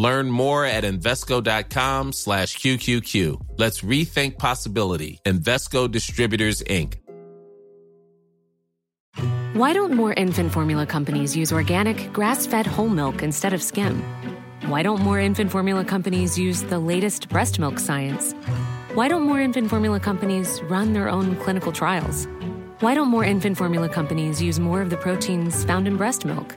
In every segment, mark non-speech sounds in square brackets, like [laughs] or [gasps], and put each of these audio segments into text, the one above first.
Learn more at Invesco.com slash QQQ. Let's rethink possibility. Invesco Distributors, Inc. Why don't more infant formula companies use organic, grass fed whole milk instead of skim? Why don't more infant formula companies use the latest breast milk science? Why don't more infant formula companies run their own clinical trials? Why don't more infant formula companies use more of the proteins found in breast milk?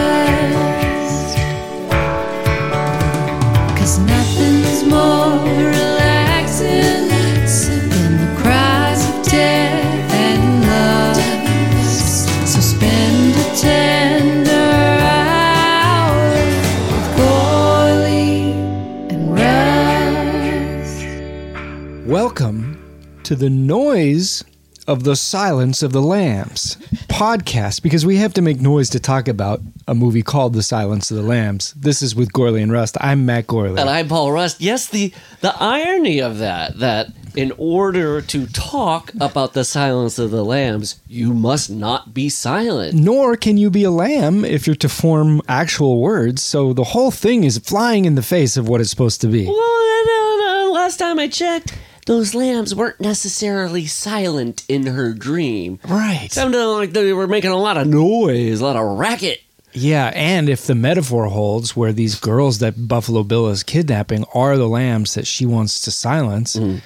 To the noise of the silence of the lambs podcast because we have to make noise to talk about a movie called The Silence of the Lambs. This is with Gourley and Rust. I'm Matt Gourley. And I'm Paul Rust. Yes, the the irony of that that in order to talk about the silence of the lambs, you must not be silent. Nor can you be a lamb if you're to form actual words. So the whole thing is flying in the face of what it's supposed to be. Well, last time I checked, those lambs weren't necessarily silent in her dream. Right. Sounded like they were making a lot of noise, a lot of racket. Yeah, and if the metaphor holds where these girls that Buffalo Bill is kidnapping are the lambs that she wants to silence, mm.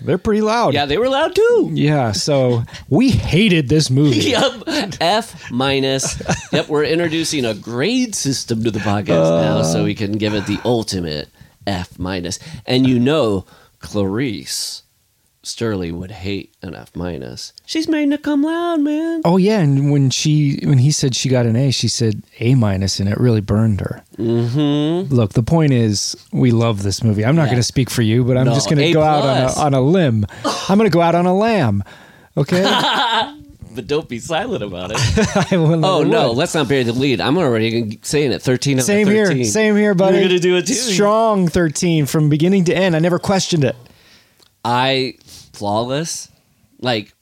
they're pretty loud. Yeah, they were loud too. Yeah, so we hated this movie. [laughs] Yep. F minus. Yep, we're introducing a grade system to the podcast uh. now so we can give it the ultimate F minus. And you know, Clarice Starling would hate an F minus. She's made to come loud, man. Oh yeah, and when she when he said she got an A, she said A minus, and it really burned her. Mm-hmm. Look, the point is, we love this movie. I'm not Yeah. going to speak for you, but I'm No, just going to A go out on a, on a limb. I'm going to go out on a lamb. Okay. [laughs] But don't be silent about it. [laughs] I will- Oh no, would. let's not bury the lead. I'm already saying it. Thirteen Same of here. Same here, buddy. You're gonna do it too. Strong 13 from beginning to end. I never questioned it. I flawless. Like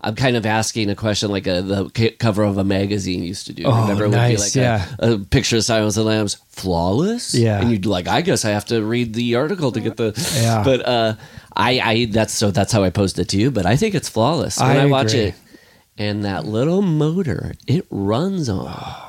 I'm kind of asking a question like a, the cover of a magazine used to do. Oh, Remember, it would be like yeah. a, a picture of Silence of the Lambs, flawless. Yeah. and you'd like, I guess I have to read the article to get the. Yeah. but uh, I, I that's so that's how I posed it to you. But I think it's flawless when I I, watch agree. it, and that little motor it runs on. [sighs]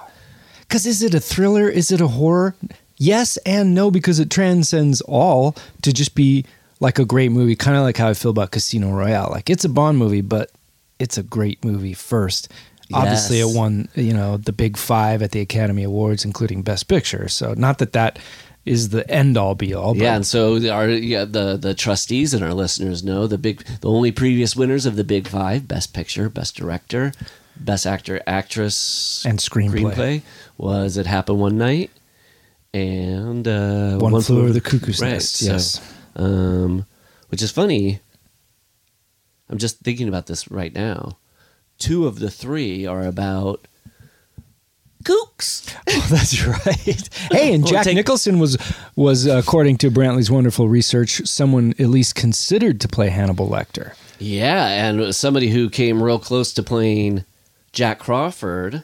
Because is it a thriller? Is it a horror? Yes and no, because it transcends all to just be like a great movie, kind of like how I feel about Casino Royale. Like it's a Bond movie, but it's a great movie first. Obviously, Yes. it won, you know, the big five at the Academy Awards, including Best Picture. So, not that that is the end all be all. Yeah, and so the- our yeah, the the trustees and our listeners know the big the only previous winners of the Big Five: Best Picture, Best Director, Best Actor, Actress, And screenplay. was "It Happened One Night" and uh, One Flew Over the Cuckoo's Right, Nest, so, yes. um, which is funny. I'm just thinking about this right now. Two of the three are about kooks. [laughs] Oh, that's right. [laughs] Hey, and Jack Nicholson was was uh, according to Brantley's wonderful research, someone at least considered to play Hannibal Lecter. Yeah, and somebody who came real close to playing Jack Crawford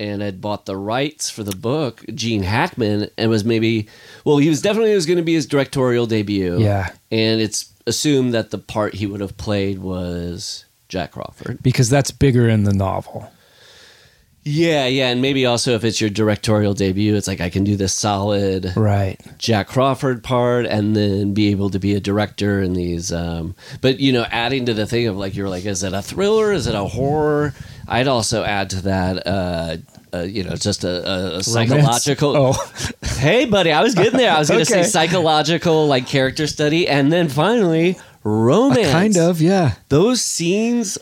and had bought the rights for the book, Gene Hackman, and was maybe well, he was definitely was going to be his directorial debut. Yeah. and it's assumed that the part he would have played was Jack Crawford. because that's bigger in the novel. Yeah, yeah, and maybe also if it's your directorial debut, it's like I can do this solid Right. Jack Crawford part and then be able to be a director in these um but you know adding to the thing of like you're like is it a thriller is it a horror I'd also add to that uh, uh you know just a, a, a psychological Oh, [laughs] hey buddy I was getting there I was going to Okay. say psychological like character study and then finally romance kind of. Yeah. those scenes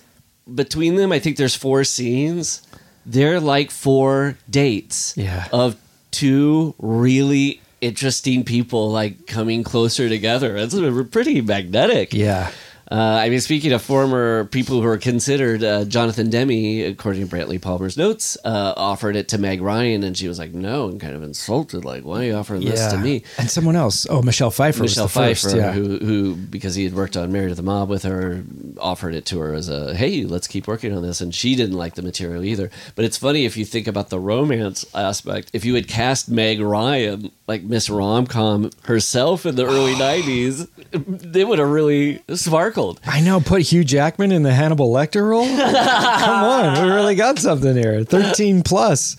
between them I think there's four scenes they're like four dates Yeah. of two really interesting people like coming closer together. It's pretty magnetic. Yeah. Uh, I mean, speaking of former people who are considered, uh, Jonathan Demme, according to Brantley Palmer's notes, uh, offered it to Meg Ryan, and she was like, "No," and kind of insulted, like, "Why are you offering this to me?" And someone else. Oh, Michelle Pfeiffer Michelle was the first. Pfeiffer, yeah. who, who, because he had worked on Married to the Mob with her, offered it to her as a, hey, let's keep working on this. And she didn't like the material either. But it's funny if you think about the romance aspect. If you had cast Meg Ryan, like Miss Romcom herself in the early [sighs] 90s, they would have really sparkled. I know. Put Hugh Jackman in the Hannibal Lecter role. [laughs] Come on, we really got something here. Thirteen plus.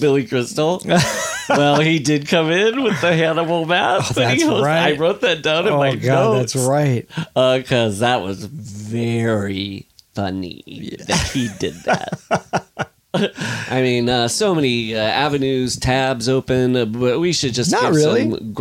Billy Crystal. well, he did come in with the Hannibal mask. Oh, that's was- right. I wrote that down in Oh my God, notes. that's right. because that was very funny that he did that. I mean, uh, so many uh, avenues, tabs open, uh, but we should just Not really. some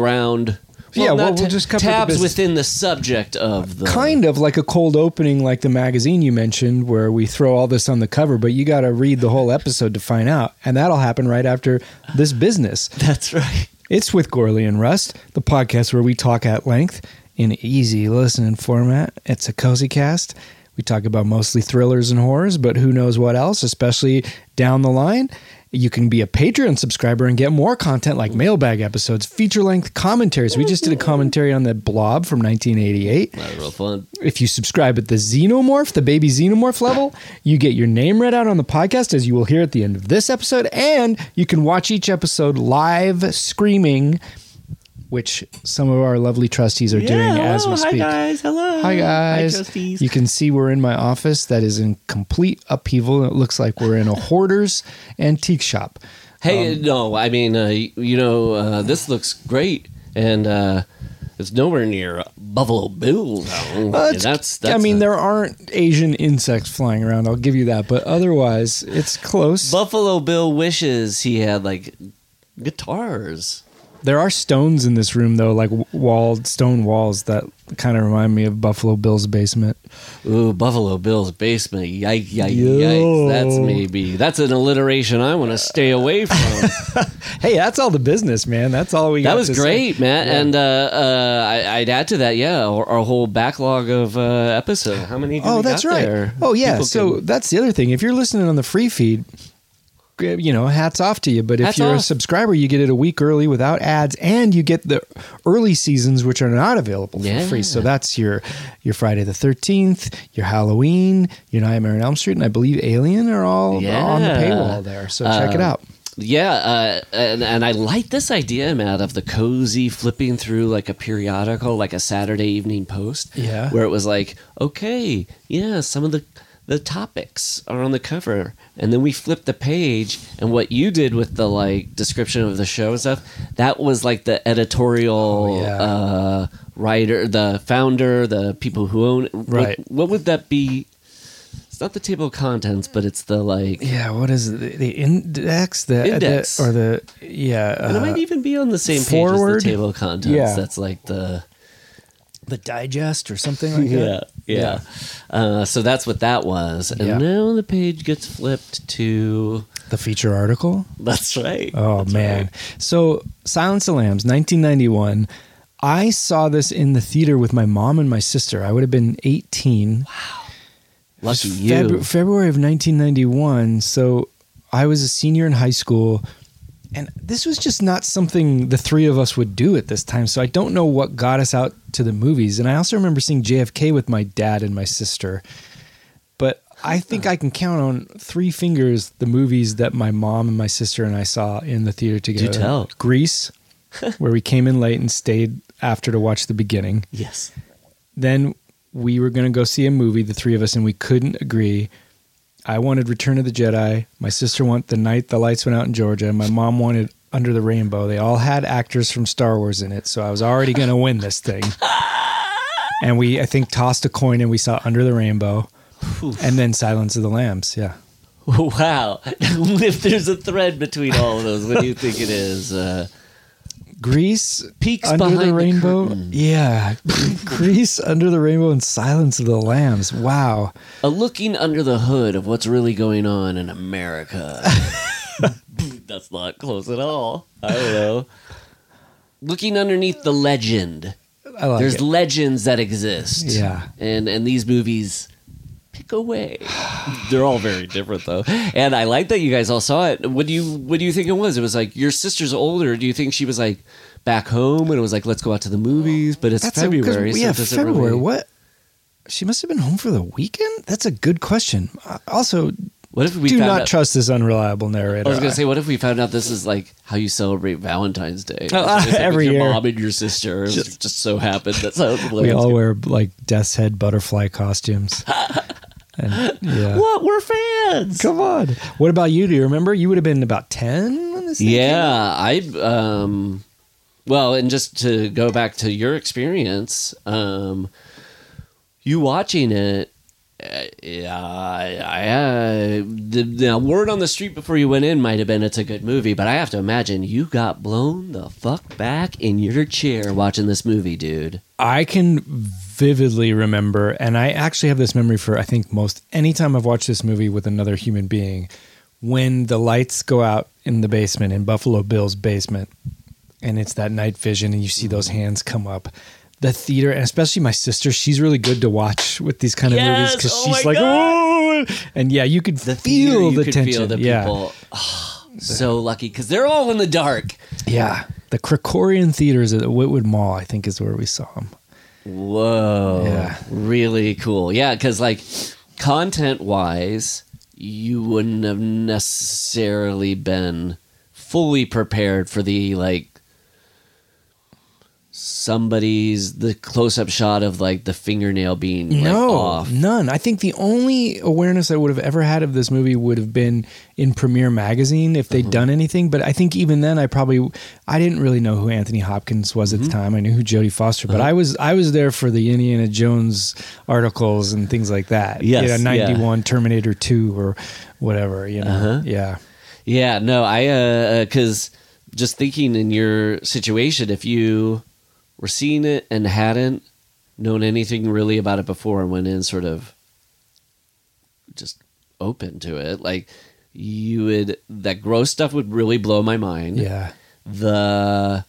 ground. Yeah, well, we'll just cover the tabs business. within the subject of the Kind of like a cold opening, like the magazine you mentioned, where we throw all this on the cover, but you got to read the whole episode to find out, and that'll happen right after this business. [laughs] That's right. It's with Gourley and Rust, the podcast where we talk at length in easy listening format. It's a cozy cast. We talk about mostly thrillers and horrors, but who knows what else, especially down the line. You can be a Patreon subscriber and get more content like mailbag episodes, feature length commentaries. We just did a commentary on the blob from 1988. That was real fun. If you subscribe at the Xenomorph, the baby Xenomorph level, you get your name read out on the podcast, as you will hear at the end of this episode, and you can watch each episode live screaming, which some of our lovely trustees are doing as we speak. Hi guys. Hello. Hi guys. Hi trustees. you can see we're in my office that is in complete upheaval. It looks like we're in a hoarder's [laughs] antique shop. Hey, Um, no, I mean, uh, you know, uh, this looks great, and uh, it's nowhere near Buffalo Bill. Though. Well, Yeah, that's, that's I mean, a- there aren't Asian insects flying around. I'll give you that, but otherwise, it's close. Buffalo Bill wishes he had like guitars. There are stones in this room, though, like walled stone walls that kind of remind me of Buffalo Bill's basement. Ooh, Buffalo Bill's basement. Yike, yike, yikes. That's maybe that's an alliteration I want to stay away from. [laughs] Hey, that's all the business, man. That's all we. that got was to say. great, Matt. Yeah. And uh, uh, I, I'd add to that, yeah, our, our whole backlog of uh, episode. How many? Do Oh, that's right. There? Oh, yeah. People so can- that's the other thing. If you're listening on the free feed, you know, hats off to you. But if Hats you're a subscriber, you get it a week early without ads, and you get the early seasons, which are not available for Yeah. free. So that's your your Friday the Thirteenth, your Halloween, your Nightmare on Elm Street, and I believe Alien are all on the paywall there. So check it Um, out. Yeah, uh, and, and I like this idea, Matt, of the cozy flipping through like a periodical, like a Saturday Evening Post. Yeah. where it was like, okay, yeah, some of the the topics are on the cover, and then we flip the page, and what you did with the like description of the show and stuff, that was like the editorial Oh, yeah. uh, writer, the founder, the people who own. it. What- Right. What, would that be? It's not the table of contents, but it's the like. Yeah, what is it? The, index, the Index. the- or the yeah, And it uh, might even be on the same page as the table of contents. Yeah. That's like the the digest or something like [laughs] that. yeah yeah. Uh, so that's what that was, and Yeah. now the page gets flipped to. The feature article. That's right. Oh That's man! right. So Silence of the Lambs, 1991. I saw this in the theater with my mom and my sister. I would have been 18. Wow. lucky you. Febru- February of 1991. So I was a senior in high school, and this was just not something the three of us would do at this time. So I don't know what got us out to the movies. And I also remember seeing JFK with my dad and my sister. But I think I can count on three fingers the movies that my mom and my sister and I saw in the theater together. tell. Grease, [laughs] where we came in late and stayed after to watch the beginning yes. then we were going to go see a movie, the three of us, and we couldn't agree. I wanted Return of the Jedi. My sister wanted The Night the Lights Went Out in Georgia. My mom wanted Under the Rainbow. They all had actors from Star Wars in it, so I was already going to win this thing. [laughs] And we, I think, tossed a coin and we saw Under the Rainbow, and then Silence of the Lambs. Yeah. [laughs] Wow. [laughs] if there's a thread between all of those, what do you think it is? Uh, Grease, peaks Under behind the the Rainbow. curtain. yeah, [laughs] Grease, Under the Rainbow, and Silence of the Lambs. Wow. a looking under the hood of what's really going on in America. [laughs] That's not close at all. I don't know. Looking underneath the legend. I like There's it. legends that exist. Yeah. And and these movies pick away. [sighs] They're all very different though. And I like that you guys all saw it. What do you what do you think it was? It was like your sister's older. Do you think she was like back home and it was like let's go out to the movies? But it's That's a- 'cause- February. so yeah, it doesn't February. really- What? She must have been home for the weekend. That's a good question. Uh, Also, What if we do found not out- trust this unreliable narrator. I was gonna say, what if we found out this is like how you celebrate Valentine's Day? Oh, It's like every with your year. mom and your sister. It just, just so happened that's how we all wear like death's head butterfly costumes. [laughs] and, yeah. What? We're fans. Come on. What about you? Do you remember? You would have been about ten when this. thing came out? Yeah, I um well, and just to go back to your experience, um you watching it uh, yeah, I, I the, the word on the street before you went in might have been it's a good movie, but I have to imagine you got blown the fuck back in your chair watching this movie, dude. I can vividly remember, and I actually have this memory for I think most anytime I've watched this movie with another human being, when the lights go out in the basement in Buffalo Bill's basement, and it's that night vision, and you see those hands come up. The theater, and especially my sister, she's really good to watch with these kind of movies because Oh she's like, God! oh, and yeah, you could The feel theater, you the could tension. feel the yeah, people. ah, so lucky because they're all in the dark. yeah. The Krikorian theaters at the Whittwood Mall, I think, is where we saw them. Whoa. Yeah. Really cool. Yeah, because like content wise, you wouldn't have necessarily been fully prepared for the like somebody's the close up shot of like the fingernail being like, no, off. none. I think the only awareness I would have ever had of this movie would have been in Premiere Magazine if they Mm-hmm. had done anything. But I think even then, I probably I didn't really know who Anthony Hopkins was at Mm-hmm. the time. I knew who Jodie Foster, Uh-huh. but I was I was there for the Indiana Jones articles and things like that. Yes, you know, yeah. ninety one Terminator two or whatever. You know, Uh-huh. yeah. Yeah, no, I uh cuz just thinking in your situation if you were seeing it and hadn't known anything really about it before and went in sort of just open to it, like you would that gross stuff would really blow my mind. Yeah. The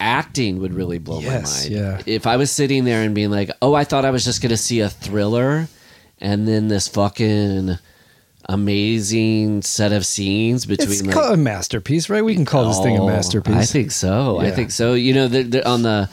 acting would really blow Yes, my mind. yeah. If I was sitting there and being like, "Oh, I thought I was just going to see a thriller," and then this fucking amazing set of scenes between It's like, a masterpiece, right? We can call this thing a masterpiece. I think so. I think so. You know, the, the, on the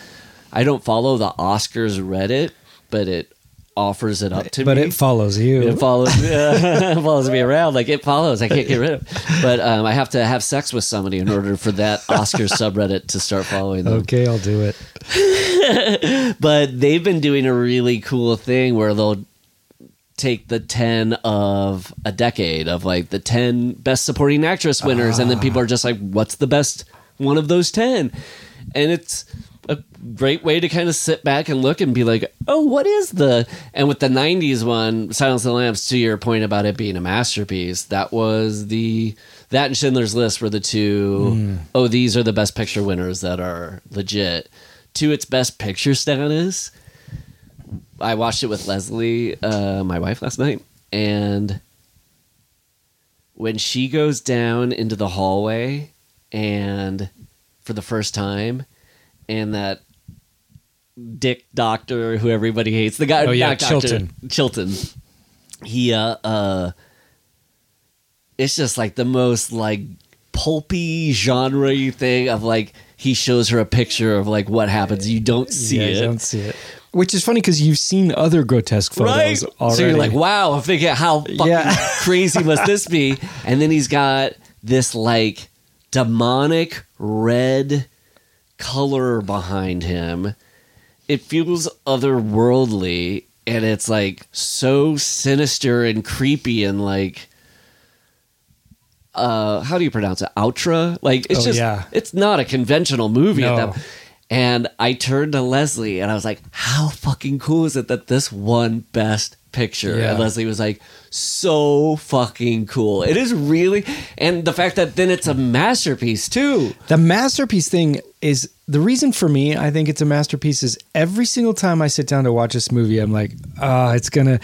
I don't follow the Oscars Reddit, but it offers it up to but me. it follows you. It follows me, [laughs] it follows me around like it follows. I can't get rid of. it. But um, I have to have sex with somebody in order for that Oscar subreddit to start following them. okay, I'll do it. [laughs] But they've been doing a really cool thing where they'll take the 10 of a decade of like the 10 best supporting actress winners and then people are just like what's the best one of those 10 and it's a great way to kind of sit back and look and be like oh what is the and with the 90s one silence of the lambs to your point about it being a masterpiece that was the that and schindler's list were the two hmm. oh these are the best picture winners that are legit. To its best picture status I watched it with Leslie, uh, my wife, last night, and when she goes down into the hallway, and for the first time, and that dick doctor who everybody hates, the guy, Oh, yeah, doctor, Chilton. Chilton, he, uh, uh, it's just like the most like pulpy genre thing of like he shows her a picture of like what happens. You don't see yeah, it. You don't see it. Which is funny because you've seen other grotesque photos already. So you're like, wow, I figure how fucking Yeah. [laughs] crazy must this be? And then he's got this like demonic red color behind him. It feels otherworldly. and it's like so sinister and creepy and like uh how do you pronounce it outra like it's Oh, just yeah. it's not a conventional movie at No. And i turned to leslie and i was like how fucking cool is it that this won best picture Yeah. and leslie was like so fucking cool it is really and the fact that then it's a masterpiece too The masterpiece thing is the reason for me. I think it's a masterpiece. Is every single time I sit down to watch this movie, I'm like, ah, it's gonna,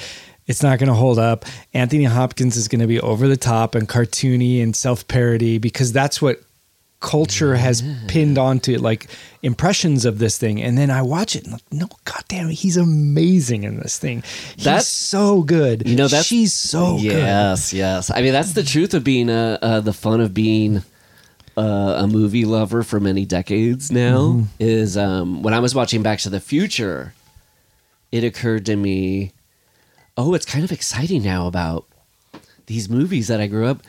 it's not gonna hold up. Anthony Hopkins is gonna be over the top and cartoony and self parody because that's what culture has pinned onto it, like impressions of this thing. And then I watch it and like, no, goddamn, he's amazing in this thing. He's That's- so good. You know, that's- she's so good. Yes, yes. I mean, that's the truth of being a, uh, the fun of being uh, a movie lover for many decades now. Mm-hmm. Is um, when I was watching Back to the Future, it occurred to me, oh, it's kind of exciting now about these movies that I grew up.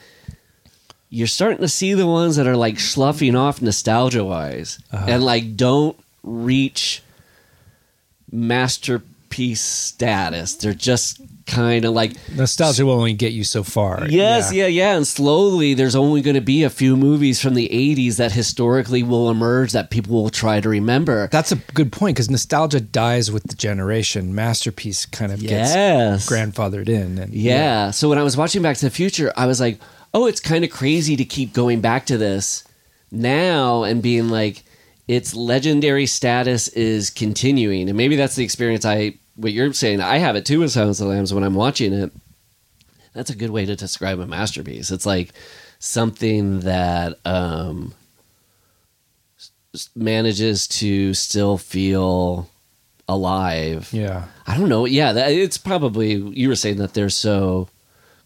You're starting to see the ones that are like sloughing off nostalgia wise Uh-huh. and like don't reach masterpiece status. They're just kind of like Nostalgia will only get you so far. Yes, yeah. yeah, And slowly, there's only going to be a few movies from the 80s that historically will emerge that people will try to remember. That's a good point because nostalgia dies with the generation. Masterpiece kind of yes. gets grandfathered in. And yeah. So when I was watching Back to the Future, I was like, oh, it's kind of crazy to keep going back to this now and being like, its legendary status is continuing. And maybe that's the experience I, what you're saying. I have it too with Silence of the Lambs when I'm watching it. That's a good way to describe a masterpiece. It's like something that um, manages to still feel alive. yeah. I don't know. Yeah, that, it's probably you were saying that they're so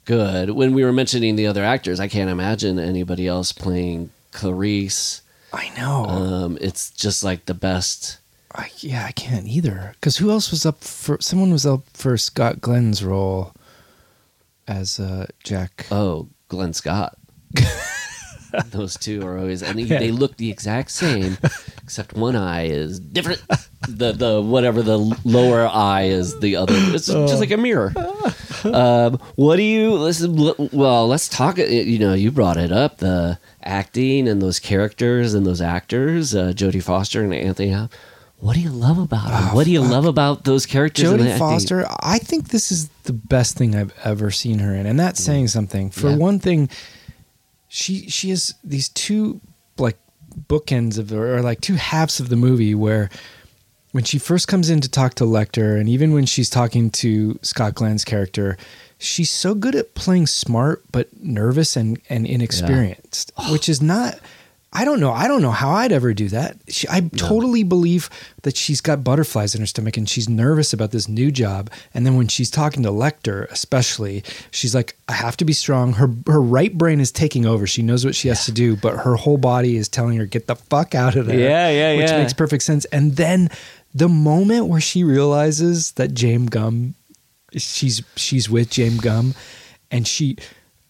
good. When we were mentioning the other actors, I can't imagine anybody else playing Clarice. I know. Um, it's just like the best. I, yeah, I can't either. Because who else was up for? Someone was up for Scott Glenn's role as uh, Jack. Oh, Glenn Scott. [laughs] [laughs] Those two are always, and they, Yeah. they look the exact same, except one eye is different. The the whatever the lower eye is the other. It's just like a mirror. Um, what do you listen? Well, let's talk. You know, you brought it up the acting and those characters and those actors, uh, Jodie Foster and Anthony. Hop- What do you love about them? what do you love about those characters? Jodie? Foster. I think this is the best thing I've ever seen her in, and that's saying something. For Yeah. one thing, she she has these two like bookends of or like two halves of the movie where when she first comes in to talk to Lecter, and even when she's talking to Scott Glenn's character, she's so good at playing smart but nervous and and inexperienced, which is not. I don't know. I don't know how I'd ever do that. She, I totally believe that she's got butterflies in her stomach and she's nervous about this new job. And then when she's talking to Lecter, especially, she's like, "I have to be strong." Her her right brain is taking over. She knows what she has to do, but her whole body is telling her, "Get the fuck out of there." Yeah, yeah, which yeah. makes perfect sense. And then the moment where she realizes that James Gumb, she's she's with James Gumb, and she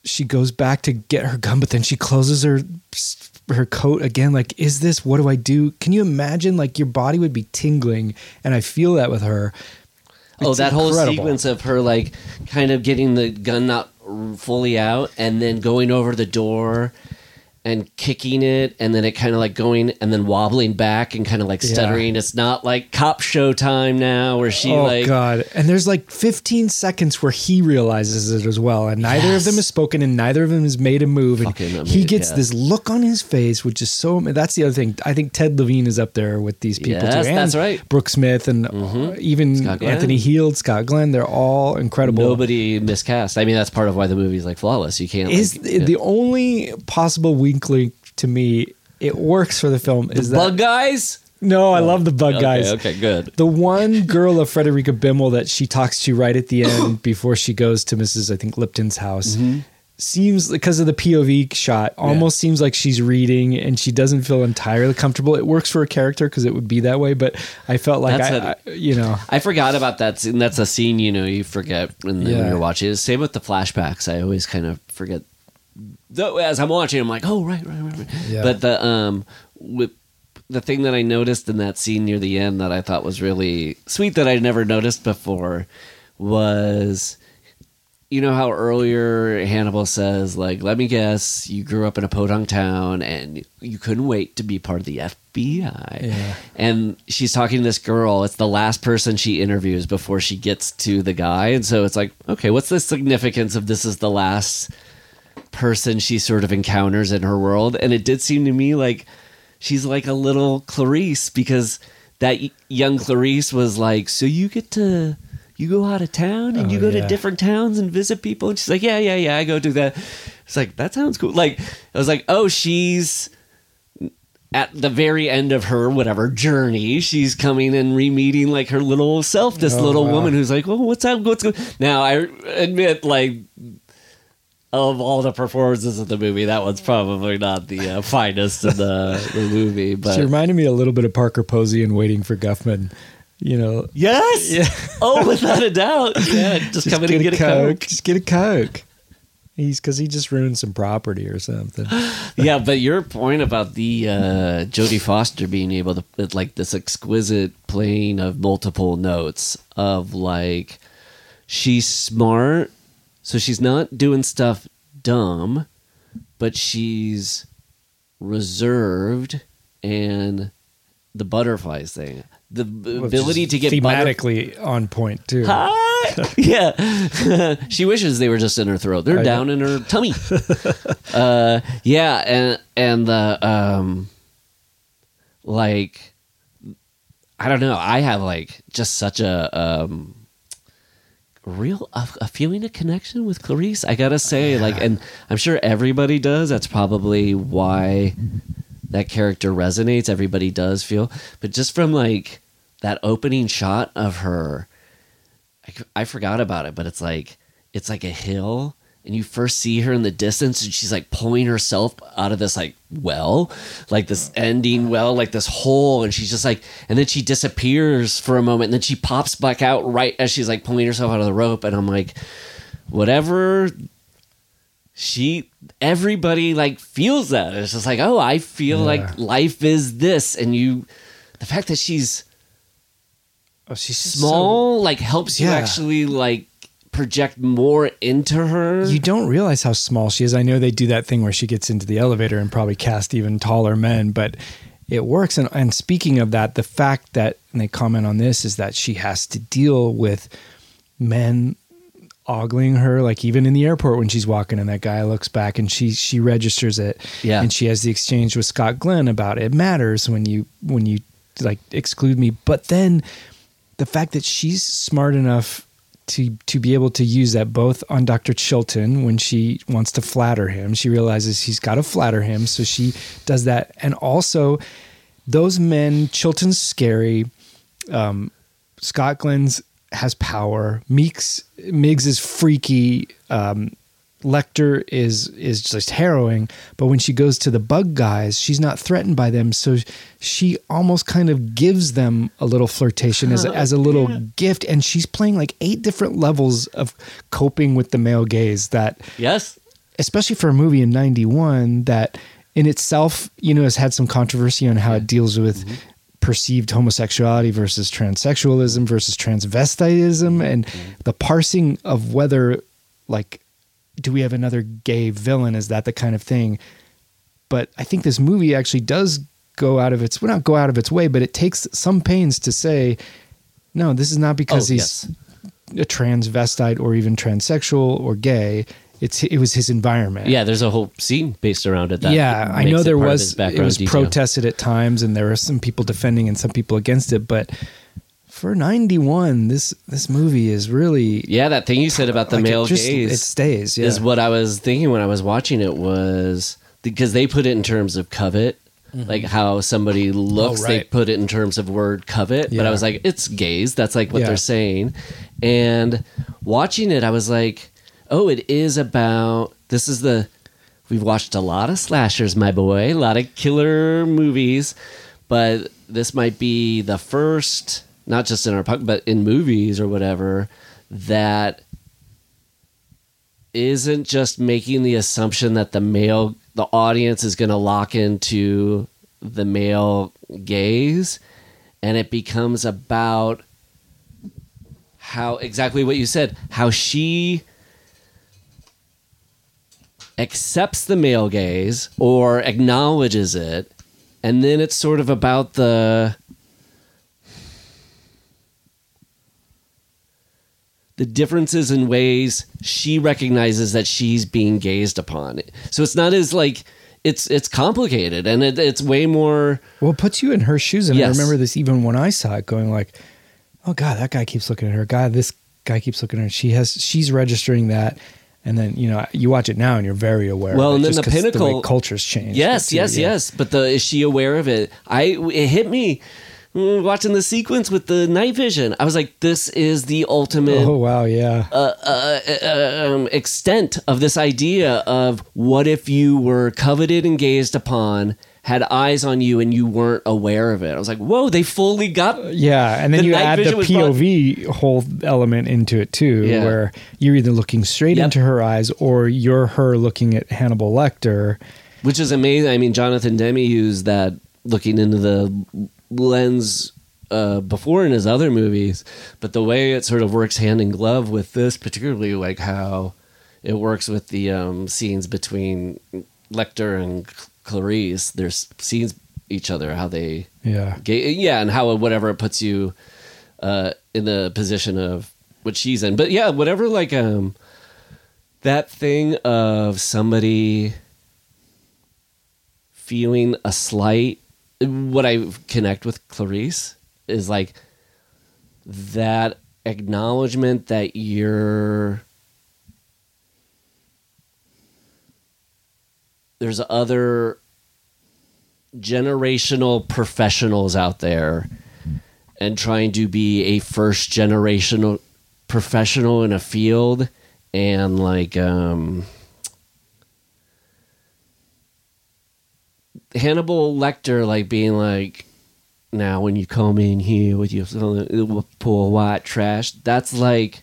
she goes back to get her gun, but then she closes her her coat again. Like, is this what do I do? Can you imagine? Like, your body would be tingling, and I feel that with her. Oh, It's that whole sequence of her like kind of getting the gun not fully out and then going over the door and kicking it and then it kind of like going and then wobbling back and kind of like Yeah. stuttering. It's not like cop show time now where she like oh like god! And there's like 15 seconds where he realizes it as well, and neither Yes. of them has spoken, and neither of them has made a move, and Fucking he amazing, gets yeah. this look on his face, which is so. That's the other thing. I think Ted Levine is up there with these people Yes, too, and that's right. Mm-hmm. Brooke Smith and uh, even Anthony Heald, Scott Glenn. They're all incredible. nobody miscast. I mean, that's part of why the movie's like flawless. You can't is like, the, the only possible to me. It works for the film. Is that bug guys. no? I love the bug Okay, guys. okay, good. The one girl of Frederica Bimmel that she talks to right at the end [coughs] before she goes to Mrs. I think Lipton's house Mm-hmm. seems because of the POV shot almost seems like she's reading and she doesn't feel entirely comfortable. It works for a character because it would be that way, but I felt like I, a- I- you know I forgot about that scene. That's a scene you know you forget when, when you're watching. Same with the flashbacks. I always kind of forget. Though as I'm watching, I'm like, oh right, right, right, right. Yeah. But the um, with the thing that I noticed in that scene near the end that I thought was really sweet that I'd never noticed before was you know how earlier Hannibal says, like, let me guess, you grew up in a podunk town and you couldn't wait to be part of the FBI. Yeah. And she's talking to this girl. It's the last person she interviews before she gets to the guy. And so it's like, okay, what's the significance of this is the last person she sort of encounters in her world? And it did seem to me like she's like a little Clarice because that young Clarice was like, so you get to you go out of town and Oh, you go yeah. to different towns and visit people and she's like, yeah, yeah, yeah, I go do that. It's like that sounds cool. Like I was like, oh, she's at the very end of her whatever journey, she's coming and re-meeting like her little self, this Oh, little wow. woman who's like, oh, what's up? What's going? Now I admit, like. Of all the performances of the movie, that one's probably not the uh, finest in the, the movie. [laughs] But She reminded me a little bit of Parker Posey and Waiting for Guffman. You know, yes, Yeah. oh, without a doubt, yeah. Just, come in and get a coke. Just get a coke. He's because he just ruined some property or something. [gasps] yeah, but your point about the uh, Jodie Foster being able to like this exquisite playing of multiple notes of like she's smart, so she's not doing stuff dumb, but she's reserved and the butterflies thing, the b- ability to get thematically on point too. Hi. [laughs] yeah. [laughs] she wishes they were just in her throat. They're I down in her [laughs] tummy. uh, yeah, and and the um, like, I don't know. I have like just such a um, real a, a feeling of connection with Clarice. I gotta say, like, and I'm sure everybody does. That's probably why that character resonates. Everybody does feel, but just from like that opening shot of her. I forgot about it, but it's like it's like a hill, and you first see her in the distance, and she's like pulling herself out of this like well, like this ending well, like this hole, and she's just like, and then she disappears for a moment, and then she pops back out right as she's like pulling herself out of the rope, and I'm like, whatever. She, everybody like feels that. It's just like, oh, I feel Yeah. like life is this, and you, the fact that she's Oh, she's small like helps you Yeah. actually like project more into her. you don't realize how small she is. I know they do that thing where she gets into the elevator and probably cast even taller men, but it works. And, and speaking of that, the fact that and they comment on this is that she has to deal with men ogling her like even in the airport when she's walking and that guy looks back and she she registers it Yeah. and she has the exchange with Scott Glenn about it matters when you when you like exclude me but then the fact that she's smart enough to to be able to use that both on Dr. Chilton when she wants to flatter him she realizes he's got to flatter him so she does that and also those men Chilton's scary um, Scott Glenn's has power. Meeks Miggs is freaky. Um, Lecter is is just harrowing. But when she goes to the bug guys, she's not threatened by them. So she almost kind of gives them a little flirtation as a, as a [laughs] little gift. And she's playing like eight different levels of coping with the male gaze that yes, especially for a movie in 91 that in itself you know has had some controversy on how it deals with mm-hmm. perceived homosexuality versus transsexualism versus transvestitism and mm-hmm. the parsing of whether like do we have another gay villain is that the kind of thing but i think this movie actually does go out of its well not go out of its way but it takes some pains to say no this is not oh, because Oh, he's a transvestite or even transsexual or gay. It's it was his environment. yeah. There's a whole scene based around it. That yeah, I know it there was it was detail. protested at times, and there were some people defending and some people against it. But for ninety one, this this movie is really Yeah, that thing you said about the like, male it just, gaze It stays. Yeah. is what I was thinking when I was watching it was because they put it in terms of covet. Like how somebody looks, they Mm-hmm. Oh, right. put it in terms of word covet. But I was like, it's gaze. That's like what Yeah. they're saying. And watching it, I was like, oh, it is about. This is the. We've watched a lot of slashers, my boy, a lot of killer movies, but this might be the first, not just in our punk, but in movies or whatever, that isn't just making the assumption that the male the audience is going to lock into the male gaze and it becomes about how exactly what you said how she accepts the male gaze or acknowledges it and then it's sort of about the the differences in ways she recognizes that she's being gazed upon so it's not as like it's it's complicated and it, it's way more Well, it puts you in her shoes, and I remember this even when I saw it, going like, "Oh God, that guy keeps looking at her. God, this guy keeps looking at her. She has, she's registering that." And then you know you watch it now, and you're very aware. Well, of it, and then the pinnacle- way cultures change. Yes, yes, yeah. yes. But the is she aware of it? I it hit me watching the sequence with the night vision. I was like, this is the ultimate Oh wow, yeah. uh, uh, uh, um, extent of this idea of what if you were coveted and gazed upon, had eyes on you, and you weren't aware of it. I was like, whoa, they fully got. Yeah, and then The you add the was brought- POV whole element into it too, Yeah. where you're either looking straight Yep. into her eyes or you're her looking at Hannibal Lecter. which is amazing. I mean, Jonathan Demme used that looking into the lens uh, before in his other movies, but the way it sort of works hand in glove with this, particularly like how it works with the um, scenes between Lecter and Clarice. There's scenes each other how they Yeah, ga- yeah, and how whatever it puts you uh, in the position of what she's in. But yeah, whatever like um that thing of somebody feeling a slight what I connect with Clarice is like that acknowledgement that you're there's other generational professionals out there and trying to be a first generational professional in a field and like um Hannibal Lecter like being like now when you come in here with your poor white trash that's like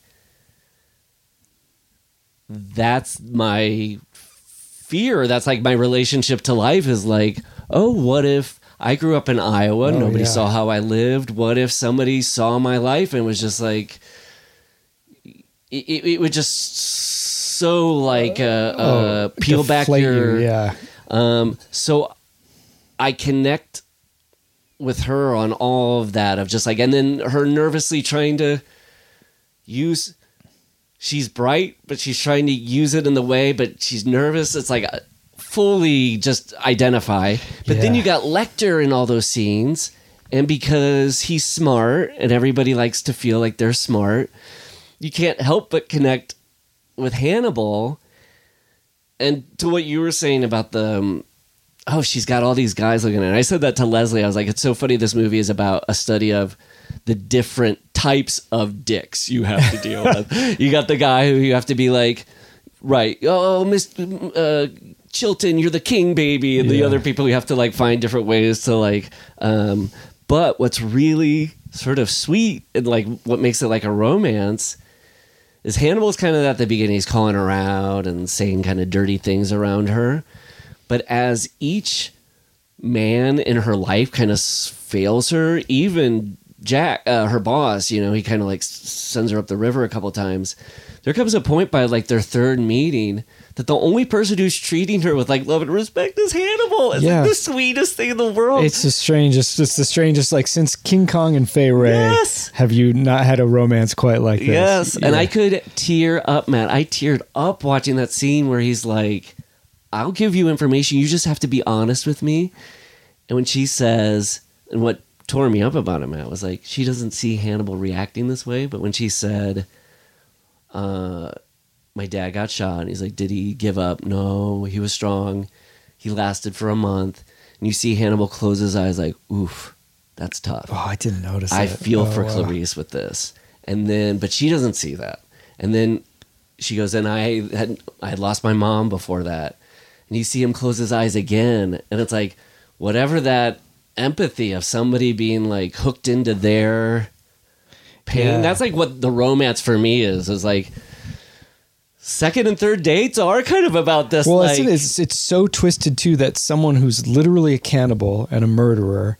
that's my fear that's like my relationship to life is like oh what if i grew up in iowa Oh, nobody yeah. saw how i lived what if somebody saw my life and was just like it, it, would just so like uh, uh peel back your you, yeah. um, so I connect with her on all of that of just like, and then her nervously trying to use. She's bright, but she's trying to use it in the way, but she's nervous. It's like uh, fully just identify. But then you got Lecter in all those scenes, and because he's smart and everybody likes to feel like they're smart, you can't help but connect with Hannibal. And to what you were saying about the um, oh, she's got all these guys looking at her. I said that to Leslie. I was like, it's so funny. This movie is about a study of the different types of dicks you have to deal [laughs] with. You got the guy who you have to be like, right, oh, Miss uh, Chilton, you're the king, baby, and the other people you have to like find different ways to like. Um, but what's really sort of sweet and like what makes it like a romance is Hannibal's kind of at the beginning. He's calling her out and saying kind of dirty things around her. But as each man in her life kind of fails her, even Jack, uh, her boss, you know, he kind of like sends her up the river a couple times. There comes a point by like their third meeting that the only person who's treating her with like love and respect is Hannibal. It's Yeah. like the sweetest thing in the world. It's the strangest. It's the strangest. Like since King Kong and Fay Wray, Yes. have you not had a romance quite like this? Yes, and I could tear up, Matt. I teared up watching that scene where he's like, "I'll give you information. You just have to be honest with me." And when she says, and what tore me up about it, Matt, was like she doesn't see Hannibal reacting this way, but when she said, uh, "My dad got shot," and he's like, "Did he give up?" No, he was strong. He lasted for a month, and you see Hannibal close his eyes, like, "Oof, that's tough." Oh, I didn't notice. I it. feel Oh, for wow. Clarice with this. And then, but she doesn't see that. And then she goes, and I had I had lost my mom before that. And you see him close his eyes again, and it's like whatever that empathy of somebody being like hooked into their pain. Yeah. That's like what the romance for me is. Is like second and third dates are kind of about this. Well, like, it's, it's so twisted too that someone who's literally a cannibal and a murderer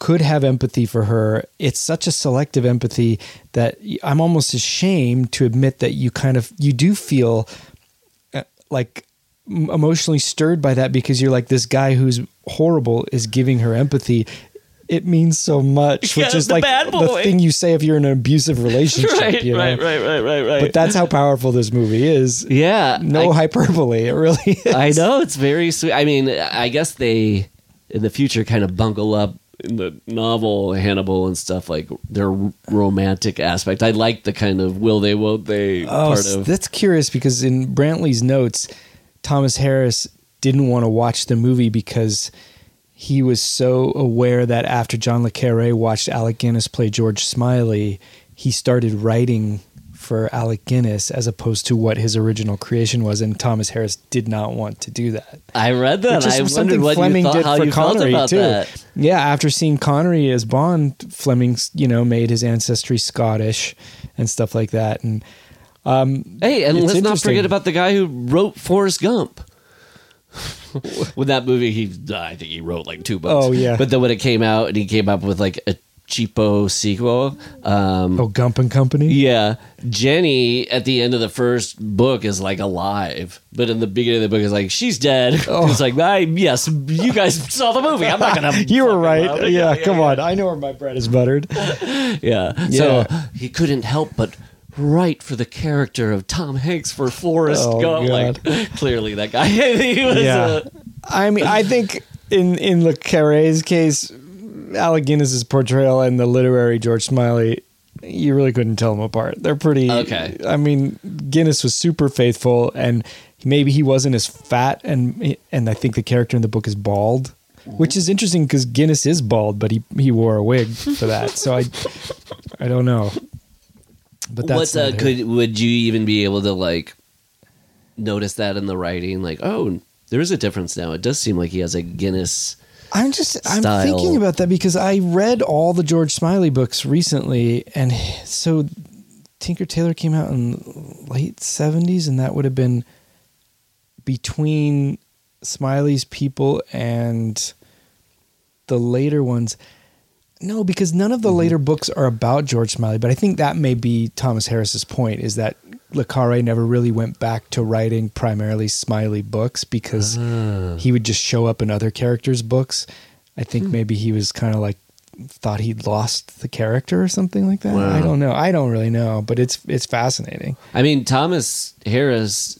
could have empathy for her. It's such a selective empathy that I'm almost ashamed to admit that you kind of you do feel uh, like emotionally stirred by that because you're like this guy who's horrible is giving her empathy. It means so much, Yeah, which is the like the thing you say if you're in an abusive relationship. [laughs] right, you know? right, right, right, right, right. But that's how powerful this movie is. yeah, No I, hyperbole. It really [laughs] is. I know it's very sweet. I mean, I guess they in the future kind of bungle up in the novel Hannibal and stuff like their romantic aspect. I like the kind of will they won't they Oh, part of. that's curious because in Brantley's notes, Thomas Harris didn't want to watch the movie because he was so aware that after John le Carre watched Alec Guinness play George Smiley, he started writing for Alec Guinness as opposed to what his original creation was, and Thomas Harris did not want to do that. I read that. I wondered what Fleming you thought, did how for you felt Connery about too. that. Yeah, after seeing Connery as Bond, Fleming, you know, made his ancestry Scottish and stuff like that, and um, Hey, and let's not forget about the guy who wrote Forrest Gump. [laughs] with that movie, he I think he wrote like two books. Oh, yeah. But then when it came out, and he came up with like a cheapo sequel. Um, oh, Gump and Company. Yeah, Jenny at the end of the first book is like alive, but in the beginning of the book is like she's dead. [laughs] Oh. It's like, I yes, you guys [laughs] saw the movie. I'm not gonna. You were right. around. Yeah, come on. I know where my bread is buttered. Yeah. So he couldn't help but write for the character of Tom Hanks for Forrest Oh, Gump. Like [laughs] clearly that guy. [laughs] he was. Yeah. uh, I mean, I think in in Le Carre's case, Alec Guinness's portrayal and the literary George Smiley, you really couldn't tell them apart. They're pretty. Okay. I mean, Guinness was super faithful, and maybe he wasn't as fat, and and I think the character in the book is bald. Which is interesting because Guinness is bald, but he, he wore a wig for that. So I I don't know. But that's What's uh, not it. could would you even be able to like notice that in the writing? Like, oh, there is a difference now. It does seem like he has a Guinness. I'm just I'm thinking about that because I read all the George Smiley books recently, and so Tinker Tailor came out in late '70s, and that would have been between Smiley's People and the later ones. No, because none of the mm-hmm. later books are about George Smiley, but I think that may be Thomas Harris's point is that Le Carre never really went back to writing primarily Smiley books because ah. he would just show up in other characters' books. I think hmm. maybe he was kind of like thought he'd lost the character or something like that. Wow. I don't know. I don't really know, but it's it's fascinating. I mean, Thomas Harris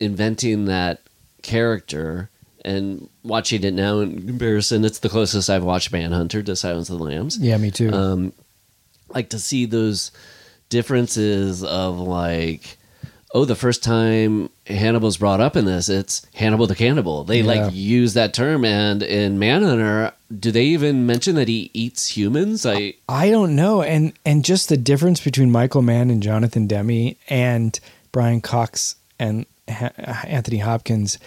inventing that character and watching it now in comparison, it's the closest I've watched Manhunter to Silence of the Lambs. Yeah, me too. Um, like to see those differences of like, oh, the first time Hannibal's brought up in this, it's Hannibal the Cannibal. They Yeah. like use that term, and in Manhunter, do they even mention that he eats humans? I I don't know, and and just the difference between Michael Mann and Jonathan Demme and Brian Cox and ha- Anthony Hopkins,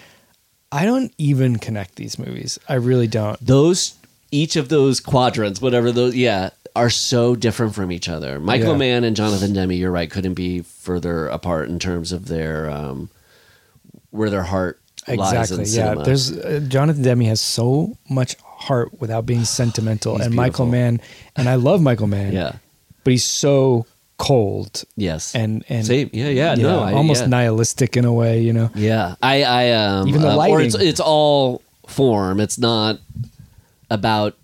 I don't even connect these movies. I really don't. those each of those quadrants, whatever those, yeah, are so different from each other. Michael Yeah. Mann and Jonathan Demme, you're right, couldn't be further apart in terms of their um, where their heart lies in Exactly. Yeah. cinema. There's uh, Jonathan Demme has so much heart without being sentimental, and Michael. Mann, and I love Michael Mann. yeah, But he's so cold yes, and and Same. Yeah, yeah, no, I- almost yeah. nihilistic in a way. You know. Yeah, I, I, um, Even the uh, or it's lighting. it's all form. It's not about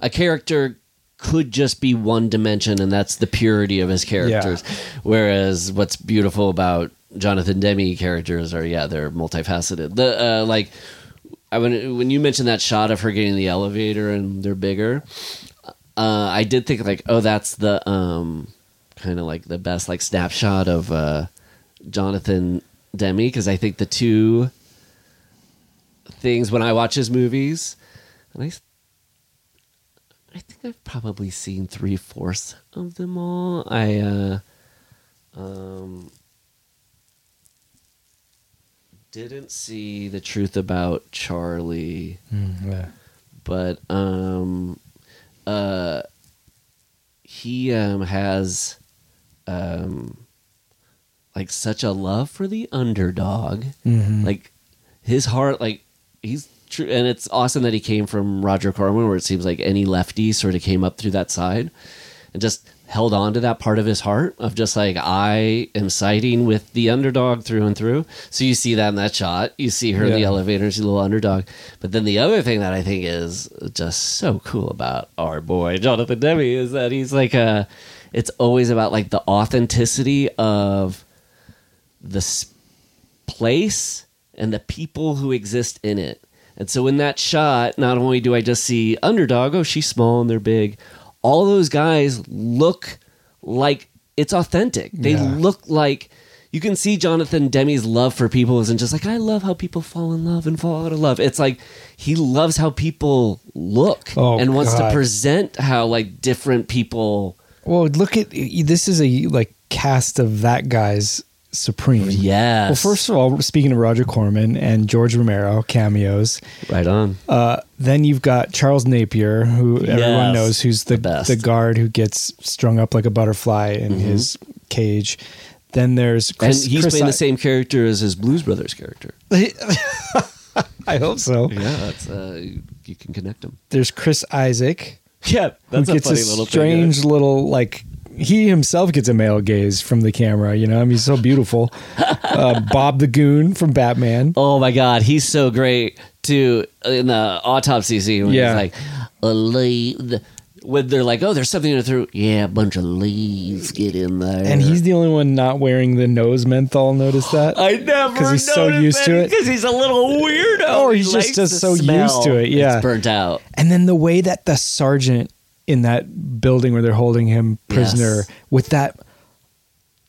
a character could just be one dimension, and that's the purity of his characters. Whereas what's beautiful about Jonathan Demme characters are yeah, they're multifaceted. The uh, like. I, when when you mentioned that shot of her getting the elevator and they're bigger, uh, I did think like, oh, that's the um, kind of like the best like snapshot of uh, Jonathan Demme because I think the two things when I watch his movies, and I, I think I've probably seen three fourths of them all. I uh, um, didn't see the truth about Charlie Mm, yeah. but um uh he um has um like such a love for the underdog. Mm-hmm. Like his heart, like he's true, and it's awesome that he came from Roger Corman, where it seems like any lefty sort of came up through that side and just held on to that part of his heart of just like I am siding with the underdog through and through. So you see that in that shot. You see her in the elevator, she's a little underdog. But then the other thing that I think is just so cool about our boy Jonathan Demme is that he's like a. It's always about like the authenticity of the place and the people who exist in it. And so in that shot, not only do I just see underdog, oh, she's small and they're big, all those guys look like it's authentic. They Yeah. look like you can see Jonathan Demme's love for people isn't just like I love how people fall in love and fall out of love. It's like he loves how people look Oh, and wants God. to present how like different people Well, look at this is a like cast of that guy's supreme. Yes. Well, first of all, speaking of Roger Corman and George Romero cameos, right on. uh, then you've got Charles Napier, who everyone knows, who's the the best. the guard who gets strung up like a butterfly in his cage. Then there's Chris. and he's Chris playing I- the same character as his Blues Brothers character. [laughs] I hope so. Yeah, that's uh, you can connect them. There's Chris Isaak, Yeah, that's who a gets funny a little strange thing. little like he himself gets a male gaze from the camera. You know, I mean, he's so beautiful. [laughs] uh, Bob the Goon from Batman. Oh my god, he's so great too in the autopsy scene when Yeah. he's like a leaf. When they're like, oh, there's something in the throat. Yeah, a bunch of leaves get in there. And he's the only one not wearing the nose menthol. Notice that? [gasps] I never because he's so used to it. because he's a little weirdo. Or He he's just- just the so used to it, yeah. it's burnt out. And then the way that the sergeant in that building where they're holding him prisoner Yes. with that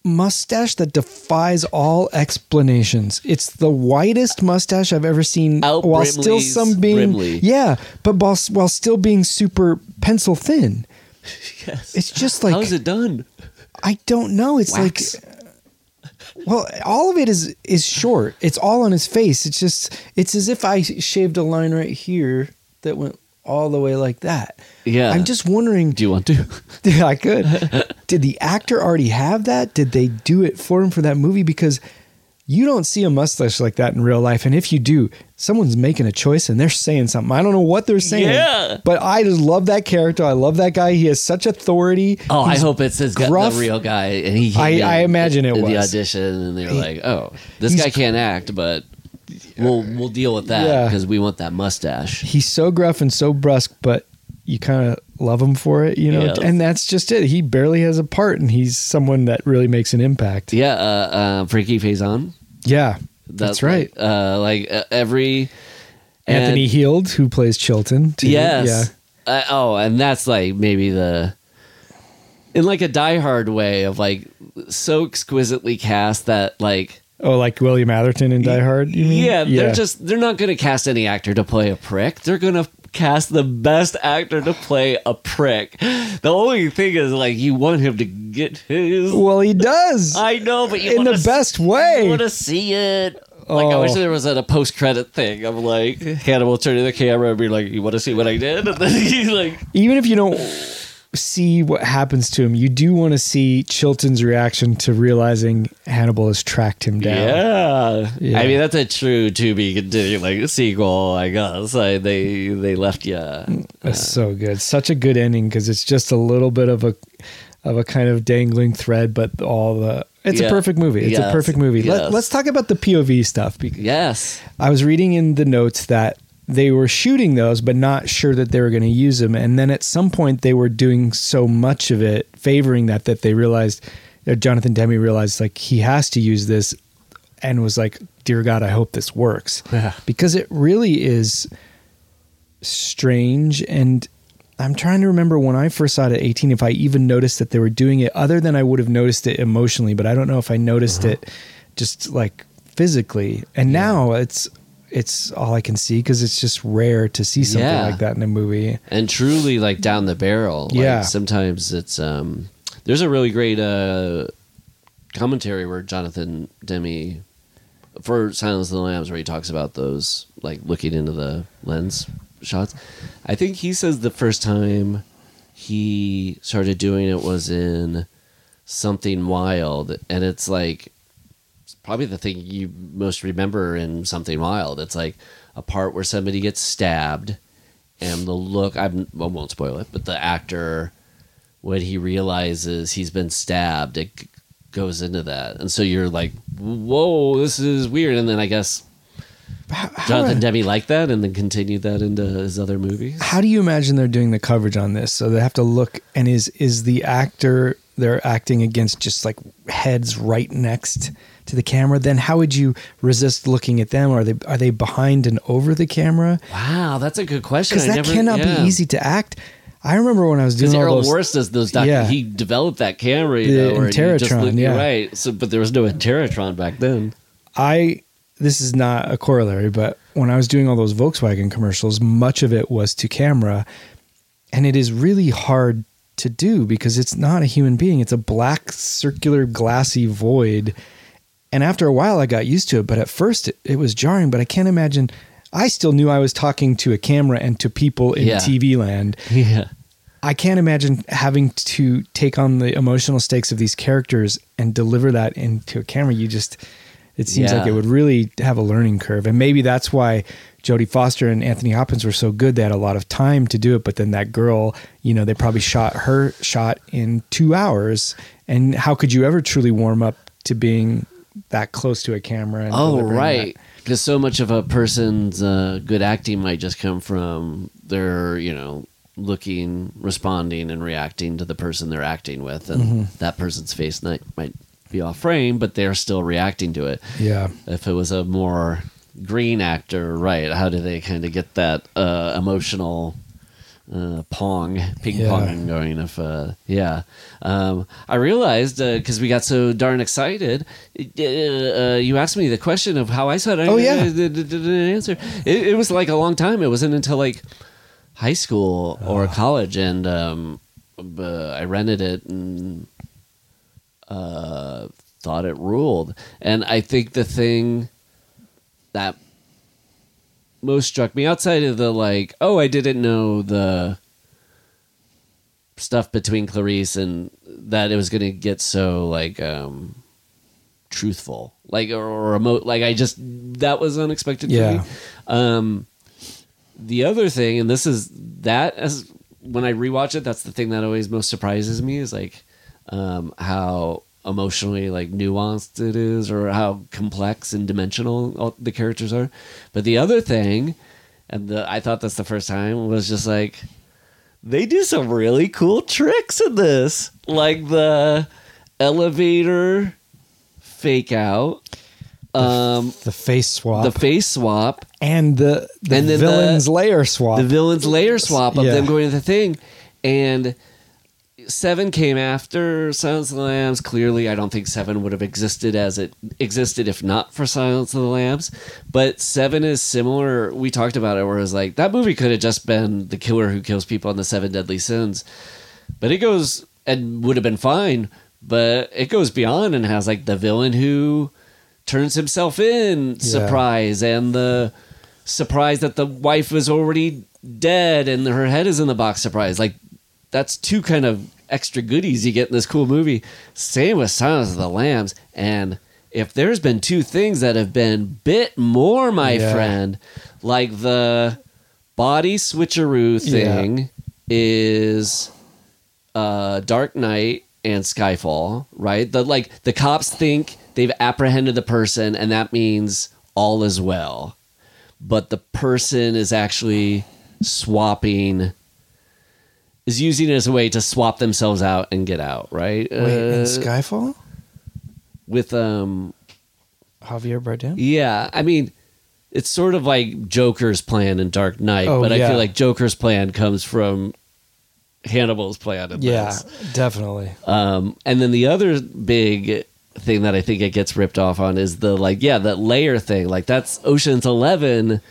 mustache that defies all explanations. It's the whitest mustache I've ever seen Out while still some being Brimley. Yeah, but while, while still being super pencil thin. [laughs] Yes. It's just like How is it done? I don't know. It's Wax. like uh, well, all of it is is short. It's all on his face. It's just it's as if I shaved a line right here that went all the way like that. Yeah. I'm just wondering. Do you want to? [laughs] Yeah, I could. [laughs] Did the actor already have that? Did they do it for him for that movie? Because you don't see a mustache like that in real life, and if you do, someone's making a choice and they're saying something. I don't know what they're saying. Yeah. But I just love that character. I love that guy. He has such authority. Oh, I hope it's his gruff. the real guy, and he. I- he- I imagine it in the was. audition, and they were He- like, "Oh, this guy can't act, but we'll we'll deal with that Yeah. because we want that mustache." he's so gruff and so brusque, but you kind of love him for it, you know. Yes. And that's just it. He barely has a part, and he's someone that really makes an impact. Yeah, uh, uh, Frankie Faison. Yeah, that's right. Like, uh, like uh, every Anthony and- Heald, who plays Chilton. Too. Yes. Uh, oh, and that's like maybe the in like a diehard way of like so exquisitely cast that like Yeah. Oh, like William Atherton in Die Hard. You mean? yeah, they're just they're not going to cast any actor to play a prick. They're going to cast the best actor to play a prick. The only thing is like you want him to get his Well, he does I know, but you in the best You way. want to see it. Like I Oh. wish there was a post credit thing. I'm like Hannibal turning the camera and be like, "You want to see what I did?" [laughs] And then he's like, Even if you don't see what happens to him, you do want to see Chilton's reaction to realizing Hannibal has tracked him down. Yeah. Yeah. I mean that's a true to be continued like a sequel. I guess like, they they left you. That's so good. Such a good ending because it's just a little bit of a of a kind of dangling thread, but all the it's Yeah. a perfect movie. It's a perfect movie. Yes. Let, let's talk about the POV stuff. Because Yes. I was reading in the notes that they were shooting those, but not sure that they were going to use them. And then at some point, they were doing so much of it, favoring that, that they realized, that Jonathan Demme realized like he has to use this and was like, Dear God, I hope this works. Yeah. Because it really is strange. And I'm trying to remember when I first saw it at 18, if I even noticed that they were doing it, other than I would have noticed it emotionally, but I don't know if I noticed Uh-huh. it just like physically. And now it's it's all I can see because it's just rare to see something Yeah. like that in a movie. And truly like down the barrel. Like, Yeah. Sometimes it's um there's a really great uh commentary where Jonathan Demme for Silence of the Lambs where he talks about those like looking into the lens shots. I think he says the first time he started doing it was in something wild and it's like probably the thing you most remember in Something Wild. It's like a part where somebody gets stabbed, and the look. I'm, I won't spoil it, but the actor, when he realizes he's been stabbed, it goes into that, and so you're like, "Whoa, this is weird." And then I guess How, how, Jonathan Demme liked that, and then continued that into his other movies. how do you imagine they're doing the coverage on this? So they have to look, and is is the actor they're acting against just like heads right next to the camera? Then how would you resist looking at them? Are they are they behind and over the camera? Wow, that's a good question. Because that never- cannot yeah. be easy to act. I remember when I was doing Because all Errol those. Morris does those. Doc- Yeah. He developed that camera, you The know, Interatron, look- yeah. right. So, but there was no Interatron back then. I this is not a corollary, but when I was doing all those Volkswagen commercials, much of it was to camera, and it is really hard to do because it's not a human being; it's a black circular glassy void. And after a while, I got used to it, but at first it, it was jarring. But I can't imagine. I still knew I was talking to a camera and to people in Yeah. TV land. Yeah. I can't imagine having to take on the emotional stakes of these characters and deliver that into a camera. You just, it seems Yeah. like it would really have a learning curve. And maybe that's why Jodie Foster and Anthony Hopkins were so good. They had a lot of time to do it. But then that girl, you know, they probably shot her shot in two hours. And how could you ever truly warm up to being that close to a camera? And Oh, right. Because so much of a person's uh, good acting might just come from their, you know, looking, responding, and reacting to the person they're acting with, and Mm-hmm. that person's face might might be off frame, but they're still reacting to it. Yeah. If it was a more green actor, right? How do they kind of get that uh, emotional uh, pong, ping Yeah. pong going? If uh, yeah, um, I realized because we got so darn excited. Uh, uh, you asked me the question of how I saw it. I Oh, yeah. didn't answer. It, it was like a long time. It wasn't until like high school Ah. or college, and um, uh, I rented it and uh, thought it ruled. And I think the thing that most struck me outside of the like, oh, I didn't know the stuff between Clarice and that it was going to get so like um truthful like or, or emo- like I just that was unexpected Yeah. Um the other thing and this is that as when I rewatch it that's the thing that always most surprises me is like um how emotionally like nuanced it is or how complex and dimensional all the characters are. But the other thing and the I thought that's the first time was just like they do some really cool tricks in this, like the elevator fake out, um, The face swap the face swap, and the, the And then villain's the- layer swap. the villain's layer swap of Yeah. them going to the thing, and Seven came after Silence of the Lambs. Clearly, I don't think Seven would have existed as it existed if not for Silence of the Lambs. But Seven is similar. We talked about it, where it was like that movie could have just been the killer who kills people on the Seven Deadly Sins, but it goes and would have been fine. But it goes beyond and has like the villain who turns himself in surprise and the surprise that the wife was already dead and her head is in the box surprise. Like that's two kind of extra goodies you get in this cool movie. Same with Silence of the Lambs. And if there's been two things that have been bit more, my Yeah. friend, like the body switcheroo thing is uh Dark Knight and Skyfall, right? The like the cops think they've apprehended the person and that means all is well. But the person is actually swapping is using it as a way to swap themselves out and get out, right? Wait, in Uh, Skyfall? with um Javier Bardem? yeah, I mean it's sort of like Joker's plan in Dark Knight, Oh, but I yeah. feel like Joker's plan comes from Hannibal's plan in Yeah, this. definitely. Um, and then the other big thing that I think it gets ripped off on is the like, yeah, that layer thing. Like that's Ocean's Eleven.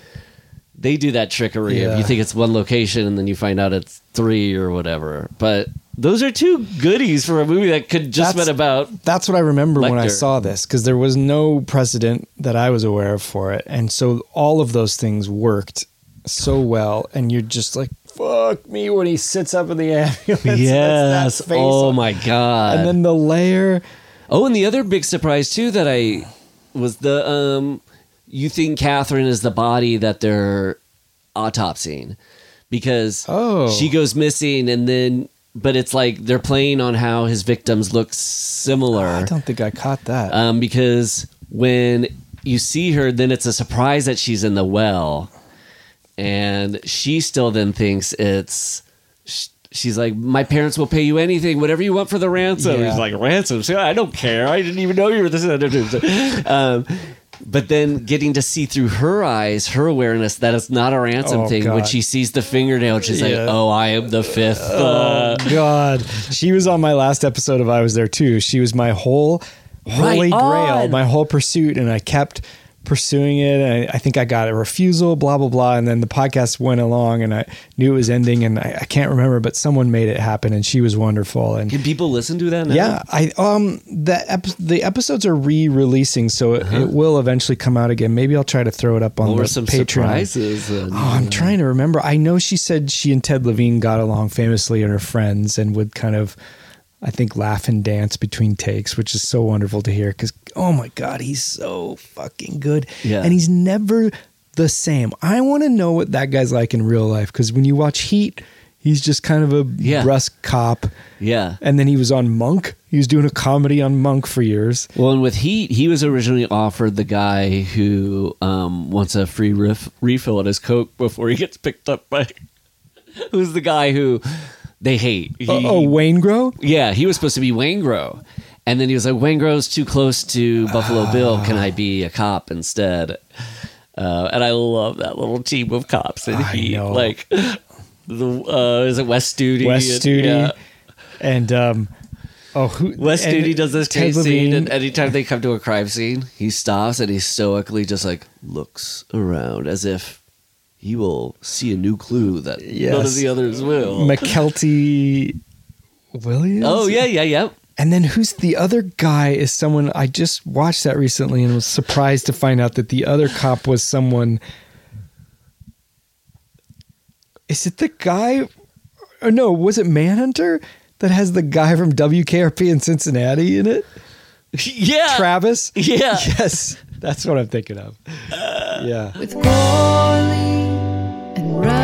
They do that trickery Yeah. of you think it's one location and then you find out it's three or whatever. But those are two goodies for a movie that could just That's- been about. That's what I remember when I saw this because there was no precedent that I was aware of for it. And so all of those things worked so well. And you're just like, fuck me when he sits up in the [laughs] ambulance. Yes. Oh on- my god. And then the layer. Oh, and the other big surprise too that I was the um you think Catherine is the body that they're autopsying because Oh. she goes missing and then but it's like they're playing on how his victims look similar I don't think I caught that. um, because when you see her, then it's a surprise that she's in the well, and she still then thinks it's. She's like, my parents will pay you anything, whatever you want for the ransom. Yeah. He's like, ransom? So I don't care. I didn't even know you were this. [laughs] um, but then getting to see through her eyes, her awareness that it's not a ransom Oh, thing. When she sees the fingernail, she's Yeah. like, oh, I am the fifth. uh, Oh God, she was on my last episode of I Was There Too. She was my whole holy grail, my whole pursuit, and I kept pursuing it. And I, I think I got a refusal, blah blah blah. And then the podcast went along, and I knew it was ending, and I, I can't remember, but someone made it happen, and she was wonderful. And Can people listen to that now? yeah, I um the ep- the episodes are re-releasing, so it, it will eventually come out again. Maybe I'll try to throw it up on What the some Patreon. surprises? and- Oh, I'm trying to remember. I know she said she and Ted Levine got along famously and are friends and would kind of, I think, laugh and dance between takes, which is so wonderful to hear because, oh my God, he's so fucking good. Yeah. And he's never the same. I want to know what that guy's like in real life because when you watch Heat, he's just kind of a Yeah. brusque cop. yeah. And then he was on Monk. He was doing a comedy on Monk for years. Well, and with Heat, he was originally offered the guy who um, wants a free ref- refill at his Coke before he gets picked up by. [laughs] Who's the guy who they hate? He- oh, Waingro? yeah, he was supposed to be Waingro. And then he was like, Waingro's too close to Buffalo Bill. Can I be a cop instead? Uh, and I love that little team of cops. And he, like, the uh, is it Wes Studi? Wes And- Studi. yeah. And, um, oh, who? Wes Studi does this Ted scene, and anytime they come to a crime scene, he stops and he stoically just like looks around as if he will see a new clue that none of the others will. Mykelti Williams. oh yeah, yeah, yeah. And then who's the other guy is someone I just watched that recently and was surprised to find out that the other cop was someone. Is it the guy? Or no, was it Manhunter that has the guy from WKRP in Cincinnati in it? [laughs] Yeah. Travis? Yeah. [laughs] Yes, that's what I'm thinking of. Uh, yeah. with Gourley and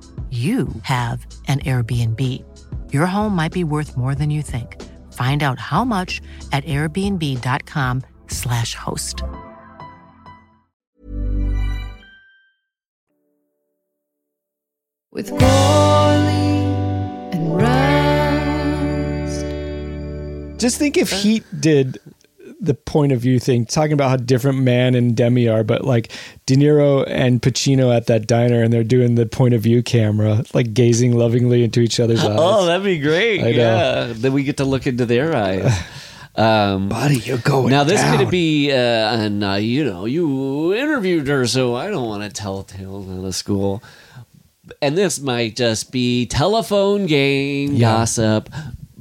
you have an Airbnb. Your home might be worth more than you think. Find out how much at airbnb.com/slash host. with Gourley and Rust. Just think if Heat did the point of view thing, talking about how different Mann and Demme are, but like De Niro and Pacino at that diner, and they're doing the point of view camera, like gazing lovingly into each other's eyes. Oh, that'd be great. I know. Yeah. Then we get to look into their eyes. [laughs] Um, buddy, you're going now this down. could be, uh, and uh, you know, you interviewed her, so I don't want to tell tales out of school. And this might just be telephone game Yeah. gossip.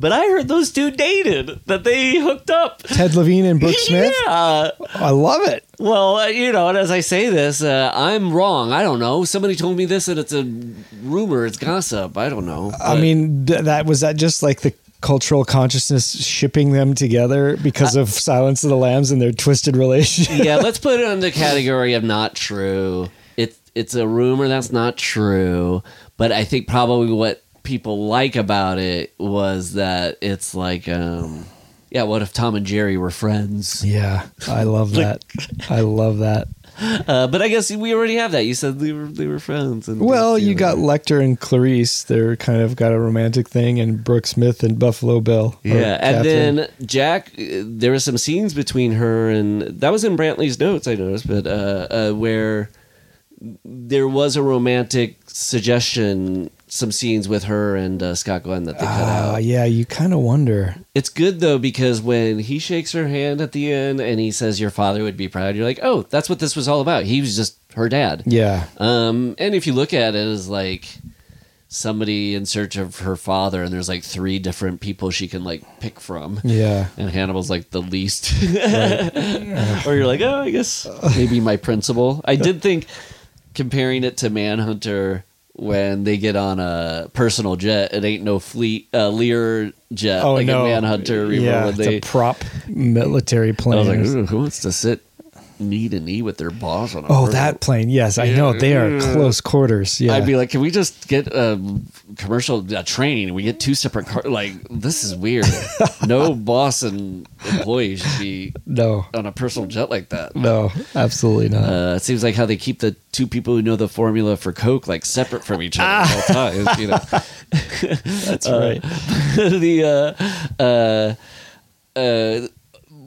But I heard those two dated, that they hooked up. Ted Levine and Brooke Smith. Yeah. I love it. Well, uh, you know, and as I say this, uh, I'm wrong. I don't know. Somebody told me this, and it's a rumor. It's gossip. I don't know. I mean, th- that was that just like the cultural consciousness shipping them together because of Silence of the Lambs and their twisted relationship. yeah, [laughs] let's put it in the category of not true. It's it's a rumor that's not true, but I think probably what people like about it was that it's like, um, yeah, what if Tom and Jerry were friends? Yeah, I love that. [laughs] I love that. Uh, but I guess we already have that. You said they were they were friends. And Well, you got Lecter and Clarice. They're kind of got a romantic thing, and Brooke Smith and Buffalo Bill. or Yeah, and Catherine. then Jack, uh, there were some scenes between her and that was in Brantley's notes, I noticed, but uh, uh, where there was a romantic suggestion, some scenes with her and uh, Scott Glenn that they cut Ah, out. yeah, you kind of wonder. It's good though because when he shakes her hand at the end and he says, "Your father would be proud," you're like, "Oh, that's what this was all about." He was just her dad. Yeah, Um, and if you look at it as like somebody in search of her father, and there's like three different people she can like pick from yeah. and Hannibal's like the least. [laughs] or you're like, oh, I guess [laughs] maybe my principal. I did think comparing it to Manhunter when they get on a personal jet, it ain't no fleet uh, Lear jet Oh like no, in Manhunter. Remember yeah, when they? it's a prop military plane. I was like, who wants to sit knee to knee with their boss on a oh, bird?" that plane. Yes, I know they are close quarters. Yeah, I'd be like, can we just get a commercial a train? We get two separate cars. Like, this is weird. no [laughs] boss and employee should be no, on a personal jet like that. no, absolutely not. Uh, it seems like how they keep the two people who know the formula for Coke like separate from each other all times. You know, [laughs] That's right. [laughs] the uh, uh, uh,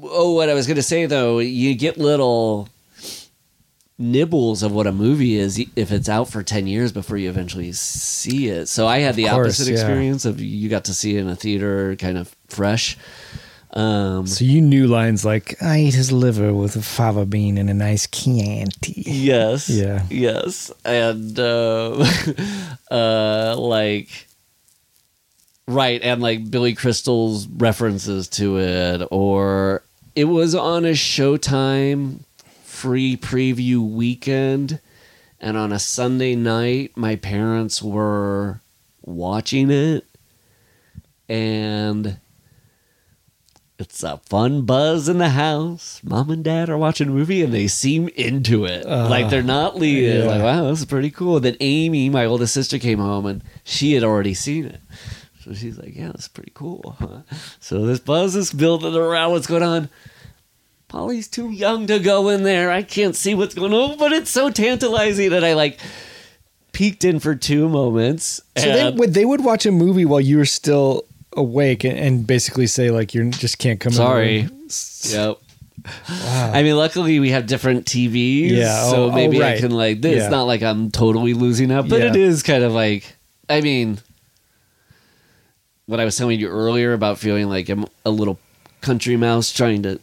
oh, what I was going to say though, you get little nibbles of what a movie is if it's out for 10 years before you eventually see it. So I had the course, opposite yeah. experience of you got to see it in a theater kind of fresh. Um, So you knew lines like "I ate his liver with a fava bean and a nice Chianti." Yes. [laughs] Yeah. Yes. And uh, [laughs] uh, like right, and like Billy Crystal's references to it, or it was on a Showtime free preview weekend, and on a Sunday night, my parents were watching it, and it's a fun buzz in the house. Mom and dad are watching a movie and they seem into it. like they're not uh, leaving. yeah. Like, wow, this is pretty cool. Then Amy, my oldest sister, came home and she had already seen it. So she's like, yeah, that's pretty cool. Huh? So this buzz is building around what's going on. Polly's too young to go in there. I can't see what's going on, but it's so tantalizing that I like peeked in for two moments. So they would they would watch a movie while you were still awake and, and basically say like you just can't come. in Sorry. Yep. I mean, luckily we have different TVs, Yeah, oh, so oh, oh, maybe I oh, can like. It's Yeah. not like I'm totally losing out, but Yeah. it is kind of like. I mean, what I was telling you earlier about feeling like I'm a little country mouse trying to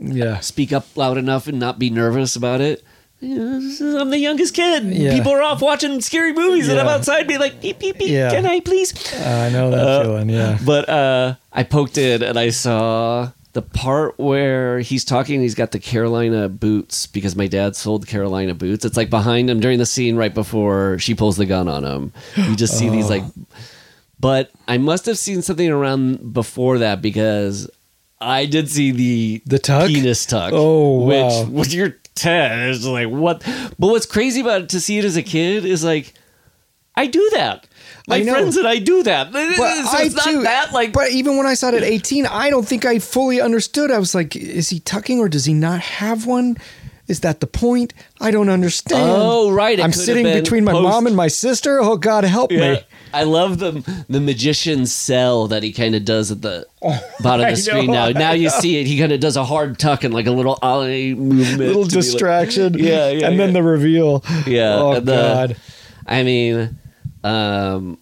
Yeah. speak up loud enough and not be nervous about it. You know, I'm the youngest kid. Yeah. People are off watching scary movies, and I'm outside being like, beep, beep, beep, Yeah. can I please? Uh, I know that feeling. Yeah. But uh, I poked in and I saw the part where he's talking. He's got the Carolina boots because my dad sold Carolina boots. It's like behind him during the scene right before she pulls the gun on him. You just see these like. But I must have seen something around before that because I did see the The tuck? penis tuck. Oh, which wow. when you're ten is like what? But what's crazy about it to see it as a kid is like. I do that. My know. friends and I do that. But [laughs] so I it's not too, that like But even when I saw it at 18, I don't think I fully understood. I was like, is he tucking or does he not have one? Is that the point? I don't understand. Oh, right, it I'm sitting between my post- mom and my sister. Oh, God, help Yeah. me. I love the the magician's cell that he kind of does at the [laughs] bottom of the screen. know, now, now you see it. He kind of does a hard tuck and like a little ollie movement, Little be like- distraction. Yeah, yeah, And then the reveal. yeah. Oh, the- God. I mean, um,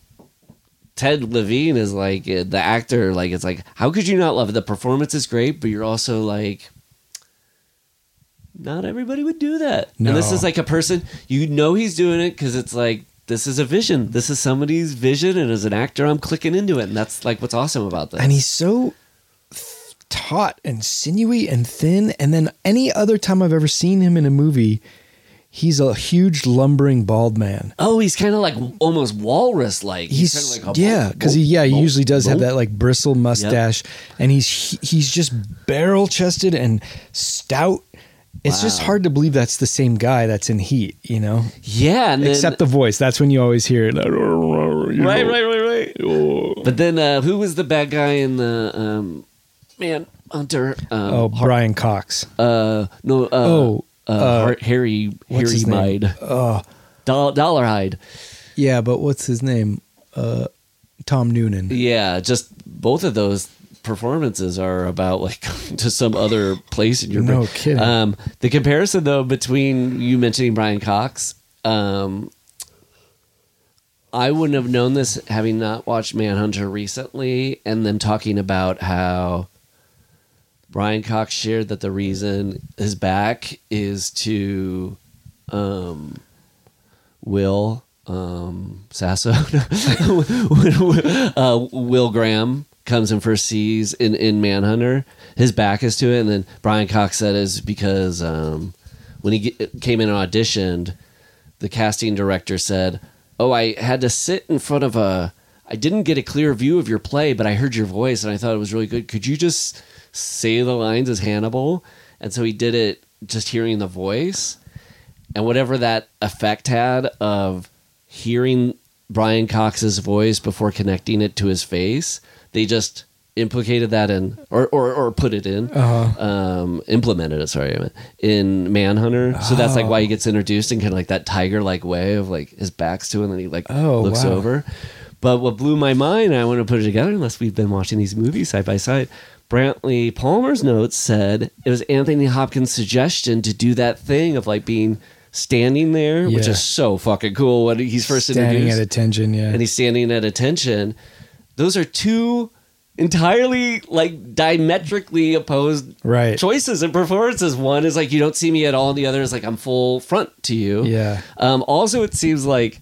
Ted Levine is like uh, the actor. Like it's like, how could you not love it? The performance is great, but you're also like. Not everybody would do that. And this is like a person, you know, he's doing it because it's like, this is a vision. This is somebody's vision. And as an actor, I'm clicking into it. And that's like what's awesome about this. And he's so th- taut and sinewy and thin. And then any other time I've ever seen him in a movie, he's a huge lumbering bald man. oh, he's kind of like almost walrus like. He's, kind of like a yeah, because he yeah he bolt, usually does have that like bristle mustache, and he's he's just barrel chested and stout. It's just hard to believe that's the same guy that's in Heat, you know. Yeah. And then, Except the voice. That's when you always hear it. right, right, right, right. But then, uh, who was the bad guy in the um, man Hunter? Um, Oh, Brian Cox. uh, no, uh, Oh, uh, uh, Harry Harry his name? Mide, Oh, Doll- Dollarhide. yeah, but what's his name? Uh, Tom Noonan. Yeah, just both of those performances are about like to some other place in your No brain. kidding. Um, the comparison though between you mentioning Brian Cox, um, I wouldn't have known this having not watched Manhunter recently, and then talking about how Brian Cox shared that the reason his back is to um, Will um, Sasso, uh, [laughs] Will Graham comes and first sees in, in Manhunter, his back is to it, and then Brian Cox said is because um, when he get, came in and auditioned, the casting director said, "Oh, I had to sit in front of a. I didn't get a clear view of your play, but I heard your voice and I thought it was really good. Could you just say the lines as Hannibal?" And so he did it just hearing the voice, and whatever that effect had of hearing Brian Cox's voice before connecting it to his face, they just implicated that in or or, or put it in Uh-huh. um implemented it sorry in manhunter so that's like why he Oh. gets introduced in kind of like that tiger like way of like his back's to him and then he like Oh, looks wow. over but what blew my mind i want to put it together unless we've been watching these movies side by side brantley palmer's notes said it was anthony hopkins suggestion to do that thing of like being standing there which is so fucking cool when he's first Standing introduced at attention. Yeah. and he's standing at attention. Those are two entirely like diametrically opposed Right. choices and performances. One is like you don't see me at all, and the other is like I'm full front to you. Yeah. Um, also, it seems like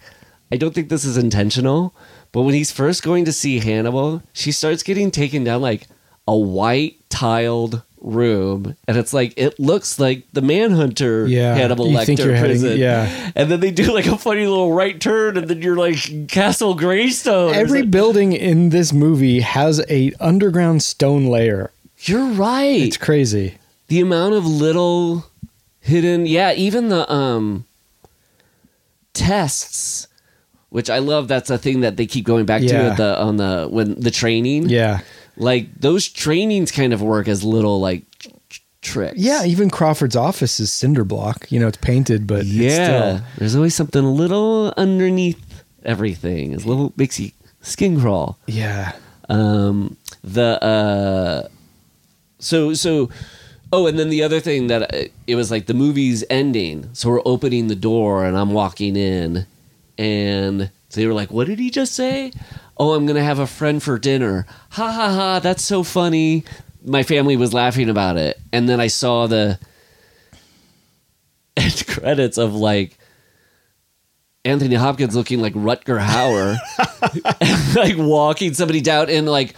I don't think this is intentional, but when he's first going to see Hannibal, she starts getting taken down like a white tiled room, and it's like it looks like the Manhunter Yeah, Hannibal you Lecter you're heading- prison. yeah. and then they do like a funny little right turn, and then you're like Castle Greystone. Every like- building in this movie has a underground stone layer. you're right. It's crazy. the amount of little hidden yeah even the um tests which i love that's a thing that they keep going back to Yeah. at the on the when the training Yeah. Like those trainings kind of work as little like tr- tr- tricks. Yeah, even Crawford's office is cinder block. You know, it's painted, but it's yeah. still there's always something a little underneath everything. It's a little makes you skin crawl. Yeah. um the uh so so oh and then the other thing that uh, it was like the movie's ending. So we're opening the door and i'm walking in and they were like what did he just say oh i'm gonna have a friend for dinner ha ha ha that's so funny my family was laughing about it and then i saw the [laughs] end credits of like Anthony Hopkins looking like Rutger Hauer, [laughs] [laughs] like walking somebody down in like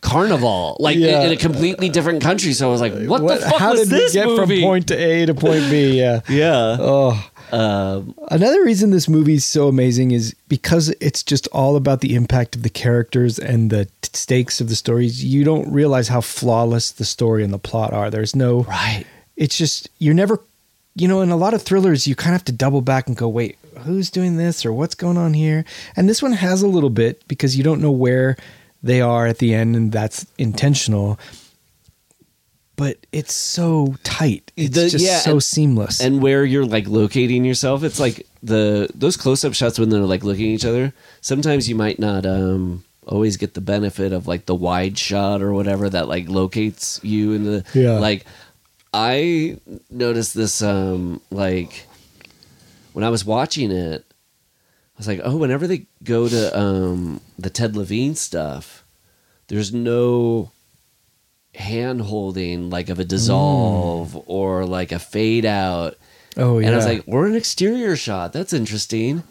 carnival, like in- Yeah. in a completely different country. So I was like, "What, the fuck how was did this we get movie?" from point to A to point B? Yeah. yeah, Oh. Um, Another reason this movie is so amazing is because it's just all about the impact of the characters and the t- stakes of the stories. You don't realize how flawless the story and the plot are. There's no right. it's just you're never you know in a lot of thrillers you kind of have to double back and go wait who's doing this or what's going on here and this one has a little bit because you don't know where they are at the end and that's intentional but it's so tight it's The- just yeah, so and- seamless And where you're like locating yourself, it's like the those close up shots when they're like looking at each other. Sometimes you might not um always get the benefit of like the wide shot or whatever that like locates you in the Yeah. like I noticed this um like when I was watching it I was like, "Oh, whenever they go to um the Ted Levine stuff, there's no hand holding like of a dissolve mm. or like a fade out oh yeah and I was like, "Or an exterior shot. That's interesting."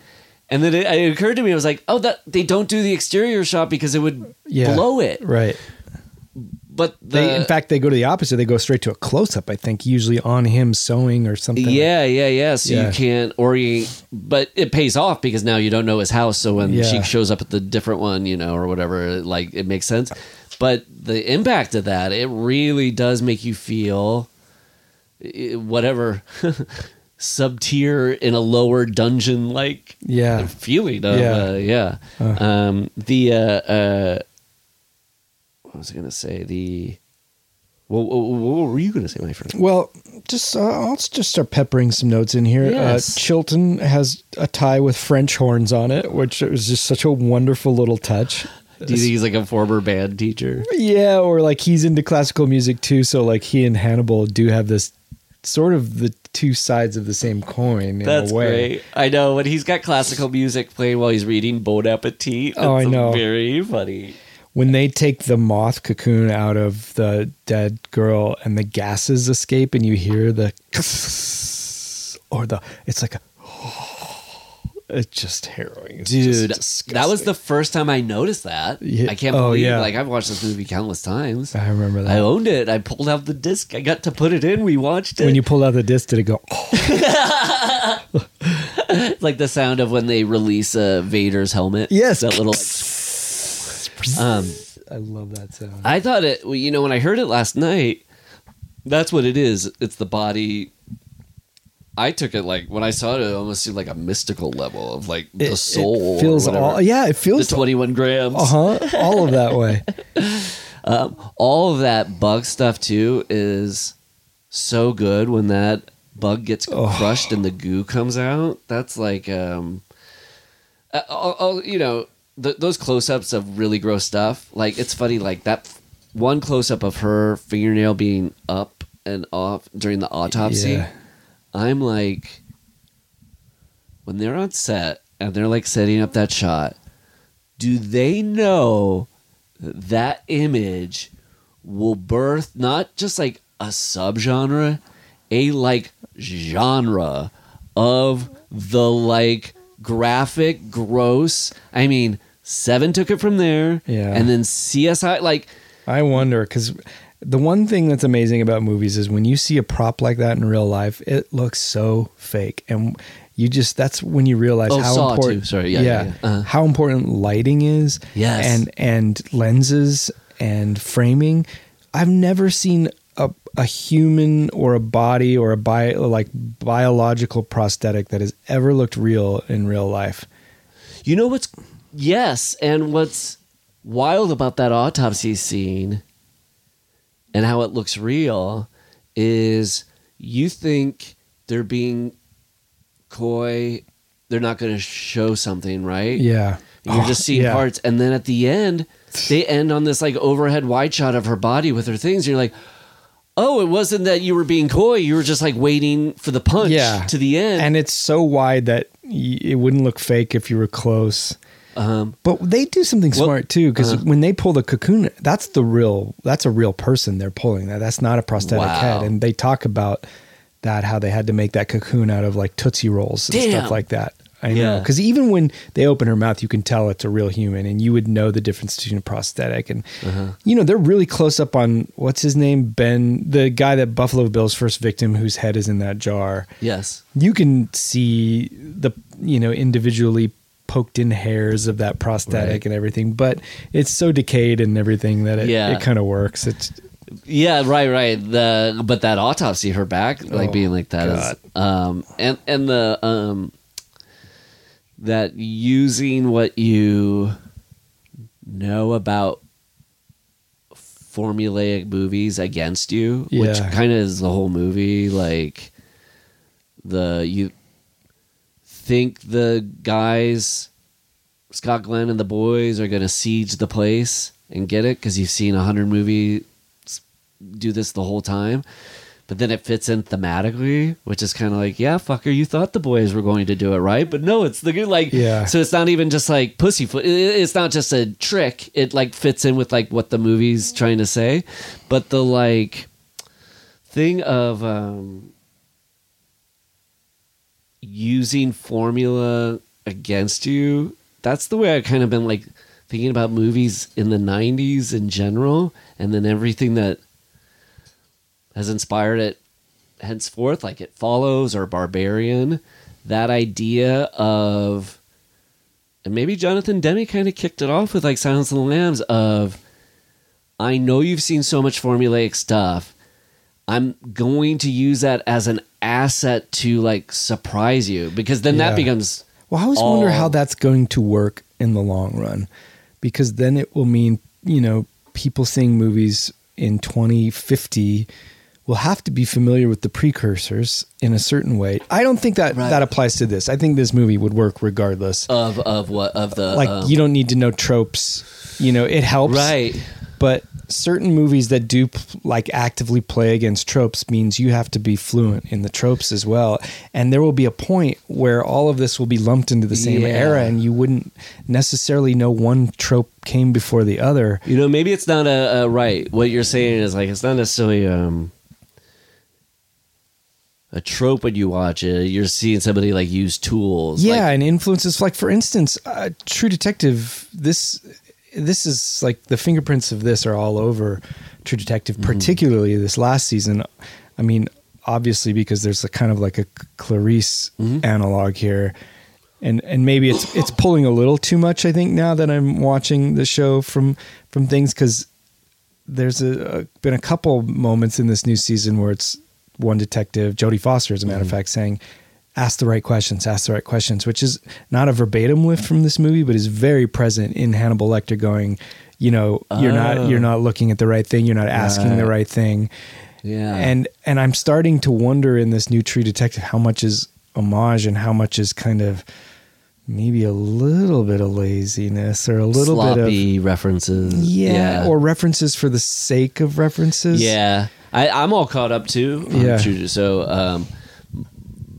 And then it, it occurred to me, I was like, "Oh, that they don't do the exterior shot because it would Yeah. blow it." right But the, they in fact they go to the opposite they go straight to a close-up i think usually on him sewing or something yeah, yeah, yeah. So Yeah. you can't orient, but it pays off because now you don't know his house. So when Yeah. she shows up at the different one, you know, or whatever, like it makes sense. But the impact of that, it really does make you feel whatever [laughs] sub tier in a lower dungeon like Yeah. feeling of Yeah. uh, yeah. Um, the uh, uh, what was I gonna say? The what, what, what were you gonna say, my friend? Well, just uh, I'll just start peppering some notes in here. Yes. Uh, Chilton has a tie with French horns on it, which was just such a wonderful little touch. [laughs] Do you think he's like a former band teacher? Yeah, or like he's into classical music too, so like he and Hannibal do have this sort of the two sides of the same coin in That's a way. great. I know but he's got classical music playing while he's reading Bon Appetit. Oh, I that's know. Very funny. When they take the moth cocoon out of the dead girl and the gases escape and you hear the [laughs] or the it's like a [sighs] it's just harrowing. It's Dude, just that was the first time I noticed that. Yeah. I can't Oh, believe yeah. like I've watched this movie countless times. I remember that. I owned it. I pulled out the disc. I got to put it in. We watched it. when you pulled out the disc, did it go? Oh, [laughs] [laughs] like the sound of when they release uh, Vader's helmet. Yes. that little. Like, um, [laughs] I love that sound. I thought it. well, You know, when I heard it last night, that's what it is. It's the body. I took it like when I saw it, it almost seemed like a mystical level of like the It- soul. It feels all. Yeah, it the feels. twenty-one grams. Uh huh. All of that way. [laughs] Um, all of that bug stuff too is so good when that bug gets crushed and the goo comes out. That's like, um, uh, all, all- you know, th- those close-ups of really gross stuff. Like it's funny, like that f- one close-up of her fingernail being up and off during the autopsy. Yeah. I'm like, when they're on set and they're like setting up that shot, do they know that that image will birth not just like a subgenre, a like genre of the like graphic, gross? I mean, Seven took it from there, Yeah. and then CSI like. I wonder because the one thing that's amazing about movies is when you see a prop like that in real life, it looks so fake, and you just that's when you realize Oh, how important. Sorry. Yeah, yeah, yeah. Uh-huh. how important lighting is. Yes. and and lenses and framing. I've never seen a human or a body or a bi- like biological prosthetic that has ever looked real in real life. You know what's yes, and what's wild about that autopsy scene and how it looks real is you think they're being coy, they're not going to show something, right? Yeah, You're Oh, just seeing yeah. parts, and then at the end, they end on this like overhead wide shot of her body with her things. And you're like, oh, it wasn't that you were being coy; you were just like waiting for the punch Yeah. to the end. and it's so wide that y- it wouldn't look fake if you were close. um, But they do something Well, smart too, because uh-huh. when they pull the cocoon, that's the real. That's a real person they're pulling. That that's not a prosthetic Wow. head. And they talk about that how they had to make that cocoon out of like tootsie rolls and Damn. stuff like that. I know Yeah. because even when they open her mouth, you can tell it's a real human, and you would know the difference between a prosthetic and Uh-huh. you know they're really close up on what's his name Ben, the guy that Buffalo Bill's first victim, whose head is in that jar yes, you can see the you know individually poked in hairs of that prosthetic Right. and everything but it's so decayed and everything that it, Yeah. it kind of works it's Yeah, right, right. The but that autopsy, her back, like Oh, being like that is, um, and and the um, that using what you know about formulaic movies against you, which kind of is the whole movie. Like the you think the guys, Scott Glenn and the boys, are going to siege the place and get it because you've seen a hundred movies do this the whole time. But then it fits in thematically, which is kind of like, yeah, fucker, you thought the boys were going to do it, right? But no, it's the good like, Yeah. So it's not even just like pussyfoot. It's not just a trick. It like fits in with like what the movie's trying to say. But the like thing of um, using formula against you, that's the way I've kind of been like thinking about movies in the 90s in general, and then everything that has inspired it henceforth, like It Follows or Barbarian. That idea of, and maybe Jonathan Demme kind of kicked it off with like Silence of the Lambs of, I know you've seen so much formulaic stuff. I'm going to use that as an asset to like surprise you because then Yeah. that becomes Well, I always wonder how that's going to work in the long run, because then it will mean you know people seeing movies in 2050 will have to be familiar with the precursors in a certain way. I don't think that Right. that applies to this. I think this movie would work regardless. of of what of the like um, you don't need to know tropes. You know, it helps, right. But certain movies that do like actively play against tropes means you have to be fluent in the tropes as well. And there will be a point where all of this will be lumped into the same Yeah. era, and you wouldn't necessarily know one trope came before the other. You know, maybe it's not a, a right. What you're saying is like it's not necessarily um, a trope when you watch it. You're seeing somebody like use tools. Yeah, like, and influences like for instance, uh, True Detective. This this is like the fingerprints of this are all over True Detective, Mm-hmm. particularly this last season. I mean, obviously because there's a kind of like a Clarice Mm-hmm. analog here. And, and maybe it's it's pulling a little too much. I think now that I'm watching the show from from things because there's a, a been a couple moments in this new season where it's one detective, Jodie Foster, as a matter of mm-hmm. fact, saying, "Ask the right questions, ask the right questions," which is not a verbatim lift from this movie, but is very present in Hannibal Lecter going, you know, you're not oh. you're not looking at the right thing, you're not asking the Right. right thing, yeah. and and I'm starting to wonder in this new True Detective how much is homage and how much is kind of maybe a little bit of laziness or a little bit of sloppy references. yeah, or references for the sake of references. yeah. I, I'm all caught up too. Yeah. So, um,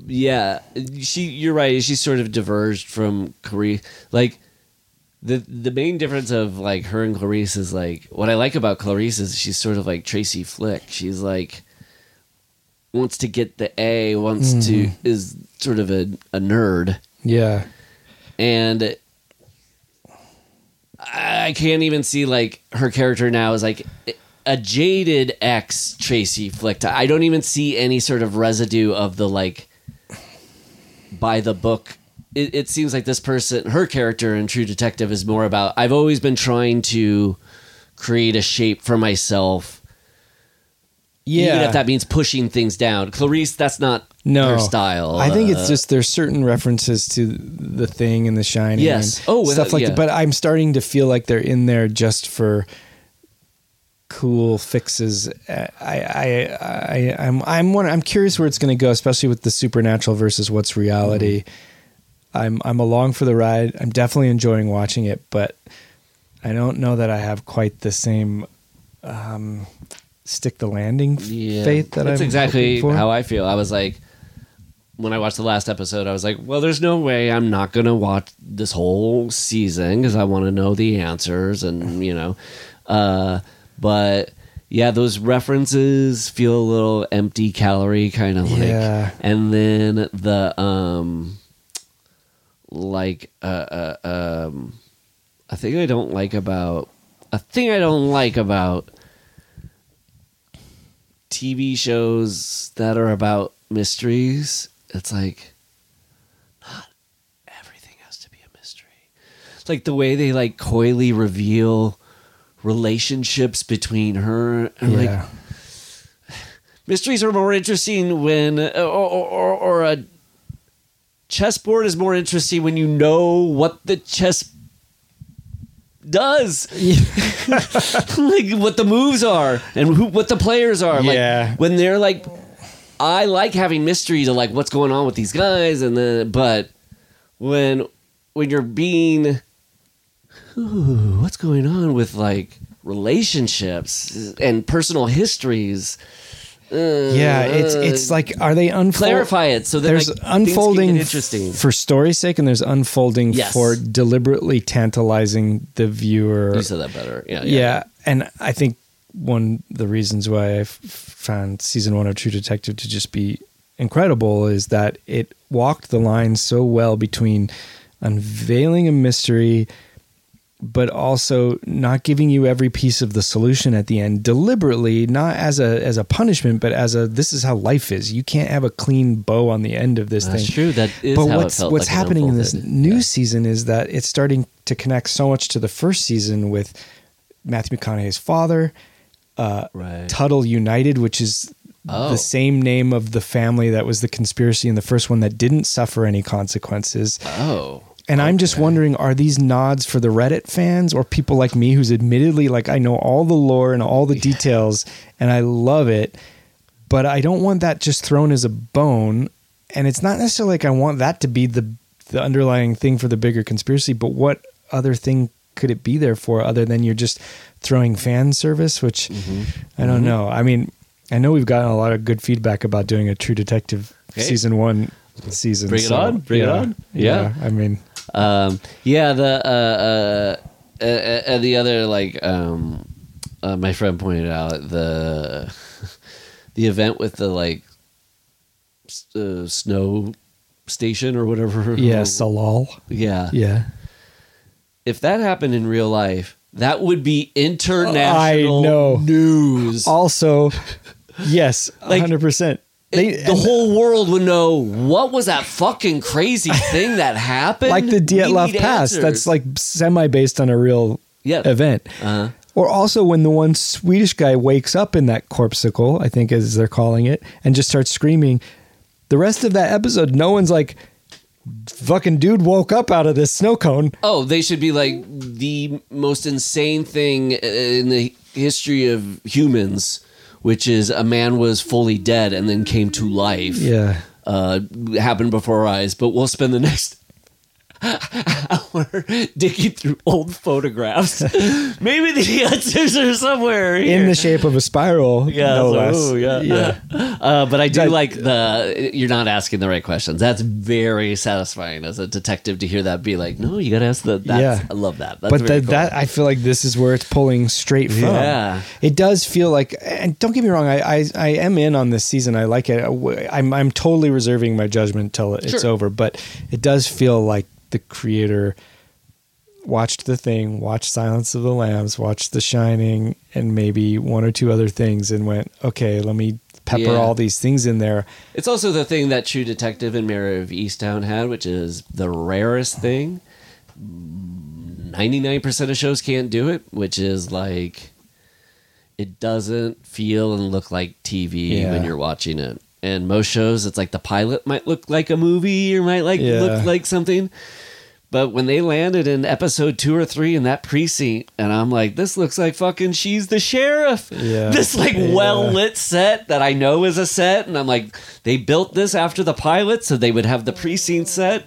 yeah, she. You're right. She sort of diverged from Clarice. Like the the main difference of like her and Clarice is like what I like about Clarice is she's sort of like Tracy Flick. She's like wants to get the A, wants to is sort of a, a nerd. yeah, and I can't even see like her character now is like a jaded ex Tracy Flick. I don't even see any sort of residue of the like by the book. It, it seems like this person, her character in True Detective, is more about. I've always been trying to create a shape for myself, yeah. even if that means pushing things down. Clarice, that's not no her style. I think Uh, it's just there's certain references to the thing and the shining. Yes. and Oh, stuff like yeah. that. But I'm starting to feel like they're in there just for cool fixes. I I I I'm I'm one, I'm curious where it's going to go, especially with the supernatural versus what's reality. Mm-hmm. I'm I'm along for the ride. I'm definitely enjoying watching it, but I don't know that I have quite the same um, stick the landing yeah. faith that That's I'm exactly how I feel. I was like, when I watched the last episode, I was like, well, there's no way I'm not gonna watch this whole season because I want to know the answers and you know, uh, but. Yeah, those references feel a little empty calorie kind of like Yeah. and then the um like uh, uh um a thing I don't like about a thing I don't like about TV shows that are about mysteries. It's like not everything has to be a mystery. It's like the way they like coyly reveal relationships between her and like mysteries are more interesting when or, or, or, or a chessboard is more interesting when you know what the chess does. [laughs] Like what the moves are and who what the players are. Yeah. like when they're like i like having mystery to like what's going on with these guys and then but when when you're being ooh, what's going on with like relationships and personal histories uh, Yeah, it's it's like are they unfold- clarify it so that there's like, things can get unfolding interesting for story's sake, and there's unfolding Yes. for deliberately tantalizing the viewer. you said that better yeah yeah. and I think one of the reasons why I f- found season one of True Detective to just be incredible is that it walked the line so well between unveiling a mystery but also not giving you every piece of the solution at the end deliberately not as a as a punishment but as a this is how life is you can't have a clean bow on the end of this thing. That's thing true. That is but how it what's what's like happening in this new Yeah. season is that it's starting to connect so much to the first season with Matthew McConaughey's father, uh, Right. Tuttle United, which is Oh. the same name of the family that was the conspiracy in the first one that didn't suffer any consequences. Oh. And I'm just wondering, are these nods for the Reddit fans or people like me who's admittedly like I know all the lore and all the details and I love it, but I don't want that just thrown as a bone. And it's not necessarily like I want that to be the the underlying thing for the bigger conspiracy, but what other thing could it be there for other than you're just throwing fan service, which Mm-hmm. I don't know. I mean, I know we've gotten a lot of good feedback about doing a True Detective Okay. season one season. Bring it so, on, bring it yeah, on. Yeah. I mean, Um, yeah, the uh, uh, uh, uh, the other like um, uh, my friend pointed out the [laughs] the event with the like uh, snow station or whatever. yeah, [laughs] Tsalal. yeah. Yeah. If that happened in real life, that would be international I know. news. Also, yes, Like, 100%. They, the whole world would know what was that fucking crazy [laughs] thing that happened. like the We Dyatlov Pass, answers. that's like semi based on a real Yeah. event. Uh-huh. Or also when the one Swedish guy wakes up in that corpsicle, I think as they're calling it, and just starts screaming. The rest of that episode, no one's like, fucking dude woke up out of this snow cone. Oh, they should be like the most insane thing in the history of humans, which is a man was fully dead and then came to life. Yeah. Uh, happened before our eyes, but we'll spend the [laughs] next [laughs] hour digging through old photographs. [laughs] Maybe the [laughs] answers are somewhere In the shape of a spiral. Yeah, no less. ooh, yeah. yeah. Uh, but I do That- like the you're not asking the right questions. That's very satisfying as a detective to hear that be like, no, you got to ask the. That's, Yeah. I love that. That's but the, cool. that I feel like this is where it's pulling straight from. Yeah. it does feel like, and don't get me wrong, I I, I am in on this season. I like it. I'm I'm totally reserving my judgment till it's Sure. over. But it does feel like the creator watched the thing, watched Silence of the Lambs, watched The Shining, and maybe one or two other things, and went, okay, let me pepper Yeah. all these things in there. It's also the thing that True Detective and Mare of Easttown had, which is the rarest thing. 99% of shows can't do it, which is like it doesn't feel and look like TV Yeah. when you're watching it. And most shows, it's like the pilot might look like a movie or might like Yeah. look like something. But when they landed in episode two or three in that precinct, and I'm like, this looks like fucking she's the sheriff. Yeah. This like Yeah. well lit set that I know is a set, and I'm like, they built this after the pilot, so they would have the precinct set.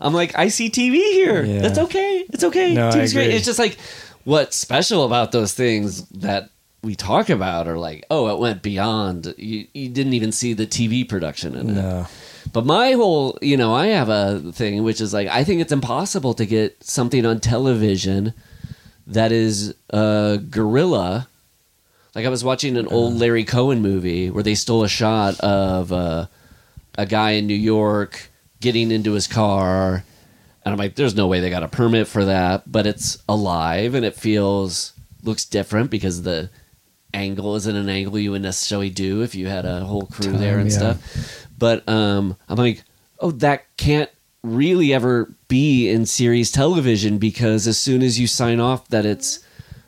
I'm like, I see TV here. Yeah. That's okay. It's okay. No, I TV's great. It's just like what's special about those things that we talk about are like, oh, it went beyond. You, you didn't even see the TV production in it. No. But my whole, you know, I have a thing which is like I think it's impossible to get something on television that is uh, guerrilla. Like I was watching an old Larry Cohen movie where they stole a shot of uh, a guy in New York getting into his car, and I'm like, "There's no way they got a permit for that." But it's alive and it feels looks different because the angle isn't an angle you would necessarily do if you had a whole crew there and yeah. stuff. But um, I'm like, oh, that can't really ever be in series television because as soon as you sign off that it's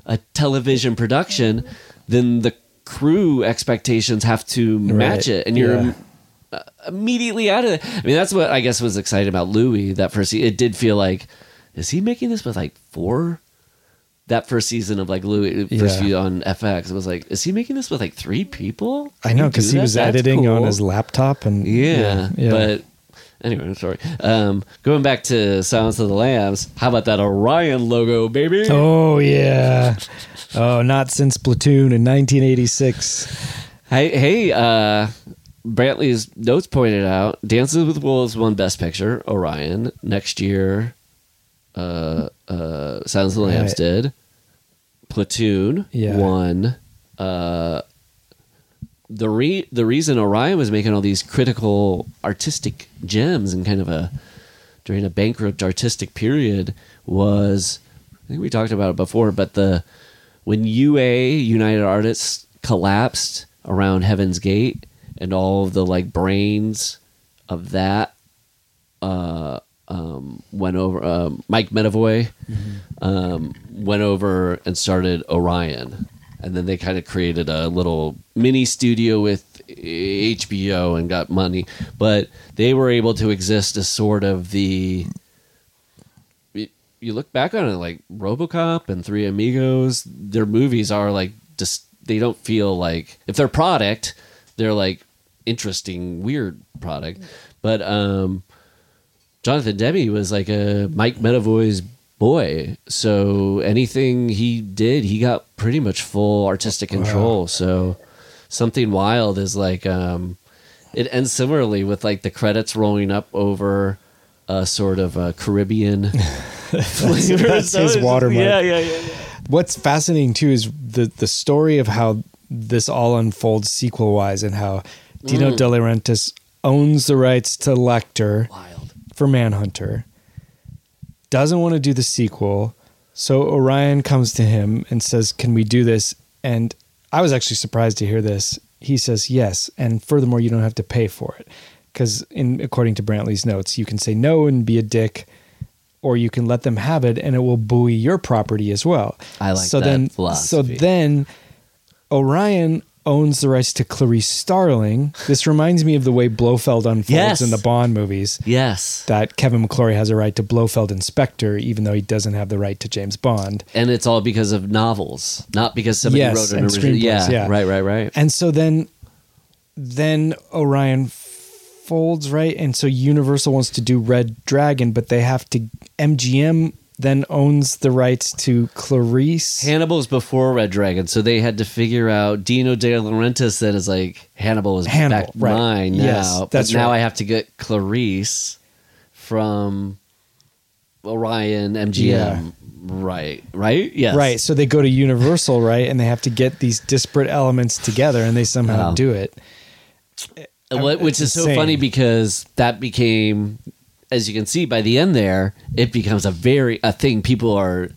a television production, then the crew expectations have to match Right, it, and you're yeah. uh, immediately out of it. I mean, that's what I guess was exciting about Louie that first. It did feel like, is he making this with like four? That first season of like Louie, first Yeah. view on FX, it was like, is he making this with like three people? I know because he was That's editing on his laptop and Yeah, yeah. but anyway, I'm sorry. Um, going back to Silence of the Lambs, how about that Orion logo, baby? Oh yeah. Oh, not since Platoon in 1986. Hey, hey, uh, Brantley's notes pointed out Dances with Wolves won Best Picture, Orion. Next year, uh, uh, Silence of the Lambs Right. did. Platoon Yeah. won. Uh, the re- the reason Orion was making all these critical artistic gems and kind of a during a bankrupt artistic period was I think we talked about it before, but the when UA United Artists collapsed around Heaven's Gate and all of the like brains of that uh, um, went over. Um, Mike Medavoy um, went over and started Orion, and then they kind of created a little mini studio with HBO and got money, but they were able to exist as sort of the. You look back on it like RoboCop and Three Amigos. Their movies are like just they don't feel like if they're product, they're like interesting, weird product. But um, Jonathan Demme was like a Mike Medavoy's boy. So anything he did, he got pretty much full artistic control. So something wild is like um, it ends similarly with like the credits rolling up over a sort of a Caribbean [laughs] flavor. that's So his watermark. Yeah, yeah, yeah. yeah. What's fascinating too is the the story of how this all unfolds sequel wise and how Dino De Laurentiis owns the rights to Lecter. For Manhunter, doesn't want to do the sequel, so Orion comes to him and says, "Can we do this?" And I was actually surprised to hear this. He says yes, and furthermore, you don't have to pay for it because, in according to Brantley's notes, you can say no and be a dick, or you can let them have it, and it will buoy your property as well. I like so that then, philosophy. So then, Orion owns the rights to Clarice Starling. This reminds me of the way Blofeld unfolds Yes. in the Bond movies Yes. that Kevin McClory has a right to Blofeld and SPECTRE, even though he doesn't have the right to James Bond. And it's all because of novels, not because somebody Yes, wrote an original. Yeah, yeah. right, right, right. And so then, then Orion folds right, and so Universal wants to do Red Dragon, but they have to. MGM then owns the rights to Clarice. Hannibal's before Red Dragon, so they had to figure out Dino De Laurentiis that is like Hannibal is Hannibal, back right. mine now. Yes, that's but now right. I have to get Clarice from Orion MGM. Yeah. Right, right, yes, Right, so they go to Universal, right, and they have to get these disparate elements together, and they somehow Wow. do it. Which is so funny because that became, as you can see by the end there, it becomes a very a thing people are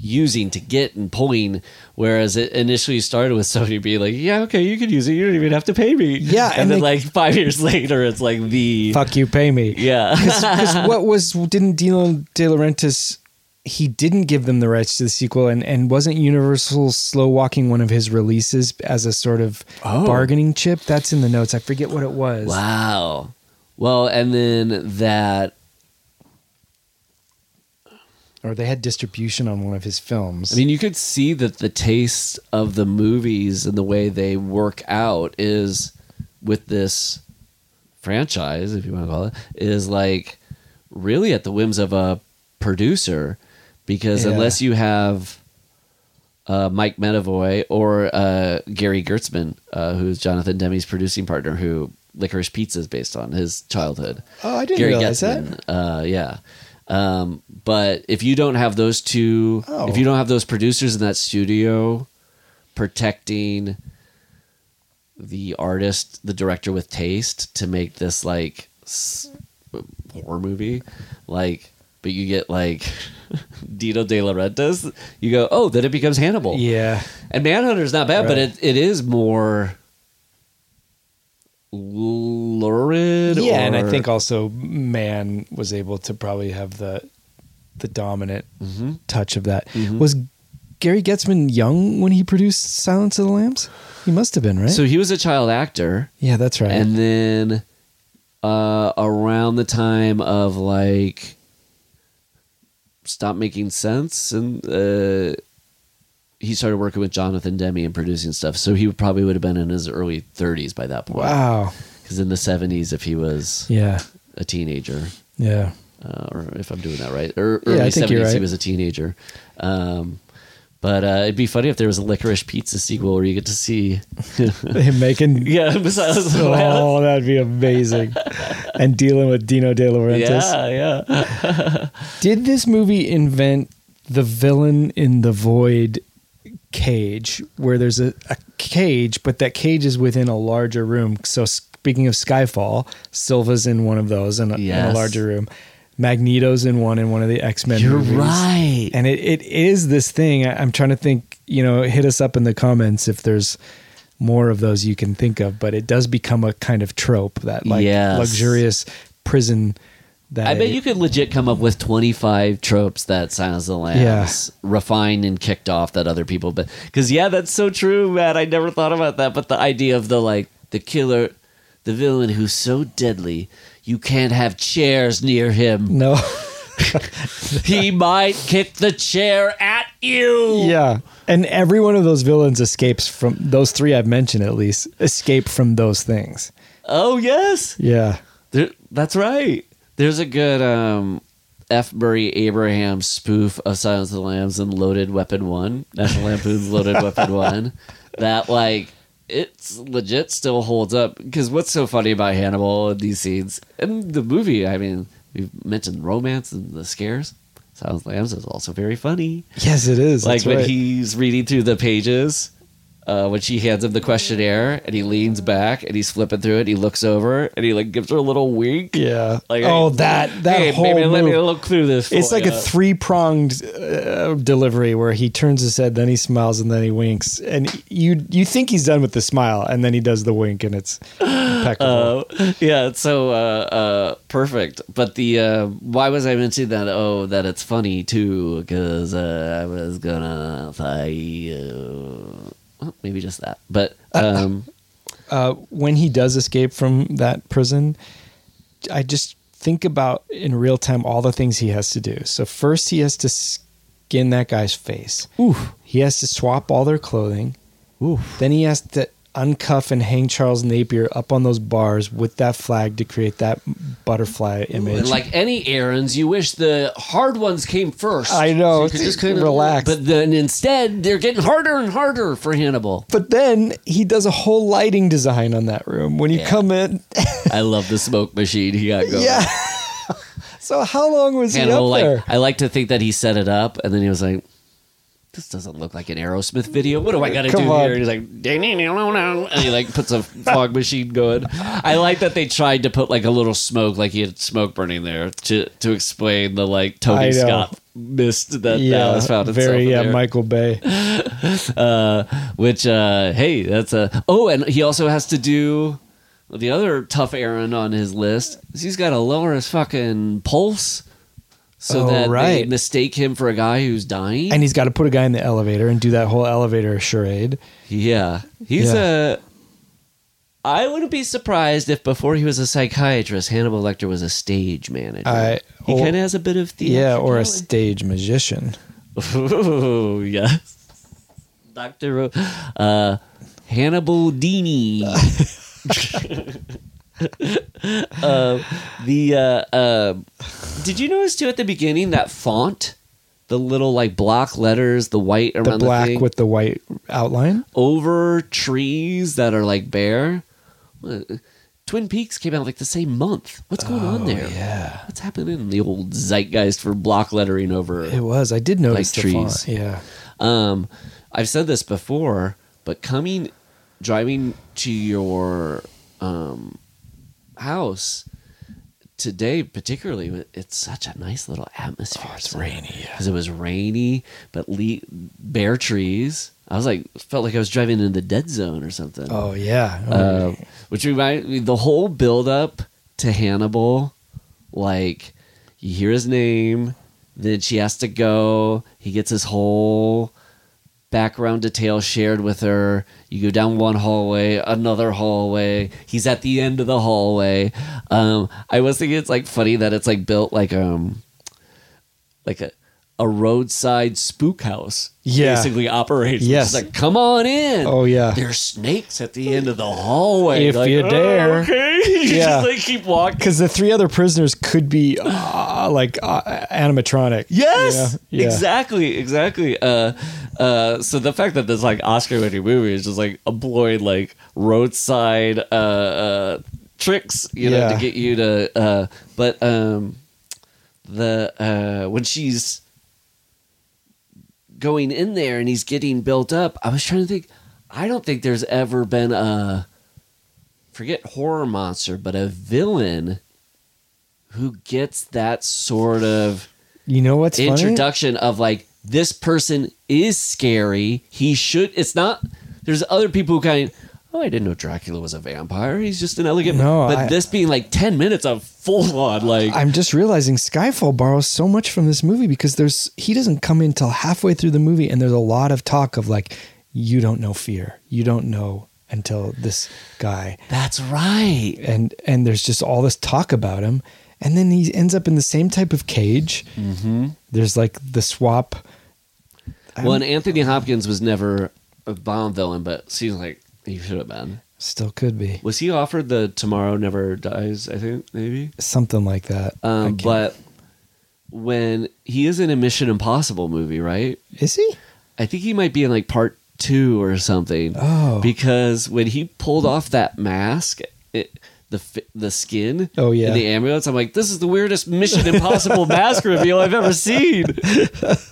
using to get and pulling. Whereas it initially started with somebody being like, "Yeah, okay, you can use it. You don't even have to pay me." Yeah, and, and then they- like five years [laughs] later, it's like the Fuck you, pay me. yeah. [laughs] Because what was didn't Dino De Laurentiis? He didn't give them the rights to the sequel, and and wasn't Universal slow walking one of his releases as a sort of Oh. bargaining chip? That's in the notes. I forget what it was. wow. Well, and then that Or they had distribution on one of his films. I mean, you could see that the taste of the movies and the way they work out is with this franchise, if you want to call it, is like really at the whims of a producer. Because Yeah. unless you have uh, Mike Medavoy or uh, Gary Goetzman, uh, who's Jonathan Demme's producing partner, who Licorice Pizza is based on his childhood. Oh, I didn't realize that. Uh, yeah. Um, but if you don't have those two, Oh. if you oh. don't have those producers in that studio protecting the artist, the director with taste to make this like s- horror movie, like, but you get like [laughs] Dino De Laurentiis, you go, oh, then it becomes Hannibal. yeah, And Manhunter's not bad, but it, it is more lurid. yeah, and I think also Mann was able to probably have the the dominant Mm-hmm. touch of that. Was Gary Goetzman young when he produced Silence of the Lambs? He must have been, right? So he was a child actor, yeah, that's right. and then uh, around the time of like stop making sense, and uh, he started working with Jonathan Demme and producing stuff. So he probably would have been in his early 30s by that point. wow. Because in the 70s, if he was Yeah, a teenager, yeah. Uh, or if I'm doing that right, or Yeah, early I think 70s, you're he was a teenager. Um, but uh, it'd be funny if there was a licorice pizza sequel where you get to see, [laughs] Him making [laughs] yeah, besides the Oh, that'd be amazing. and dealing with Dino De Laurentiis. Yeah, yeah. [laughs] Did this movie invent the villain in the void cage where there's a, a cage, but that cage is within a larger room? So speaking of Skyfall, Silva's in one of those in a, in a larger room. Magneto's in one in one of the X Men. You're movies. right. and it, it is this thing. I, I'm trying to think. You know, hit us up in the comments if there's more of those you can think of. But it does become a kind of trope that like Yes. luxurious prison. That I bet you could legit come up with 25 tropes that Silence of the Lambs refined and kicked off that other people. But because, yeah, that's so true, man. I never thought about that. But the idea of the like the killer, the villain who's so deadly you can't have chairs near him. No. [laughs] He might kick the chair at you. yeah. And every one of those villains escapes from those three I've mentioned at least escape from those things. Oh yes, Yeah. there, that's right. There's a good um, F. Murray Abraham spoof of Silence of the Lambs and Loaded Weapon One, National Lampoon's Loaded Weapon One. [laughs] That like it's legit still holds up because what's so funny about Hannibal in these scenes and the movie? I mean, we've mentioned romance and the scares. Silence Lambs is also very funny. Yes, it is. like That's when right. he's reading through the pages uh, when she hands him the questionnaire and he leans back and he's flipping through it he looks over and he like gives her a little wink Yeah. like oh, hey, that that hey, whole baby, let me look through this It's like ya. a three pronged uh, delivery where he turns his head, then he smiles, and then he winks, and you you think he's done with the smile, and then he does the wink, and it's impeccable. Uh, yeah, it's so uh, uh, perfect. But the uh, why was I mentioning that? Oh, that it's funny too, because uh, I was gonna say uh, well, maybe just that. But um, uh, when he does escape from that prison, I just think about in real time all the things he has to do. So first, he has to skin that guy's face. Ooh. He has to swap all their clothing. Ooh. Then he has to uncuff and hang Charles Napier up on those bars with that flag to create that butterfly image. and like any errands, you wish the hard ones came first. I know. So you just kind of Relax. But then instead, they're getting harder and harder for Hannibal. but then he does a whole lighting design on that room. When you come in, [laughs] I love the smoke machine he got going. yeah. [laughs] so how long was he Hannibal, up like there? I like to think that he set it up, and then he was like, "This doesn't look like an Aerosmith video. What do I got to do on. here?" And he's like, "Ding, ding, ding, ding, ding," and he like puts a fog machine going. I like that they tried to put like a little smoke, like he had smoke burning there, to to explain the like Tony Scott mist that yeah, Dallas found itself very yeah. Michael Bay. [laughs] uh, which uh, hey, that's a oh, and he also has to do the other tough errand on his list. Is he's got to lower his fucking pulse so Oh, that they right. mistake him for a guy who's dying. And he's got to put a guy in the elevator and do that whole elevator charade. yeah, he's Yeah. a. I wouldn't be surprised if before he was a psychiatrist, Hannibal Lecter was a stage manager. I- he kind of has a bit of Yeah, or a stage magician. Ooh, yes. Dr. Uh, Hannibal Dini. [laughs] [laughs] uh, [laughs] the uh, uh, did you notice too at the beginning that font, the little like block letters, the white around The black thing, with the white outline. over trees that are like bare. Uh, Twin Peaks came out like the same month. What's going on there? Oh, Yeah, What's happening in the old zeitgeist for block lettering over? it was. I did notice Like the trees. font. Yeah. Um, I've said this before, but coming, driving to your um, house today, particularly, it's such a nice little atmosphere. it's rainy because it was rainy, but le- bare trees. I was like, felt like I was driving in the dead zone or something. Oh yeah. Uh, which remind me the whole build up to Hannibal, like you hear his name, then she has to go. He gets his whole background detail shared with her. You go down one hallway, another hallway. He's at the end of the hallway. Um, I was thinking it's like funny that it's like built like um like a a roadside spook house. Yeah. basically operates. It's Yes. like come on in. Oh, yeah. There's snakes at the end of the hallway. If Like, you "Oh, dare." okay. [laughs] You Yeah. just like keep walking. because the three other prisoners could be uh, like uh, animatronic. Yes, Yeah, yeah. exactly, exactly. Uh, uh, so the fact that this like Oscar-winning movie is just like employing like roadside uh, uh, tricks, you know, Yeah. to get you to. Uh, but um, the uh, when she's going in there and he's getting built up, I was trying to think. I don't think there's ever been a forget horror monster, but a villain who gets that sort of You know what's funny? introduction of like this person is scary. He should. It's not. There's other people who kind of. Oh, I didn't know Dracula was a vampire. He's just an elegant. No, but I- this being like ten minutes of full on like. I'm just realizing Skyfall borrows so much from this movie because there's he doesn't come in till halfway through the movie and there's a lot of talk of like you don't know fear. You don't know until this guy That's right. and and there's just all this talk about him and then he ends up in the same type of cage mm-hmm. there's like the swap Well, and Anthony Hopkins was never a Bond villain, but seems like he should have been. still could be Was he offered the Tomorrow Never Dies? I think maybe. something like that Um, but when he is in a Mission Impossible movie, right? is he I think he might be in like part two or something. Oh. because when he pulled off that mask, it, the the skin. Oh, yeah. in the ambulance. I'm like, this is the weirdest Mission Impossible [laughs] mask reveal I've ever seen.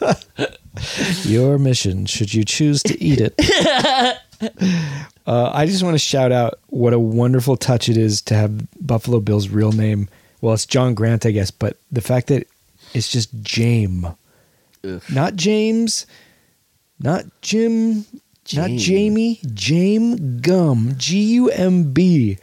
[laughs] your mission should you choose to eat it [laughs] uh, i just want to shout out what a wonderful touch it is to have buffalo bill's real name. Well it's john grant i guess but the fact that it's just james. Not james not jim not jamie james gumb g-u-m-b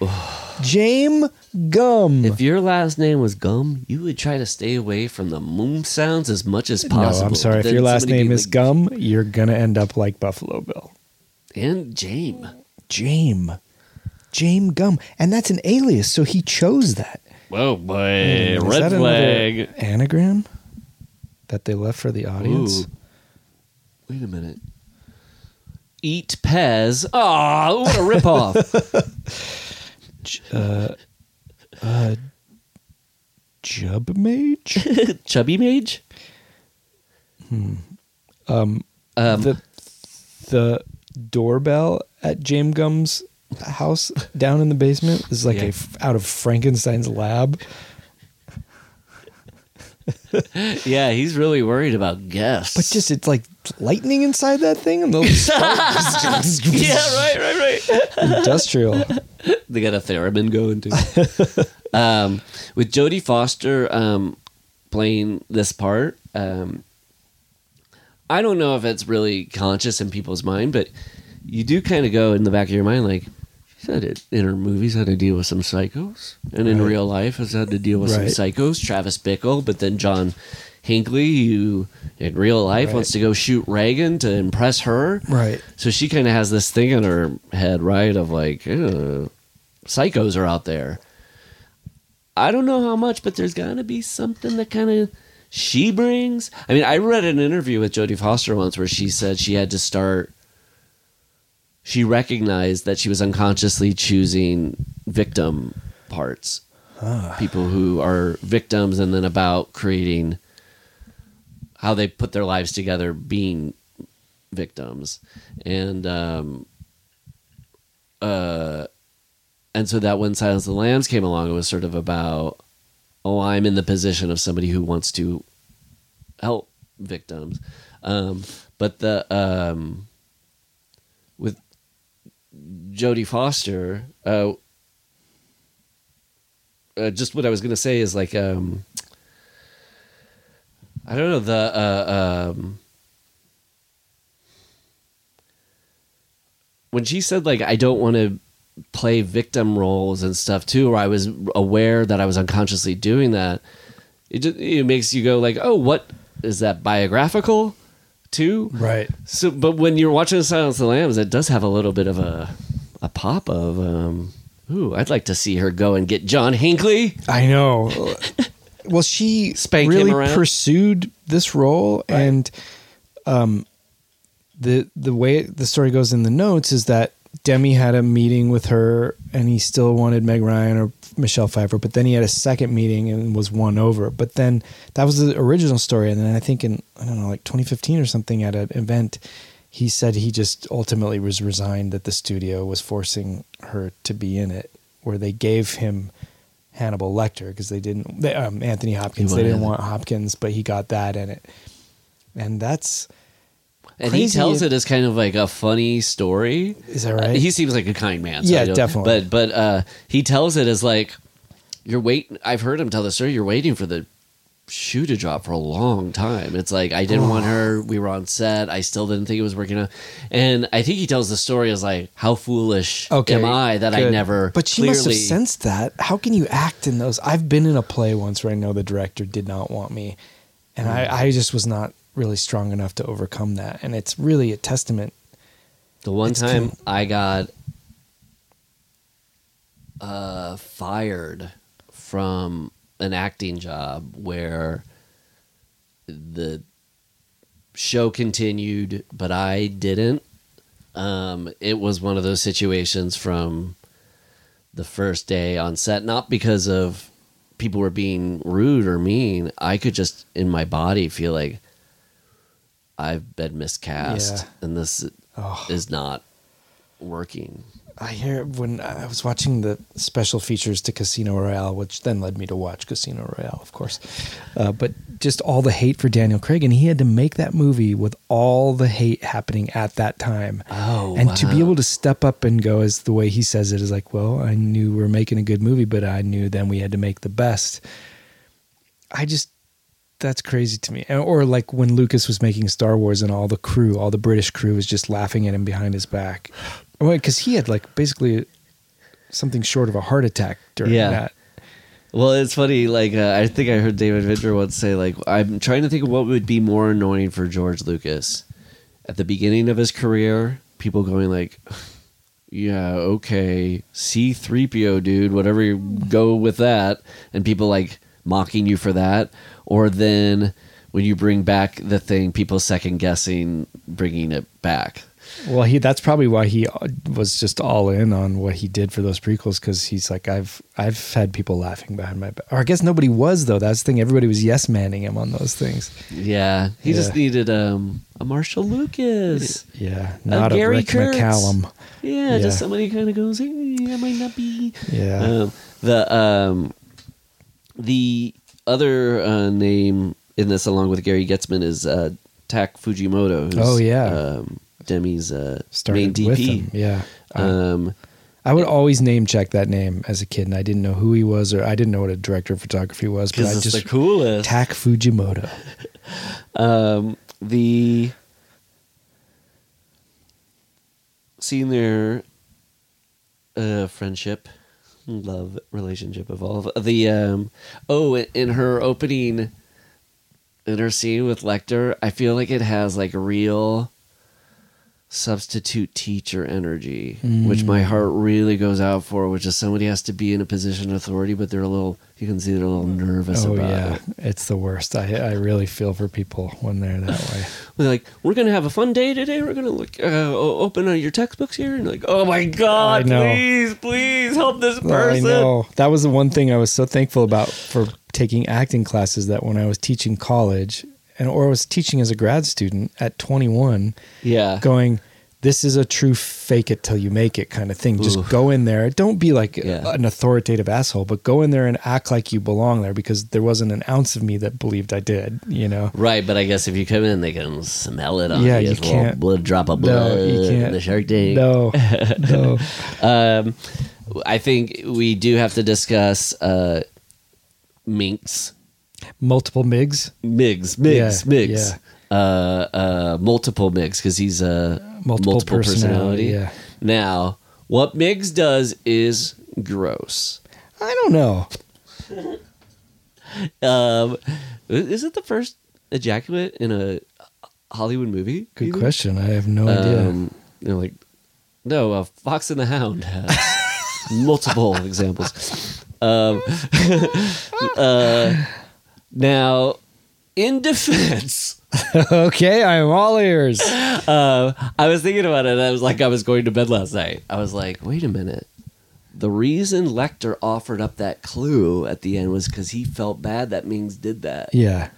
james gumb. If your last name was Gum, you would try to stay away from the moon sounds as much as possible. no i'm sorry But if your last name is like, gum you're gonna end up like buffalo bill. And James. James. James Gumb. And that's an alias, so he chose that. Whoa, boy, Is red flag. Anagram that they left for the audience. Ooh. Wait a minute. Eat Pez. Oh, what a ripoff. [laughs] Uh, Jub Mage? [laughs] Chubby Mage? Um, the the doorbell at James Gumb's house down in the basement This is like Yeah. a f- out of Frankenstein's lab. yeah, he's really worried about guests. But just it's like lightning inside that thing and the [laughs] yeah, right, right, right. industrial. they got a theremin going too. [laughs] um, with Jodie Foster um, playing this part, um, I don't know if it's really conscious in people's mind, but you do kind of go in the back of your mind like, she's had it in her movies had to deal with some psychos, and in Right. real life has had to deal with Right. some psychos. Travis Bickle, but then John Hinckley, who in real life Right. wants to go shoot Reagan to impress her. Right. So she kind of has this thing in her head, right? Of like, "Ugh, psychos are out there. I don't know how much, but there's got to be something that kind of she brings. I mean, I read an interview with Jodie Foster once where she said she had to start. She recognized that she was unconsciously choosing victim parts, people who are victims, and then about creating how they put their lives together being victims. And um uh and so that when silence of the lambs came along it was sort of about oh i'm in the position of somebody who wants to help victims. Um but the um jodie foster uh, uh just what i was gonna say is like um i don't know the uh um when she said like I don't want to play victim roles and stuff too, or I was aware that I was unconsciously doing that, it just it makes you go like, oh, what is that biographical too? Right. So, but when you're watching the Silence of the Lambs, it does have a little bit of a a pop of, um, ooh, I'd like to see her go and get John Hinckley. I know. [laughs] well, she Spank him really pursued this role, and um, the the way the story goes in the notes is that Demme had a meeting with her, and he still wanted Meg Ryan or Michelle Pfeiffer, but then he had a second meeting and was won over. But then that was the original story, and then I think in I don't know like 2015 or something at an event. He said he just ultimately was resigned that the studio was forcing her to be in it, where they gave him Hannibal Lecter because they didn't they, um, Anthony Hopkins. They didn't want Hopkins, but he got that in it, and that's And Crazy he tells it- as kind of like a funny story. Is that Uh, right? he seems like a kind man. So Yeah, definitely. But but uh, he tells it as like you're waiting. I've heard him tell the story. You're waiting for the shoe to drop for a long time. It's like I didn't want her. We were on set. I still didn't think it was working out. And I think he tells the story as like, how foolish okay. am I that I never. But she clearly, must have sensed that. How can you act in those? I've been in a play once where I know the director did not want me, and. I, I just was not really strong enough to overcome that. And it's really a testament. The one It's time con- I got uh, fired from an acting job where the show continued, but I didn't. Um, it was one of those situations from the first day on set, not because of people were being rude or mean. I could just in my body feel like I've been miscast, Yeah. and this Oh. is not working. I hear when I was watching the special features to Casino Royale, which then led me to watch Casino Royale, of course. Uh, but just all the hate for Daniel Craig, and he had to make that movie with all the hate happening at that time. Oh, and to be able to step up and go, as the way he says it, is like, well, I knew we are making a good movie, but I knew then we had to make the best. I just that's crazy to me. Or like when Lucas was making Star Wars and all the crew, all the British crew was just laughing at him behind his back. Because he had like basically something short of a heart attack during Yeah. that. Well, it's funny. Like uh, I think I heard David Fincher once say, like I'm trying to think of what would be more annoying for George Lucas at the beginning of his career. People going like, [sighs] "Yeah, okay, C three PO, dude, whatever you go with that," and people like mocking you for that, or then when you bring back the thing, people second guessing bringing it back. Well, he that's probably why he uh, was just all in on what he did for those prequels because he's like I've I've had people laughing behind my back. Or I guess nobody was though. That's the thing. Everybody was yes manning him on those things. Yeah, he just needed um, a Marshall Lucas. Yeah, not a, Gary Rick Kurtz. McCallum. Yeah, Yeah. just somebody kind of goes, hey, I might not be. Yeah. Um, the um, the other uh, name in this, along with Gary Goetzman, is uh, Tak Fujimoto. Who's, Oh, yeah. um, Demme's uh, main with DP. him. Yeah. I- Um, I would always name check that name as a kid, and I didn't know who he was, or I didn't know what a director of photography was. But I just the coolest. Tak Fujimoto. [laughs] um, the seeing their uh, friendship, love, relationship evolve. The um, oh, in- her opening, in her scene with Lecter, I feel like it has like real substitute teacher energy, which my heart really goes out for. Which is somebody has to be in a position of authority, but they're a little. You can see they're a little nervous Oh about yeah, it. it's the worst. I I really feel for people when they're that way. [laughs] They're like, we're gonna have a fun day today. We're gonna look, uh, open uh, your textbooks here, and like, oh my god, please, please help this person. I know that was the one thing I was so thankful about for taking acting classes. That when I was teaching college, and or was teaching as a grad student at 21, Yeah, going, this is a true fake it till you make it kind of thing. Just go in there. Don't be like Yeah. an authoritative asshole, but go in there and act like you belong there because there wasn't an ounce of me that believed I did. You know. right. But I guess if you come in, they can smell it on Yeah, you. you can't- blood drop of No, blood. you in can't. The Shark Tank. No, no. [laughs] Um, I think we do have to discuss uh, Minx, Multiple Miggs. Miggs, Miggs, Yeah, Miggs. yeah. Uh, uh, multiple Miggs because he's a Multiple personality, yeah. Now, what Miggs does is gross. I don't know. [laughs] Um, is it the first ejaculate in a Hollywood movie? Good even? question. I have no idea. Um, you know, like no, uh, Fox and the Hound has [laughs] multiple examples. Um, [laughs] uh, now, in defense, [laughs] okay, I'm all ears. uh, I was thinking about it. And I was like, I was going to bed last night. I was like, wait a minute. The reason Lecter offered up that clue at the end was because he felt bad that Mings did that. Yeah.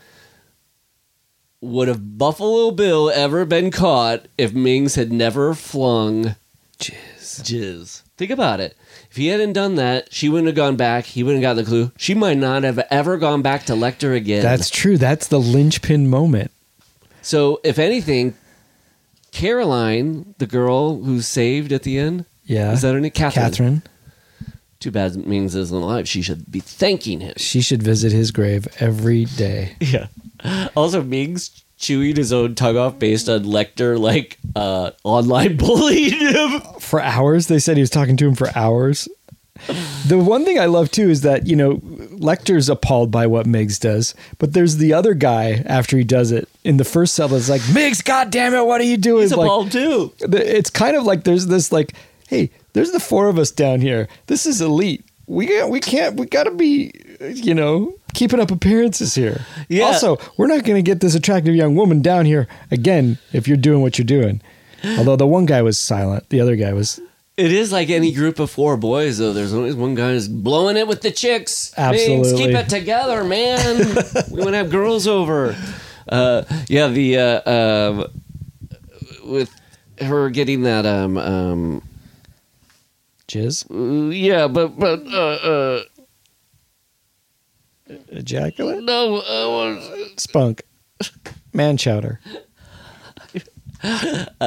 Would have Buffalo Bill ever been caught if Mings had never flung Jizz. jizz? Think about it. If he hadn't done that, she wouldn't have gone back. He wouldn't have got the clue. She might not have ever gone back to Lecter again. That's true. That's the linchpin moment. so. If anything, Caroline, the girl who's saved at the end, Yeah. is that her name? Catherine. Catherine. Too bad Mings isn't alive. She should be thanking him. She should visit his grave every day. [laughs] Yeah. Also, Mings chewing his own tongue off based on Lecter, like uh, online [laughs] bullying him. For hours. They said he was talking to him for hours. The one thing I love too is that, you know, Lecter's appalled by what Miggs does, but there's the other guy after he does it in the first cell that's like, Miggs, God damn it, what are you doing? He's Like, appalled too. it's kind of like there's this like hey There's the four of us down here. This is elite. We can't. We can't. We got to be, you know, keeping up appearances here. Yeah. Also, we're not to get this attractive young woman down here again if you're doing what you're doing. Although the one guy was silent, the other guy was It is like any group of four boys, though. There's always one guy who's blowing it with the chicks. Things, Absolutely. keep it together, man. [laughs] we want to have girls over. Uh, yeah, the uh, um with her getting that um um jizz, yeah, but but uh, uh ejaculate, no, uh, spunk, man chowder. [laughs]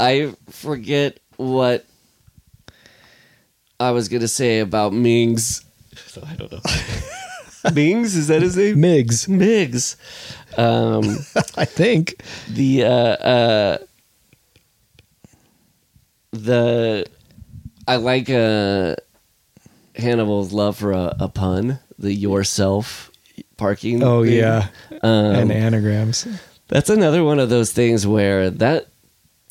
I forget what I was gonna say about Mings. I don't know. [laughs] Mings is that his name? Miggs, Miggs. Um, [laughs] I think. the uh, uh, the I like uh, Hannibal's love for a, a pun. The yourself parking. Oh thing. yeah, Um, and anagrams. That's another one of those things where that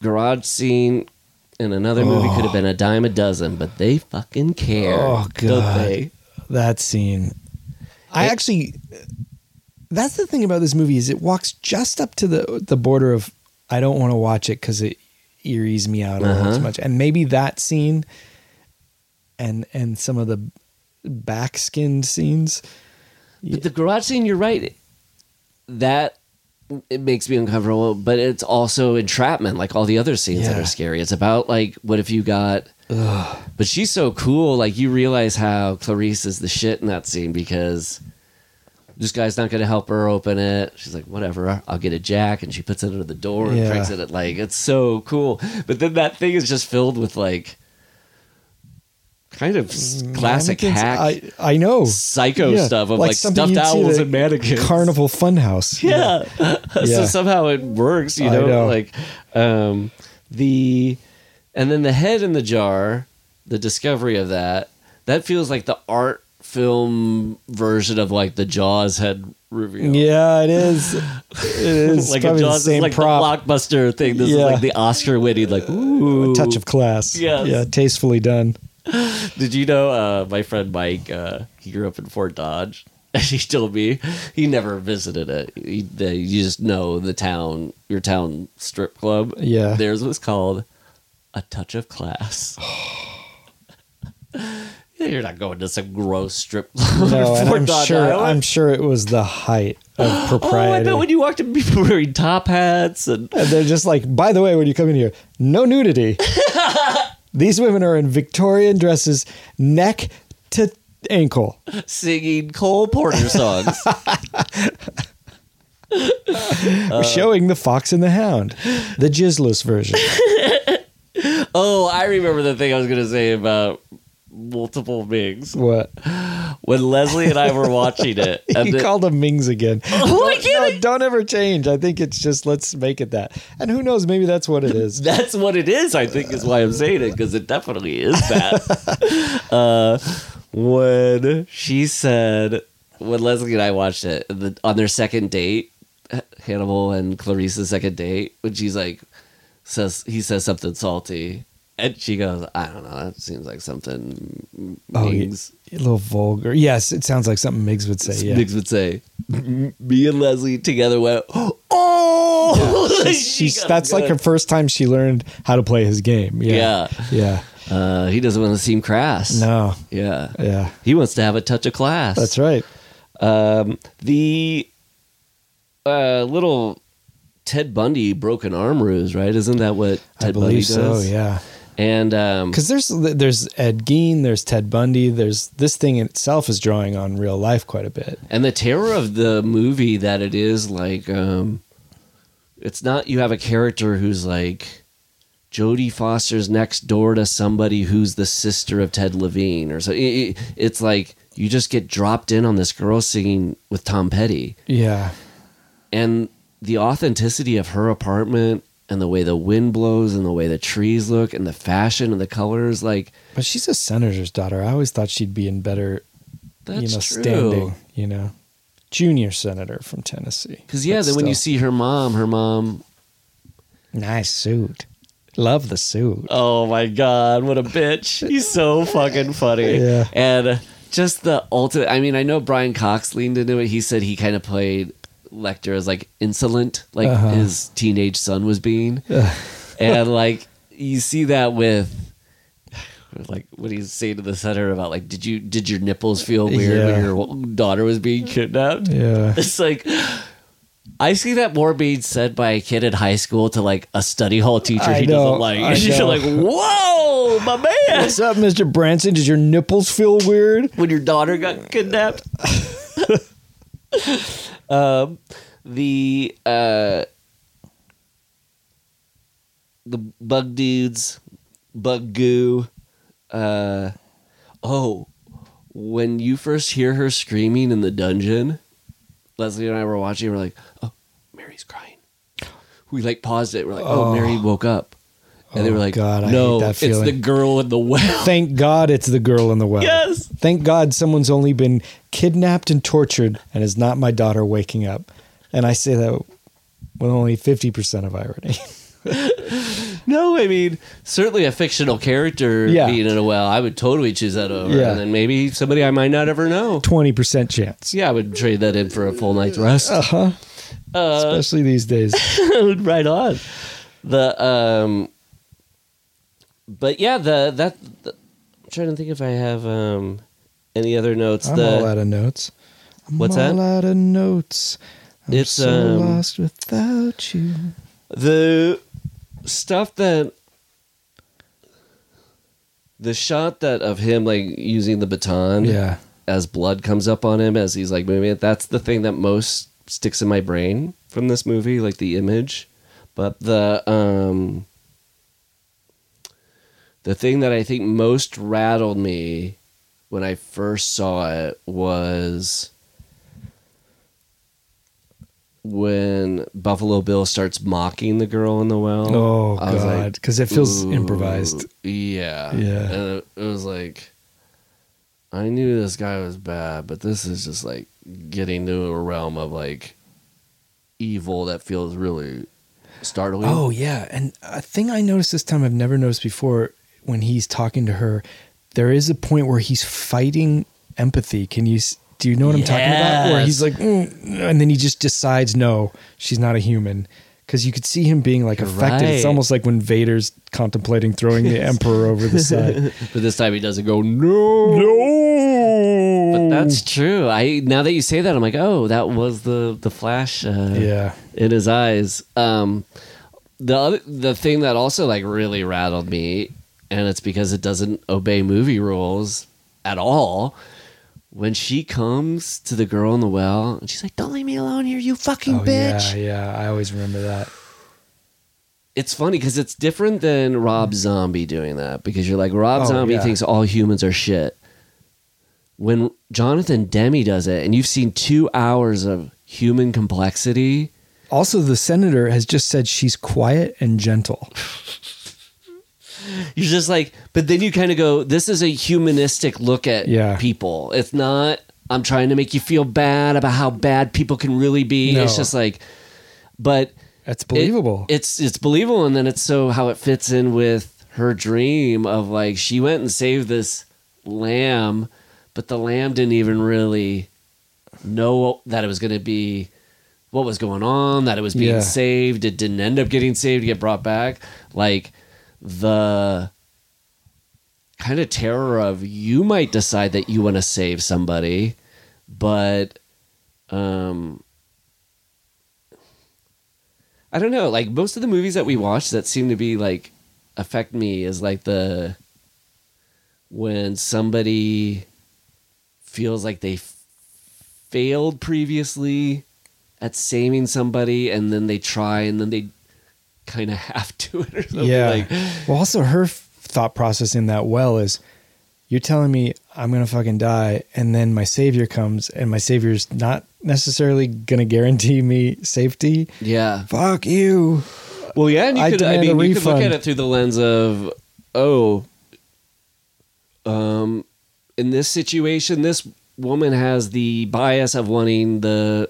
garage scene in another movie could have been a dime a dozen, but they fucking care. Oh, God. that scene. I It- actually that's the thing about this movie is it walks just up to the the border of I don't want to watch it because it eries me out Uh-huh. too much. And maybe that scene and and some of the back skinned scenes. But the garage scene, you're right. That it makes me uncomfortable, but it's also entrapment, like all the other scenes that are scary. It's about like, what if you got? But she's so cool. Like you realize how Clarice is the shit in that scene because this guy's not going to help her open it. She's like, whatever, I'll get a jack, and she puts it under the door and Yeah. it. At, like it's so cool. But then that thing is just filled with like kind of s- classic Mannequins? hack I I know. psycho Yeah, stuff of like, something stuffed you'd see owls and mannequins. Carnival Funhouse. Yeah. [laughs] so Yeah. somehow it works, you I know, know. like um the and then the head in the jar, the discovery of that, that feels like the art film version of like the Jaws head reveal. Yeah, it is. It [laughs] is like a probably the Jaws is same like prop. the blockbuster thing. This is Yeah. like the Oscar winning, like ooh a touch of class. Yes. Yeah, tastefully done. [laughs] Did you know uh, my friend Mike? Uh, he grew up in Fort Dodge. [laughs] And he told me he never visited it. He, they, you just know the town, your town strip club. Yeah. theirs was called a touch of class. [sighs] [laughs] You're not going to some gross strip club. No, and I'm sure Iowa. I'm sure it was the height of propriety. [gasps] Oh, I bet when you walked in, people were wearing top hats and and they're just like, by the way, when you come in here, no nudity. These women are in Victorian dresses, neck to ankle. singing Cole Porter songs. [laughs] Uh, showing the Fox and the Hound, the jizzless version. [laughs] oh, I remember the thing I was going to say about multiple Mings. What? When Leslie and I were watching it. [laughs] and you the- called them Mings again. [laughs] Oh, get no, it. don't ever change. I think it's just let's make it that. And who knows? Maybe that's what it is. [laughs] That's what it is, I think, is why I'm saying it, because it definitely is that. uh, when she said, when Leslie and I watched it, the, on their second date, Hannibal and Clarice's second date, when she's like, says, he says something salty. And she goes, I don't know, that seems like something Oh, yeah. A little vulgar. Yes, it sounds like something Miggs would say. Yeah. Mings would say. Me and Leslie together went, oh! [laughs] She's, she's, got that's like her first time she learned how to play his game. Yeah. Yeah. Uh, he doesn't want to seem crass. No. Yeah. Yeah. He wants to have a touch of class. That's right. Um, the uh, little Ted Bundy broken arm ruse, right? Isn't that what Ted I believe Bundy so. does? Yeah. And um, Because there's there's Ed Gein, there's Ted Bundy, there's this thing in itself is drawing on real life quite a bit. and the terror of the movie that it is like, um, it's not you have a character who's like Jodie Foster's next door to somebody who's the sister of Ted Levine, or so. it- It's like you just get dropped in on this girl singing with Tom Petty. Yeah. and the authenticity of her apartment and the way the wind blows and the way the trees look and the fashion and the colors like But she's a senator's daughter. I always thought she'd be in better, you know, true standing, you know. Junior senator from Tennessee. because yeah But then when you see her mom her mom nice suit. Love the suit. Oh my god, what a bitch. He's so fucking funny. Yeah. And just the ultimate I mean, I know Brian Cox leaned into it. He said he kind of played Lecter as like insolent, like Uh-huh. his teenage son was being. [laughs] and like you see that with like what he's saying to the center about like did you did your nipples feel weird when Yeah. your daughter was being kidnapped? Yeah. [laughs] It's like I see that more being said by a kid in high school to like a study hall teacher I he know, doesn't like. I [laughs] You're like, whoa, my man. What's up, Mr. Branson? Does your nipples feel weird? When your daughter got kidnapped. [laughs] um, the uh, the bug dudes, bug goo. Uh, oh, when you first hear her screaming in the dungeon, Leslie and I were watching. We're like, oh, Mary's crying. We like paused it. We're like, oh, Mary woke up. And they Oh, were like, God, no, it's the girl in the well. Thank God it's the girl in the well. [laughs] Yes. Thank God someone's only been kidnapped and tortured and is not my daughter waking up. And I say that with only 50% of irony. [laughs] No, I mean, certainly a fictional character Yeah. being in a well, I would totally choose that over. Yeah. And then maybe somebody I might not ever know. 20% chance. Yeah, I would trade that in for a full night's rest. Uh-huh. Uh, Especially these days. [laughs] right on. The um but yeah, the that the, I'm trying to think if I have um any other notes. I'm the all out of notes. I'm What's all that? out of notes. I'm It's, so um, lost without you. the stuff that the shot that of him like using the baton Yeah. as blood comes up on him as he's like moving it that's the thing that most sticks in my brain from this movie like the image but the um the thing that i think most rattled me when i first saw it was when buffalo bill starts mocking the girl in the well Oh, I God. Because it feels improvised. Yeah. Yeah. And it, it was like, I knew this guy was bad, but this is just like getting to a realm of like evil that feels really startling. Oh yeah, and a thing I noticed this time I've never noticed before when he's talking to her, there is a point where he's fighting empathy. Can you do you know what I'm talking about? Where he's like, "Mm," and then he just decides, no, she's not a human. Because you could see him being like You're affected. It's almost like when Vader's contemplating throwing the Emperor over the [laughs] side. But this time he doesn't go, no. no, But that's true. I now that you say that, I'm like, oh, that was the the flash. Uh, yeah. in his eyes. Um, the other, the thing that also like really rattled me, and it's because it doesn't obey movie rules at all. When she comes to the girl in the well, and she's like, "Don't leave me alone here, you fucking Oh, bitch." yeah, yeah. I always remember that. It's funny because it's different than Rob Zombie doing that because you're like Rob Oh, Zombie yeah. thinks all humans are shit. When Jonathan Demme does it, and you've seen two hours of human complexity, Also, the senator has just said she's quiet and gentle. [laughs] you're just like, but then you kind of go, this is a humanistic look at Yeah. people. It's not, I'm trying to make you feel bad about how bad people can really be. No. It's just like, but That's it- believable. it's it's believable, and then it's so how it fits in with her dream of like she went and saved this lamb, but the lamb didn't even really know that it was going to be what was going on, that it was being Yeah. saved. It didn't end up getting saved, get brought back. Like the kind of terror of you might decide that you want to save somebody, but um I don't know. Like most of the movies that we watch that seem to be like affect me is like the when somebody feels like they f- failed previously at saving somebody and then they try and then they kind of [laughs] have to it or something yeah. like well, also her f- thought process in that well is, you're telling me I'm gonna fucking die, and then my savior comes, and my savior's not necessarily gonna guarantee me safety. yeah Fuck you. Well, yeah, and you I could. I mean, you could look at it through the lens of, oh, um, in this situation, this woman has the bias of wanting the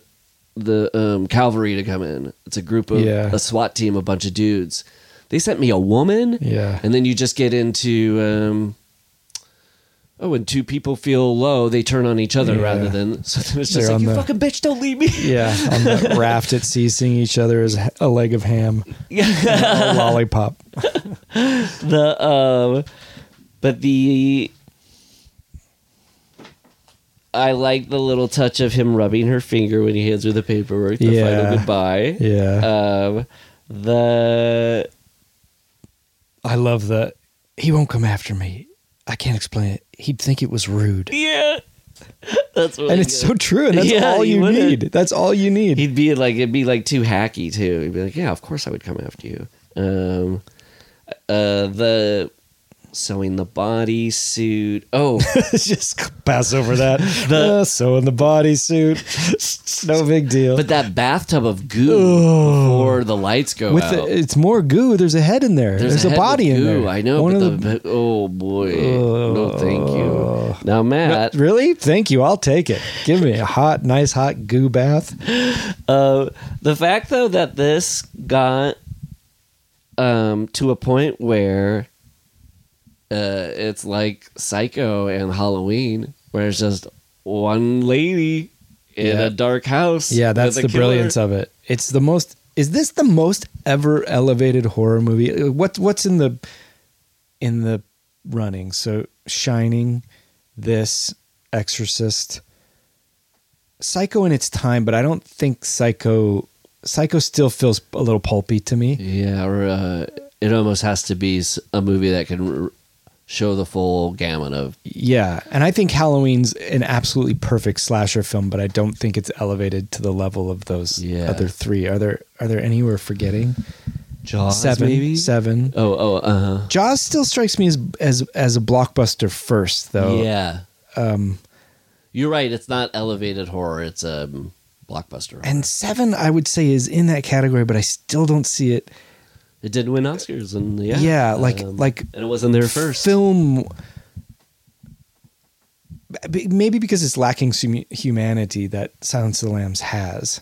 the um, cavalry to come in. It's a group of Yeah. a SWAT team, a bunch of dudes. they sent me a woman. Yeah. And then you just get into um, oh, when two people feel low, they turn on each other Yeah. rather than [laughs] so then it's just They're like you the- fucking bitch, don't leave me. Yeah, [laughs] on the raft at sea, seeing each other as a leg of ham, [laughs] a lollipop. the um but the I like the little touch of him rubbing her finger when he hands her the paperwork, the Yeah. final goodbye. Yeah, Um the I love that. He won't come after me. I can't explain it. He'd think it was rude, yeah. [laughs] That's what and it's so true. And that's Yeah, all you need. That's all you need. He'd be like it'd be like too hacky too. He'd be like, "Yeah, of course I would come after you." Um, uh, the sewing the body suit. Oh, [laughs] Just pass over that. [laughs] The- Uh, so in the bodysuit, no big deal. but that bathtub of goo before the lights go With out. the, it's more goo. There's a head in there. There's, a, head body in there. I know, One but the, the, oh boy, no, thank you. Now, Matt, really? Thank you. I'll take it. Give me a hot, nice, hot goo bath. [laughs] Uh, the fact though that this got um, to a point where uh, it's like Psycho and Halloween, where it's just one lady in Yeah. a dark house. Yeah, that's the killer. brilliance of it. It's the most. Is this the most ever elevated horror movie? What what's in the in the running? So Shining, this Exorcist, Psycho in its time, but I don't think Psycho. Psycho still feels a little pulpy to me. Yeah, or uh, it almost has to be a movie that can show the full gamut of. Yeah, and I think Halloween's an absolutely perfect slasher film, but I don't think it's elevated to the level of those Yeah. other three. Are there are there any we're forgetting? Jaws, seven, maybe? seven. Oh, oh, uh huh. Jaws still strikes me as as as a blockbuster first, though. Yeah. Um, You're right. It's not elevated horror. It's a um, blockbuster. horror. and seven, I would say, is in that category, but I still don't see it. It did win Oscars, and yeah, Yeah, like um, like and it wasn't their first. film. Maybe because it's lacking humanity that Silence of the Lambs has.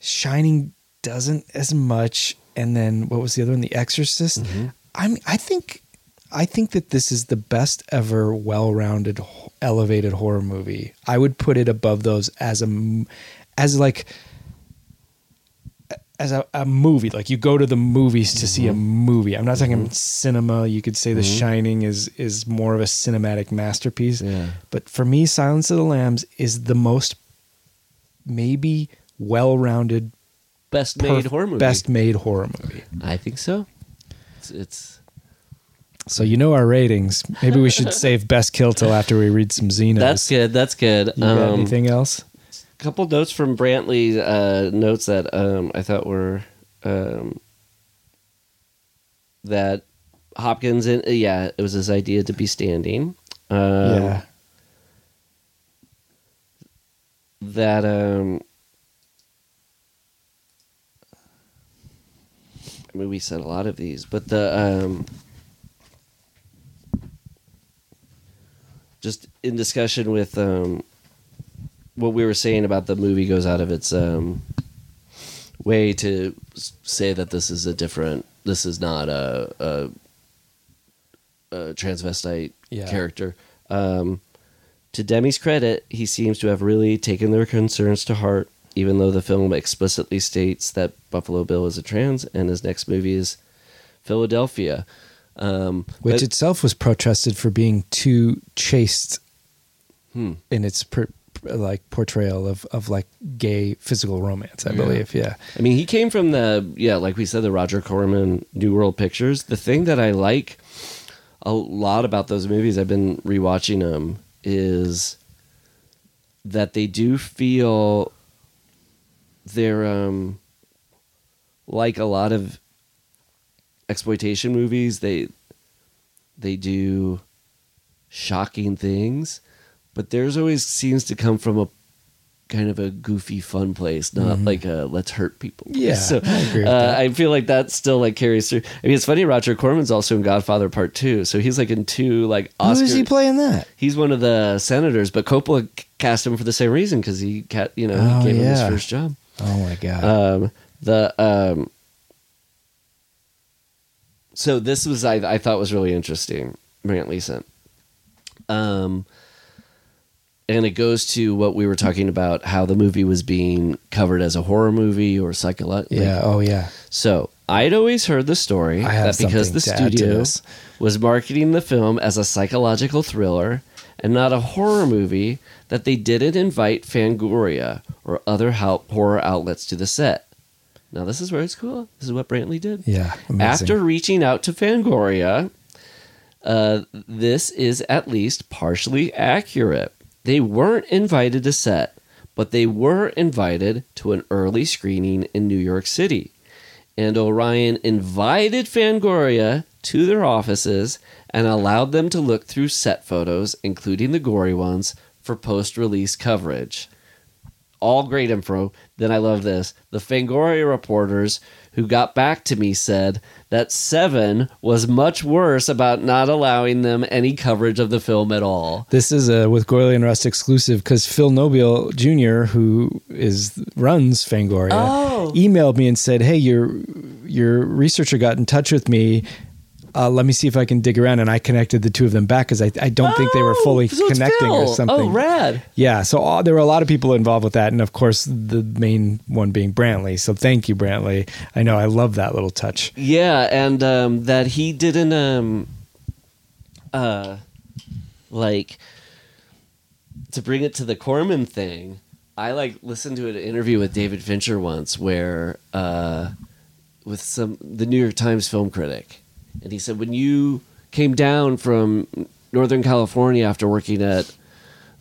Shining doesn't as much, and then what was the other one? The Exorcist. Mm-hmm. I'm. I think. I think that this is the best ever well-rounded, elevated horror movie. I would put it above those as a, as like, as a, a movie. Like you go to the movies to see a Mm-hmm. movie. I'm not talking cinema. You could say The Shining is is more of a cinematic masterpiece. Yeah. But for me, Silence of the Lambs is the most maybe well-rounded, best made perf- horror movie. best made horror movie. I think so. It's, it's So you know our ratings. Maybe we should [laughs] save best kill till after we read some Xenos. that's good. That's good. You got Um, anything else? Couple notes from Brantley. Uh, notes that um, I thought were um, that Hopkins. In, yeah, it was his idea to be standing. Um, yeah. that um I mean we said a lot of these, but the um just in discussion with um what we were saying about the movie goes out of its um way to say that this is a different this is not a a, a transvestite Yeah. character um to Demme's credit, he seems to have really taken their concerns to heart, even though the film explicitly states that Buffalo Bill is a trans and his next movie is Philadelphia. Um, Which but- itself was protested for being too chaste Hmm. in its per, like portrayal of, of like gay physical romance, I Yeah. believe. Yeah. I mean, he came from the yeah, like we said, the Roger Corman New World Pictures. The thing that I like a lot about those movies, I've been rewatching them, is that they do feel they're um like a lot of exploitation movies. They they do shocking things, but theirs always seems to come from a kind of a goofy, fun place, not like a let's hurt people. Mm-hmm. [laughs] Yeah, so I agree uh. I feel like that still like carries through. I mean, it's funny. Roger Corman's also in Godfather Part Two, so he's like in two like Who Oscar. is he playing that? He's one of the senators, but Coppola cast him for the same reason because he, ca- you know, Oh, he gave him his first job. Oh my god. Um, the um, so this was I, I thought was really interesting. Brantley sent. Um, and it goes to what we were talking about how the movie was being covered as a horror movie or psychological. Yeah. Oh yeah. So I'd always heard the story that because the something to add to studio was marketing the film as a psychological thriller and not a horror movie, that they didn't invite Fangoria or other horror outlets to the set. Now this is where it's cool. This is what Brantley did. Yeah. Amazing. After reaching out to Fangoria, uh, this is at least partially accurate. They weren't invited to set, but they were invited to an early screening in New York City. And Orion invited Fangoria to their offices and allowed them to look through set photos, including the gory ones, for post release coverage all great info. Then I love this. The Fangoria reporters who got back to me said that Seven was much worse about not allowing them any coverage of the film at all. This is a with Gourley and Rust exclusive because Phil Nobile Jr., who is runs Fangoria, Oh. emailed me and said, "Hey, your your researcher got in touch with me. Uh, let me see if I can dig around." And I connected the two of them back because I, I don't think they were fully Oh, so it's connecting or something. Oh, rad. Yeah, so all, there were a lot of people involved with that, and of course the main one being Brantley. So thank you, Brantley. I know I love that little touch. Yeah, and um, that he didn't um uh like to bring it to the Corman thing. I like listened to an interview with David Fincher once where uh with some the New York Times film critic. And he said when you came down from Northern California after working at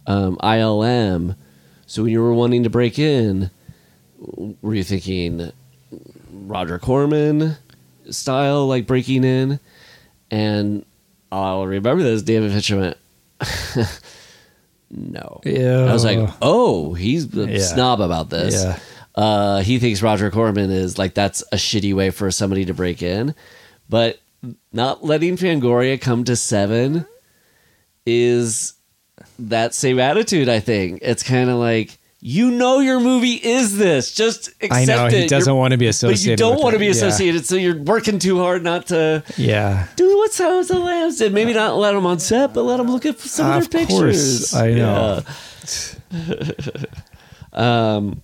um, ILM, so when you were wanting to break in, were you thinking Roger Corman style, like breaking in. And I'll remember this. David Fincher went, [laughs] no. Yeah, I was like, oh, he's a Yeah. snob about this. Yeah. Uh, he thinks Roger Corman is like, that's a shitty way for somebody to break in. But not letting Fangoria come to seven is that same attitude, I think. It's kind of like, you know your movie is this. Just accept I know, it. he doesn't You're- want to be but you associated. don't want to it. be Yeah. associated, so you're working too hard not to Yeah. do what Sounds of the Lambs did. Maybe not let them on set, but let them look at some of, Of their course, pictures. I know. Yeah. [laughs] um.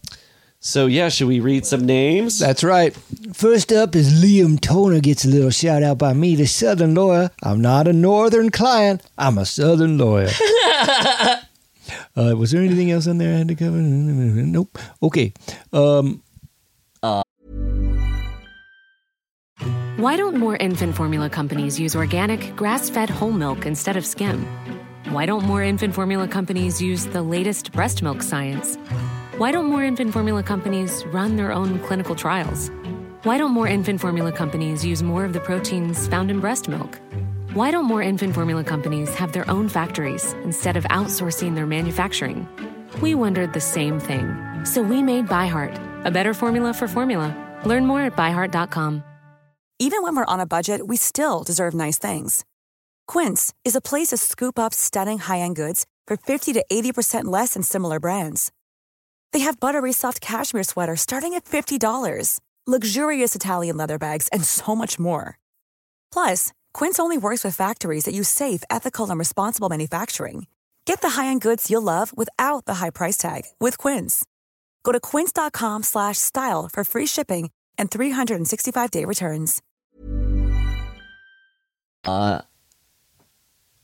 So yeah, should we read some names? That's right. First up is Liam Toner gets a little shout out by me, the Southern lawyer. I'm not a Northern client. I'm a Southern lawyer. [laughs] uh, was there anything else on there I had to cover? Nope. Okay. Um, Why don't more infant formula companies use organic, grass fed whole milk instead of skim? Why don't more infant formula companies use the latest breast milk science? Why don't more infant formula companies run their own clinical trials? Why don't more infant formula companies use more of the proteins found in breast milk? Why don't more infant formula companies have their own factories instead of outsourcing their manufacturing? We wondered the same thing. So we made ByHeart, a better formula for formula. Learn more at byheart.com. Even when we're on a budget, we still deserve nice things. Quince is a place to scoop up stunning high-end goods for 50 to 80% less than similar brands. They have buttery soft cashmere sweaters starting at $50, luxurious Italian leather bags, and so much more. Plus, Quince only works with factories that use safe, ethical, and responsible manufacturing. Get the high-end goods you'll love without the high price tag with Quince. Go to quince.com slash style for free shipping and 365-day returns. Uh,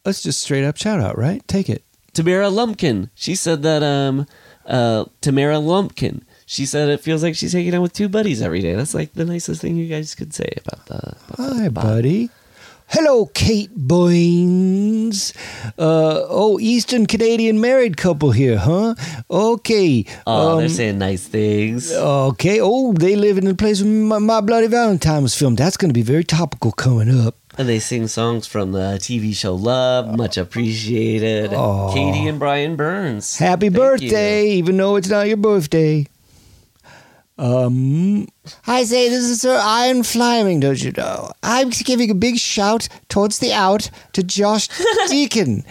let's just straight up shout out, right? Take it. Tamara Lumpkin. She said that. Um. Uh. Tamara Lumpkin. She said it feels like she's hanging out with two buddies every day. That's like the nicest thing you guys could say about the. About Hi, pod. buddy. Hello, Kate Boynes. Uh, oh, Eastern Canadian married couple here, huh? Okay. Oh, they're um, saying nice things. Okay. Oh, they live in the place where my, my Bloody Valentine was filmed. That's going to be very topical coming up. And they sing songs from the TV show Love, much appreciated. Katie and Brian Burns. Happy Thank birthday, you. even though it's not your birthday. Um, I say this is Sir Iron Fleming, don't you know? I'm giving a big shout towards the out to Josh [laughs] Deacon.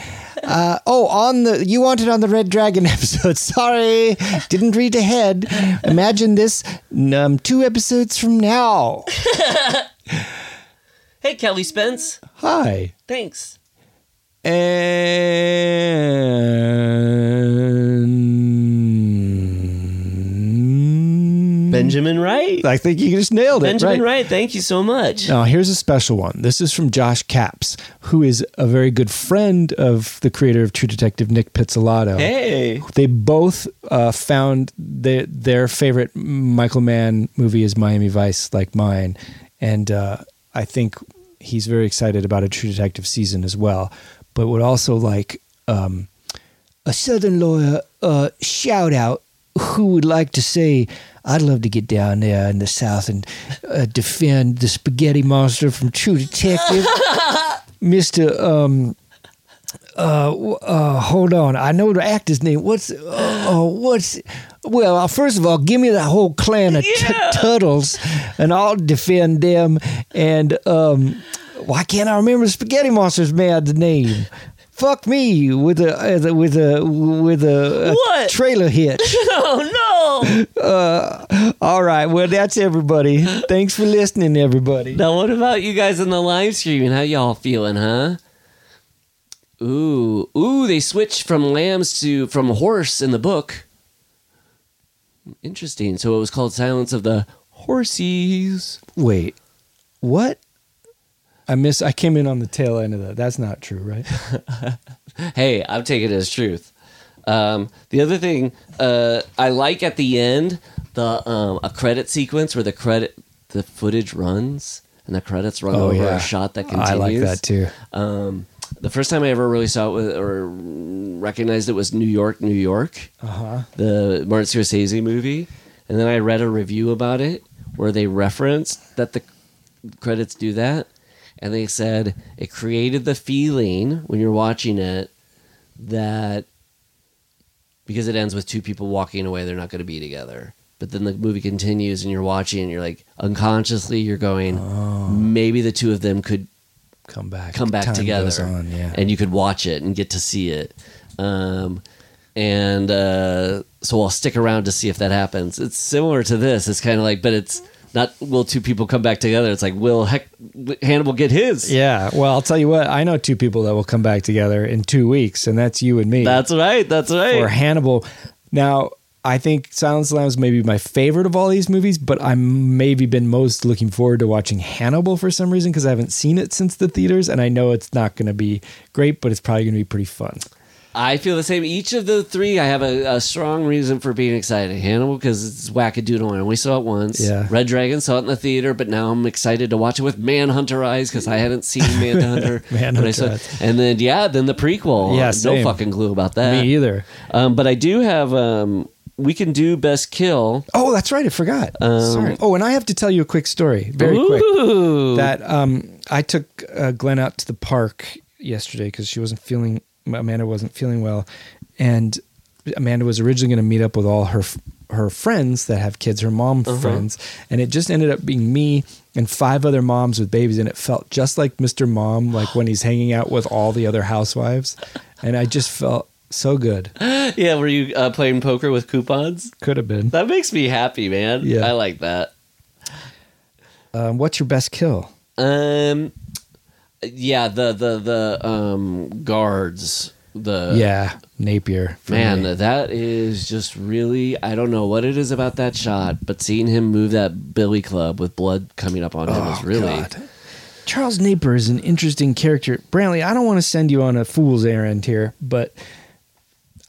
Uh, oh, on the you wanted on the Red Dragon [laughs] episode. Sorry, didn't read ahead. Imagine this um, two episodes from now. [laughs] Hey, Kelly Spence. Hi. Thanks. And Benjamin Wright. I think you just nailed it. Benjamin right. Wright. Thank you so much. Now, here's a special one. This is from Josh Caps, who is a very good friend of the creator of True Detective, Nic Pizzolatto. Hey. They both uh, found their, their favorite Michael Mann movie is Miami Vice, like mine. And uh, I think he's very excited about a True Detective season as well. But would also like um, a Southern lawyer uh, shout out who would like to say, I'd love to get down there in the South and uh, defend the spaghetti monster from True Detective, [laughs] Mr. Um, uh, uh, hold on. I know the actor's name. What's, uh, uh, what's, well, uh, first of all, give me the whole clan of t- Tuttles and I'll defend them. And, um, why can't I remember Spaghetti Monster's man's name? Fuck me with a with a with a, a What? trailer hitch. [laughs] Oh no. Uh, all right, well that's everybody. Thanks for listening, everybody. Now, what about you guys in the live stream? How y'all feeling, huh? Ooh, ooh, they switched from lambs to from horse in the book. Interesting. So it was called Silence of the Horses. Wait, what? I miss. I came in on the tail end of that. That's not true, right? [laughs] Hey, I'm taking it as truth. Um, the other thing uh, I like at the end the um, a credit sequence where the credit the footage runs and the credits run Oh, over yeah. a shot that continues. I like that too. Um, the first time I ever really saw it or recognized it was New York, New York, Uh huh. the Martin Scorsese movie, and then I read a review about it where they referenced that the credits do that, and they said it created the feeling when you're watching it that because it ends with two people walking away, they're not going to be together. But then the movie continues, and you're watching, and you're like unconsciously, you're going, maybe the two of them could Come back. come back Time together on, yeah. and you could watch it and get to see it um, and uh, so i'll stick around to see if that happens it's similar to this it's kind of like but it's not will two people come back together it's like will heck hannibal get his yeah. Well, I'll tell you what. I know two people that will come back together in two weeks, and that's you and me. that's right that's right. or right Hannibal. Now, I think Silence of the Lambs may be my favorite of all these movies, but I'm maybe been most looking forward to watching Hannibal for some reason because I haven't seen it since the theaters, and I know it's not going to be great, but it's probably going to be pretty fun. i feel the same each of the three i have a, a strong reason for being excited hannibal because it's wackadoodle and we saw it once Yeah. red dragon saw it in the theater but now i'm excited to watch it with manhunter eyes because i hadn't seen [laughs] manhunter Manhunter But I saw- eyes. and then yeah then the prequel Yeah, no fucking clue about that Me either. Um, but I do have. Um, we can do best kill. Oh, that's right. I forgot. Um, Sorry. Oh, and I have to tell you a quick story, very quick. That um, I took uh, Glenn out to the park yesterday because she wasn't feeling. Amanda wasn't feeling well, and Amanda was originally going to meet up with all her her friends that have kids, her mom friends, and it just ended up being me and five other moms with babies, and it felt just like Mr. Mom, like when he's hanging out with all the other housewives, and I just felt so good. [gasps] yeah, were you uh, playing poker with coupons? Could have been. That makes me happy, man. Yeah. I like that. Um, what's your best kill? Um, yeah, the the the um guards. The yeah, Napier. Man, me. that is just really I don't know what it is about that shot, but seeing him move that billy club with blood coming up on him is really Oh, God. Charles Napier is an interesting character. Brantley, I don't want to send you on a fool's errand here, but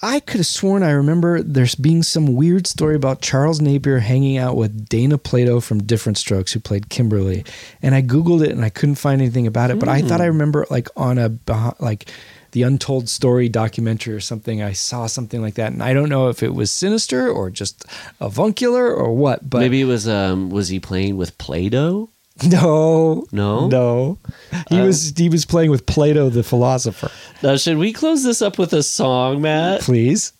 I could have sworn I remember there's being some weird story about Charles Napier hanging out with Dana Plato from Diff'rent Strokes, who played Kimberly. And I Googled it and I couldn't find anything about it, but I thought I remember like on a, like, the Untold Story documentary or something. I saw something like that, and I don't know if it was sinister or just avuncular or what. But maybe it was um was he playing with Play-Doh? [laughs] no, No? no. He Uh, was he was playing with Plato the philosopher. Now should we close this up with a song, Matt? Please.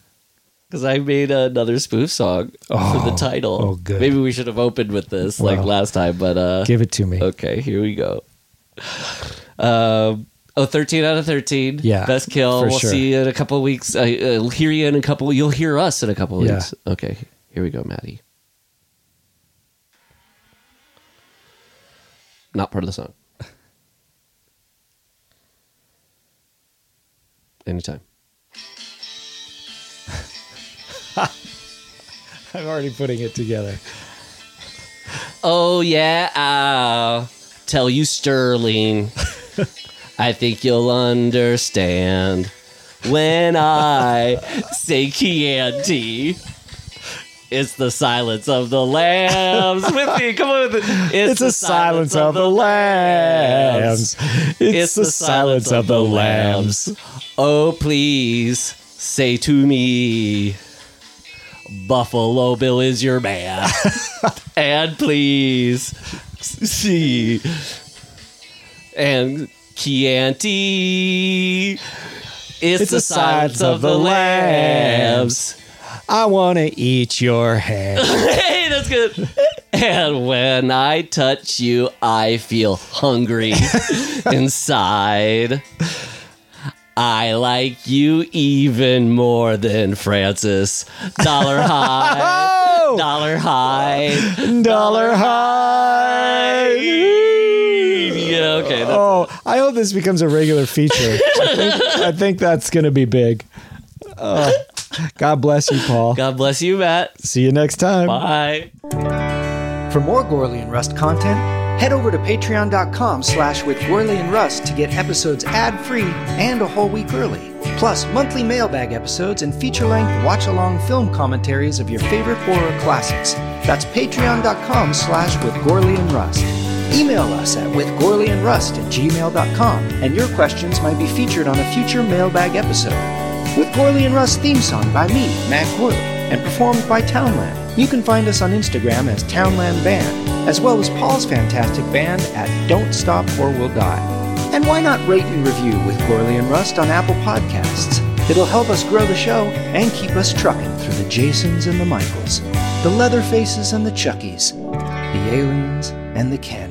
Because I made another spoof song for the Oh, title. oh, good. Maybe we should have opened with this like last time, but uh Give it to me. okay, here we go. Um Oh, 13 out of 13. Yeah, Best kill. We'll sure. see you in a couple of weeks. I, I'll hear you in a couple. You'll hear us in a couple of Yeah. weeks. Okay. Here we go, Maddie. Not part of the song. [laughs] Anytime. [laughs] I'm already putting it together. Oh yeah, I'll tell you Sterling. [laughs] I think you'll understand when I say Chianti. It's the silence of the lambs. With me, come on. With it. It's the silence of the lambs. It's the silence of the lambs. Oh, please say to me, Buffalo Bill is your man. [laughs] and please see. And Chianti. It's, the silence of the lambs. I want to eat your hand. [laughs] Hey, that's good. And when I touch you, I feel hungry [laughs] inside. I like you even more than Francis. Dollar [laughs] high. Dollar high. Dollar high. Yeah, okay. That's, Oh, I hope this becomes a regular feature. I think, I think that's going to be big. Uh, [laughs] God bless you, Paul. God bless you, Matt. See you next time. Bye. For more Gourley and Rust content, head over to patreon.com slash with Gourley and Rust to get episodes ad-free and a whole week early. Plus, monthly mailbag episodes and feature-length watch-along film commentaries of your favorite horror classics. That's patreon.com slash with Gourley and Rust. Email us at withgourleyandrust at gmail.com and your questions might be featured on a future mailbag episode. With Gourley and Rust theme song by me, Matt Gourley, and performed by Townland. You can find us on Instagram as Townland Band, as well as Paul's fantastic band at Don't Stop or We'll Die. And why not rate and review with Gourley and Rust on Apple Podcasts? It'll help us grow the show and keep us trucking through the Jasons and the Michaels, the Leatherfaces and the Chuckies, the aliens and the Ken.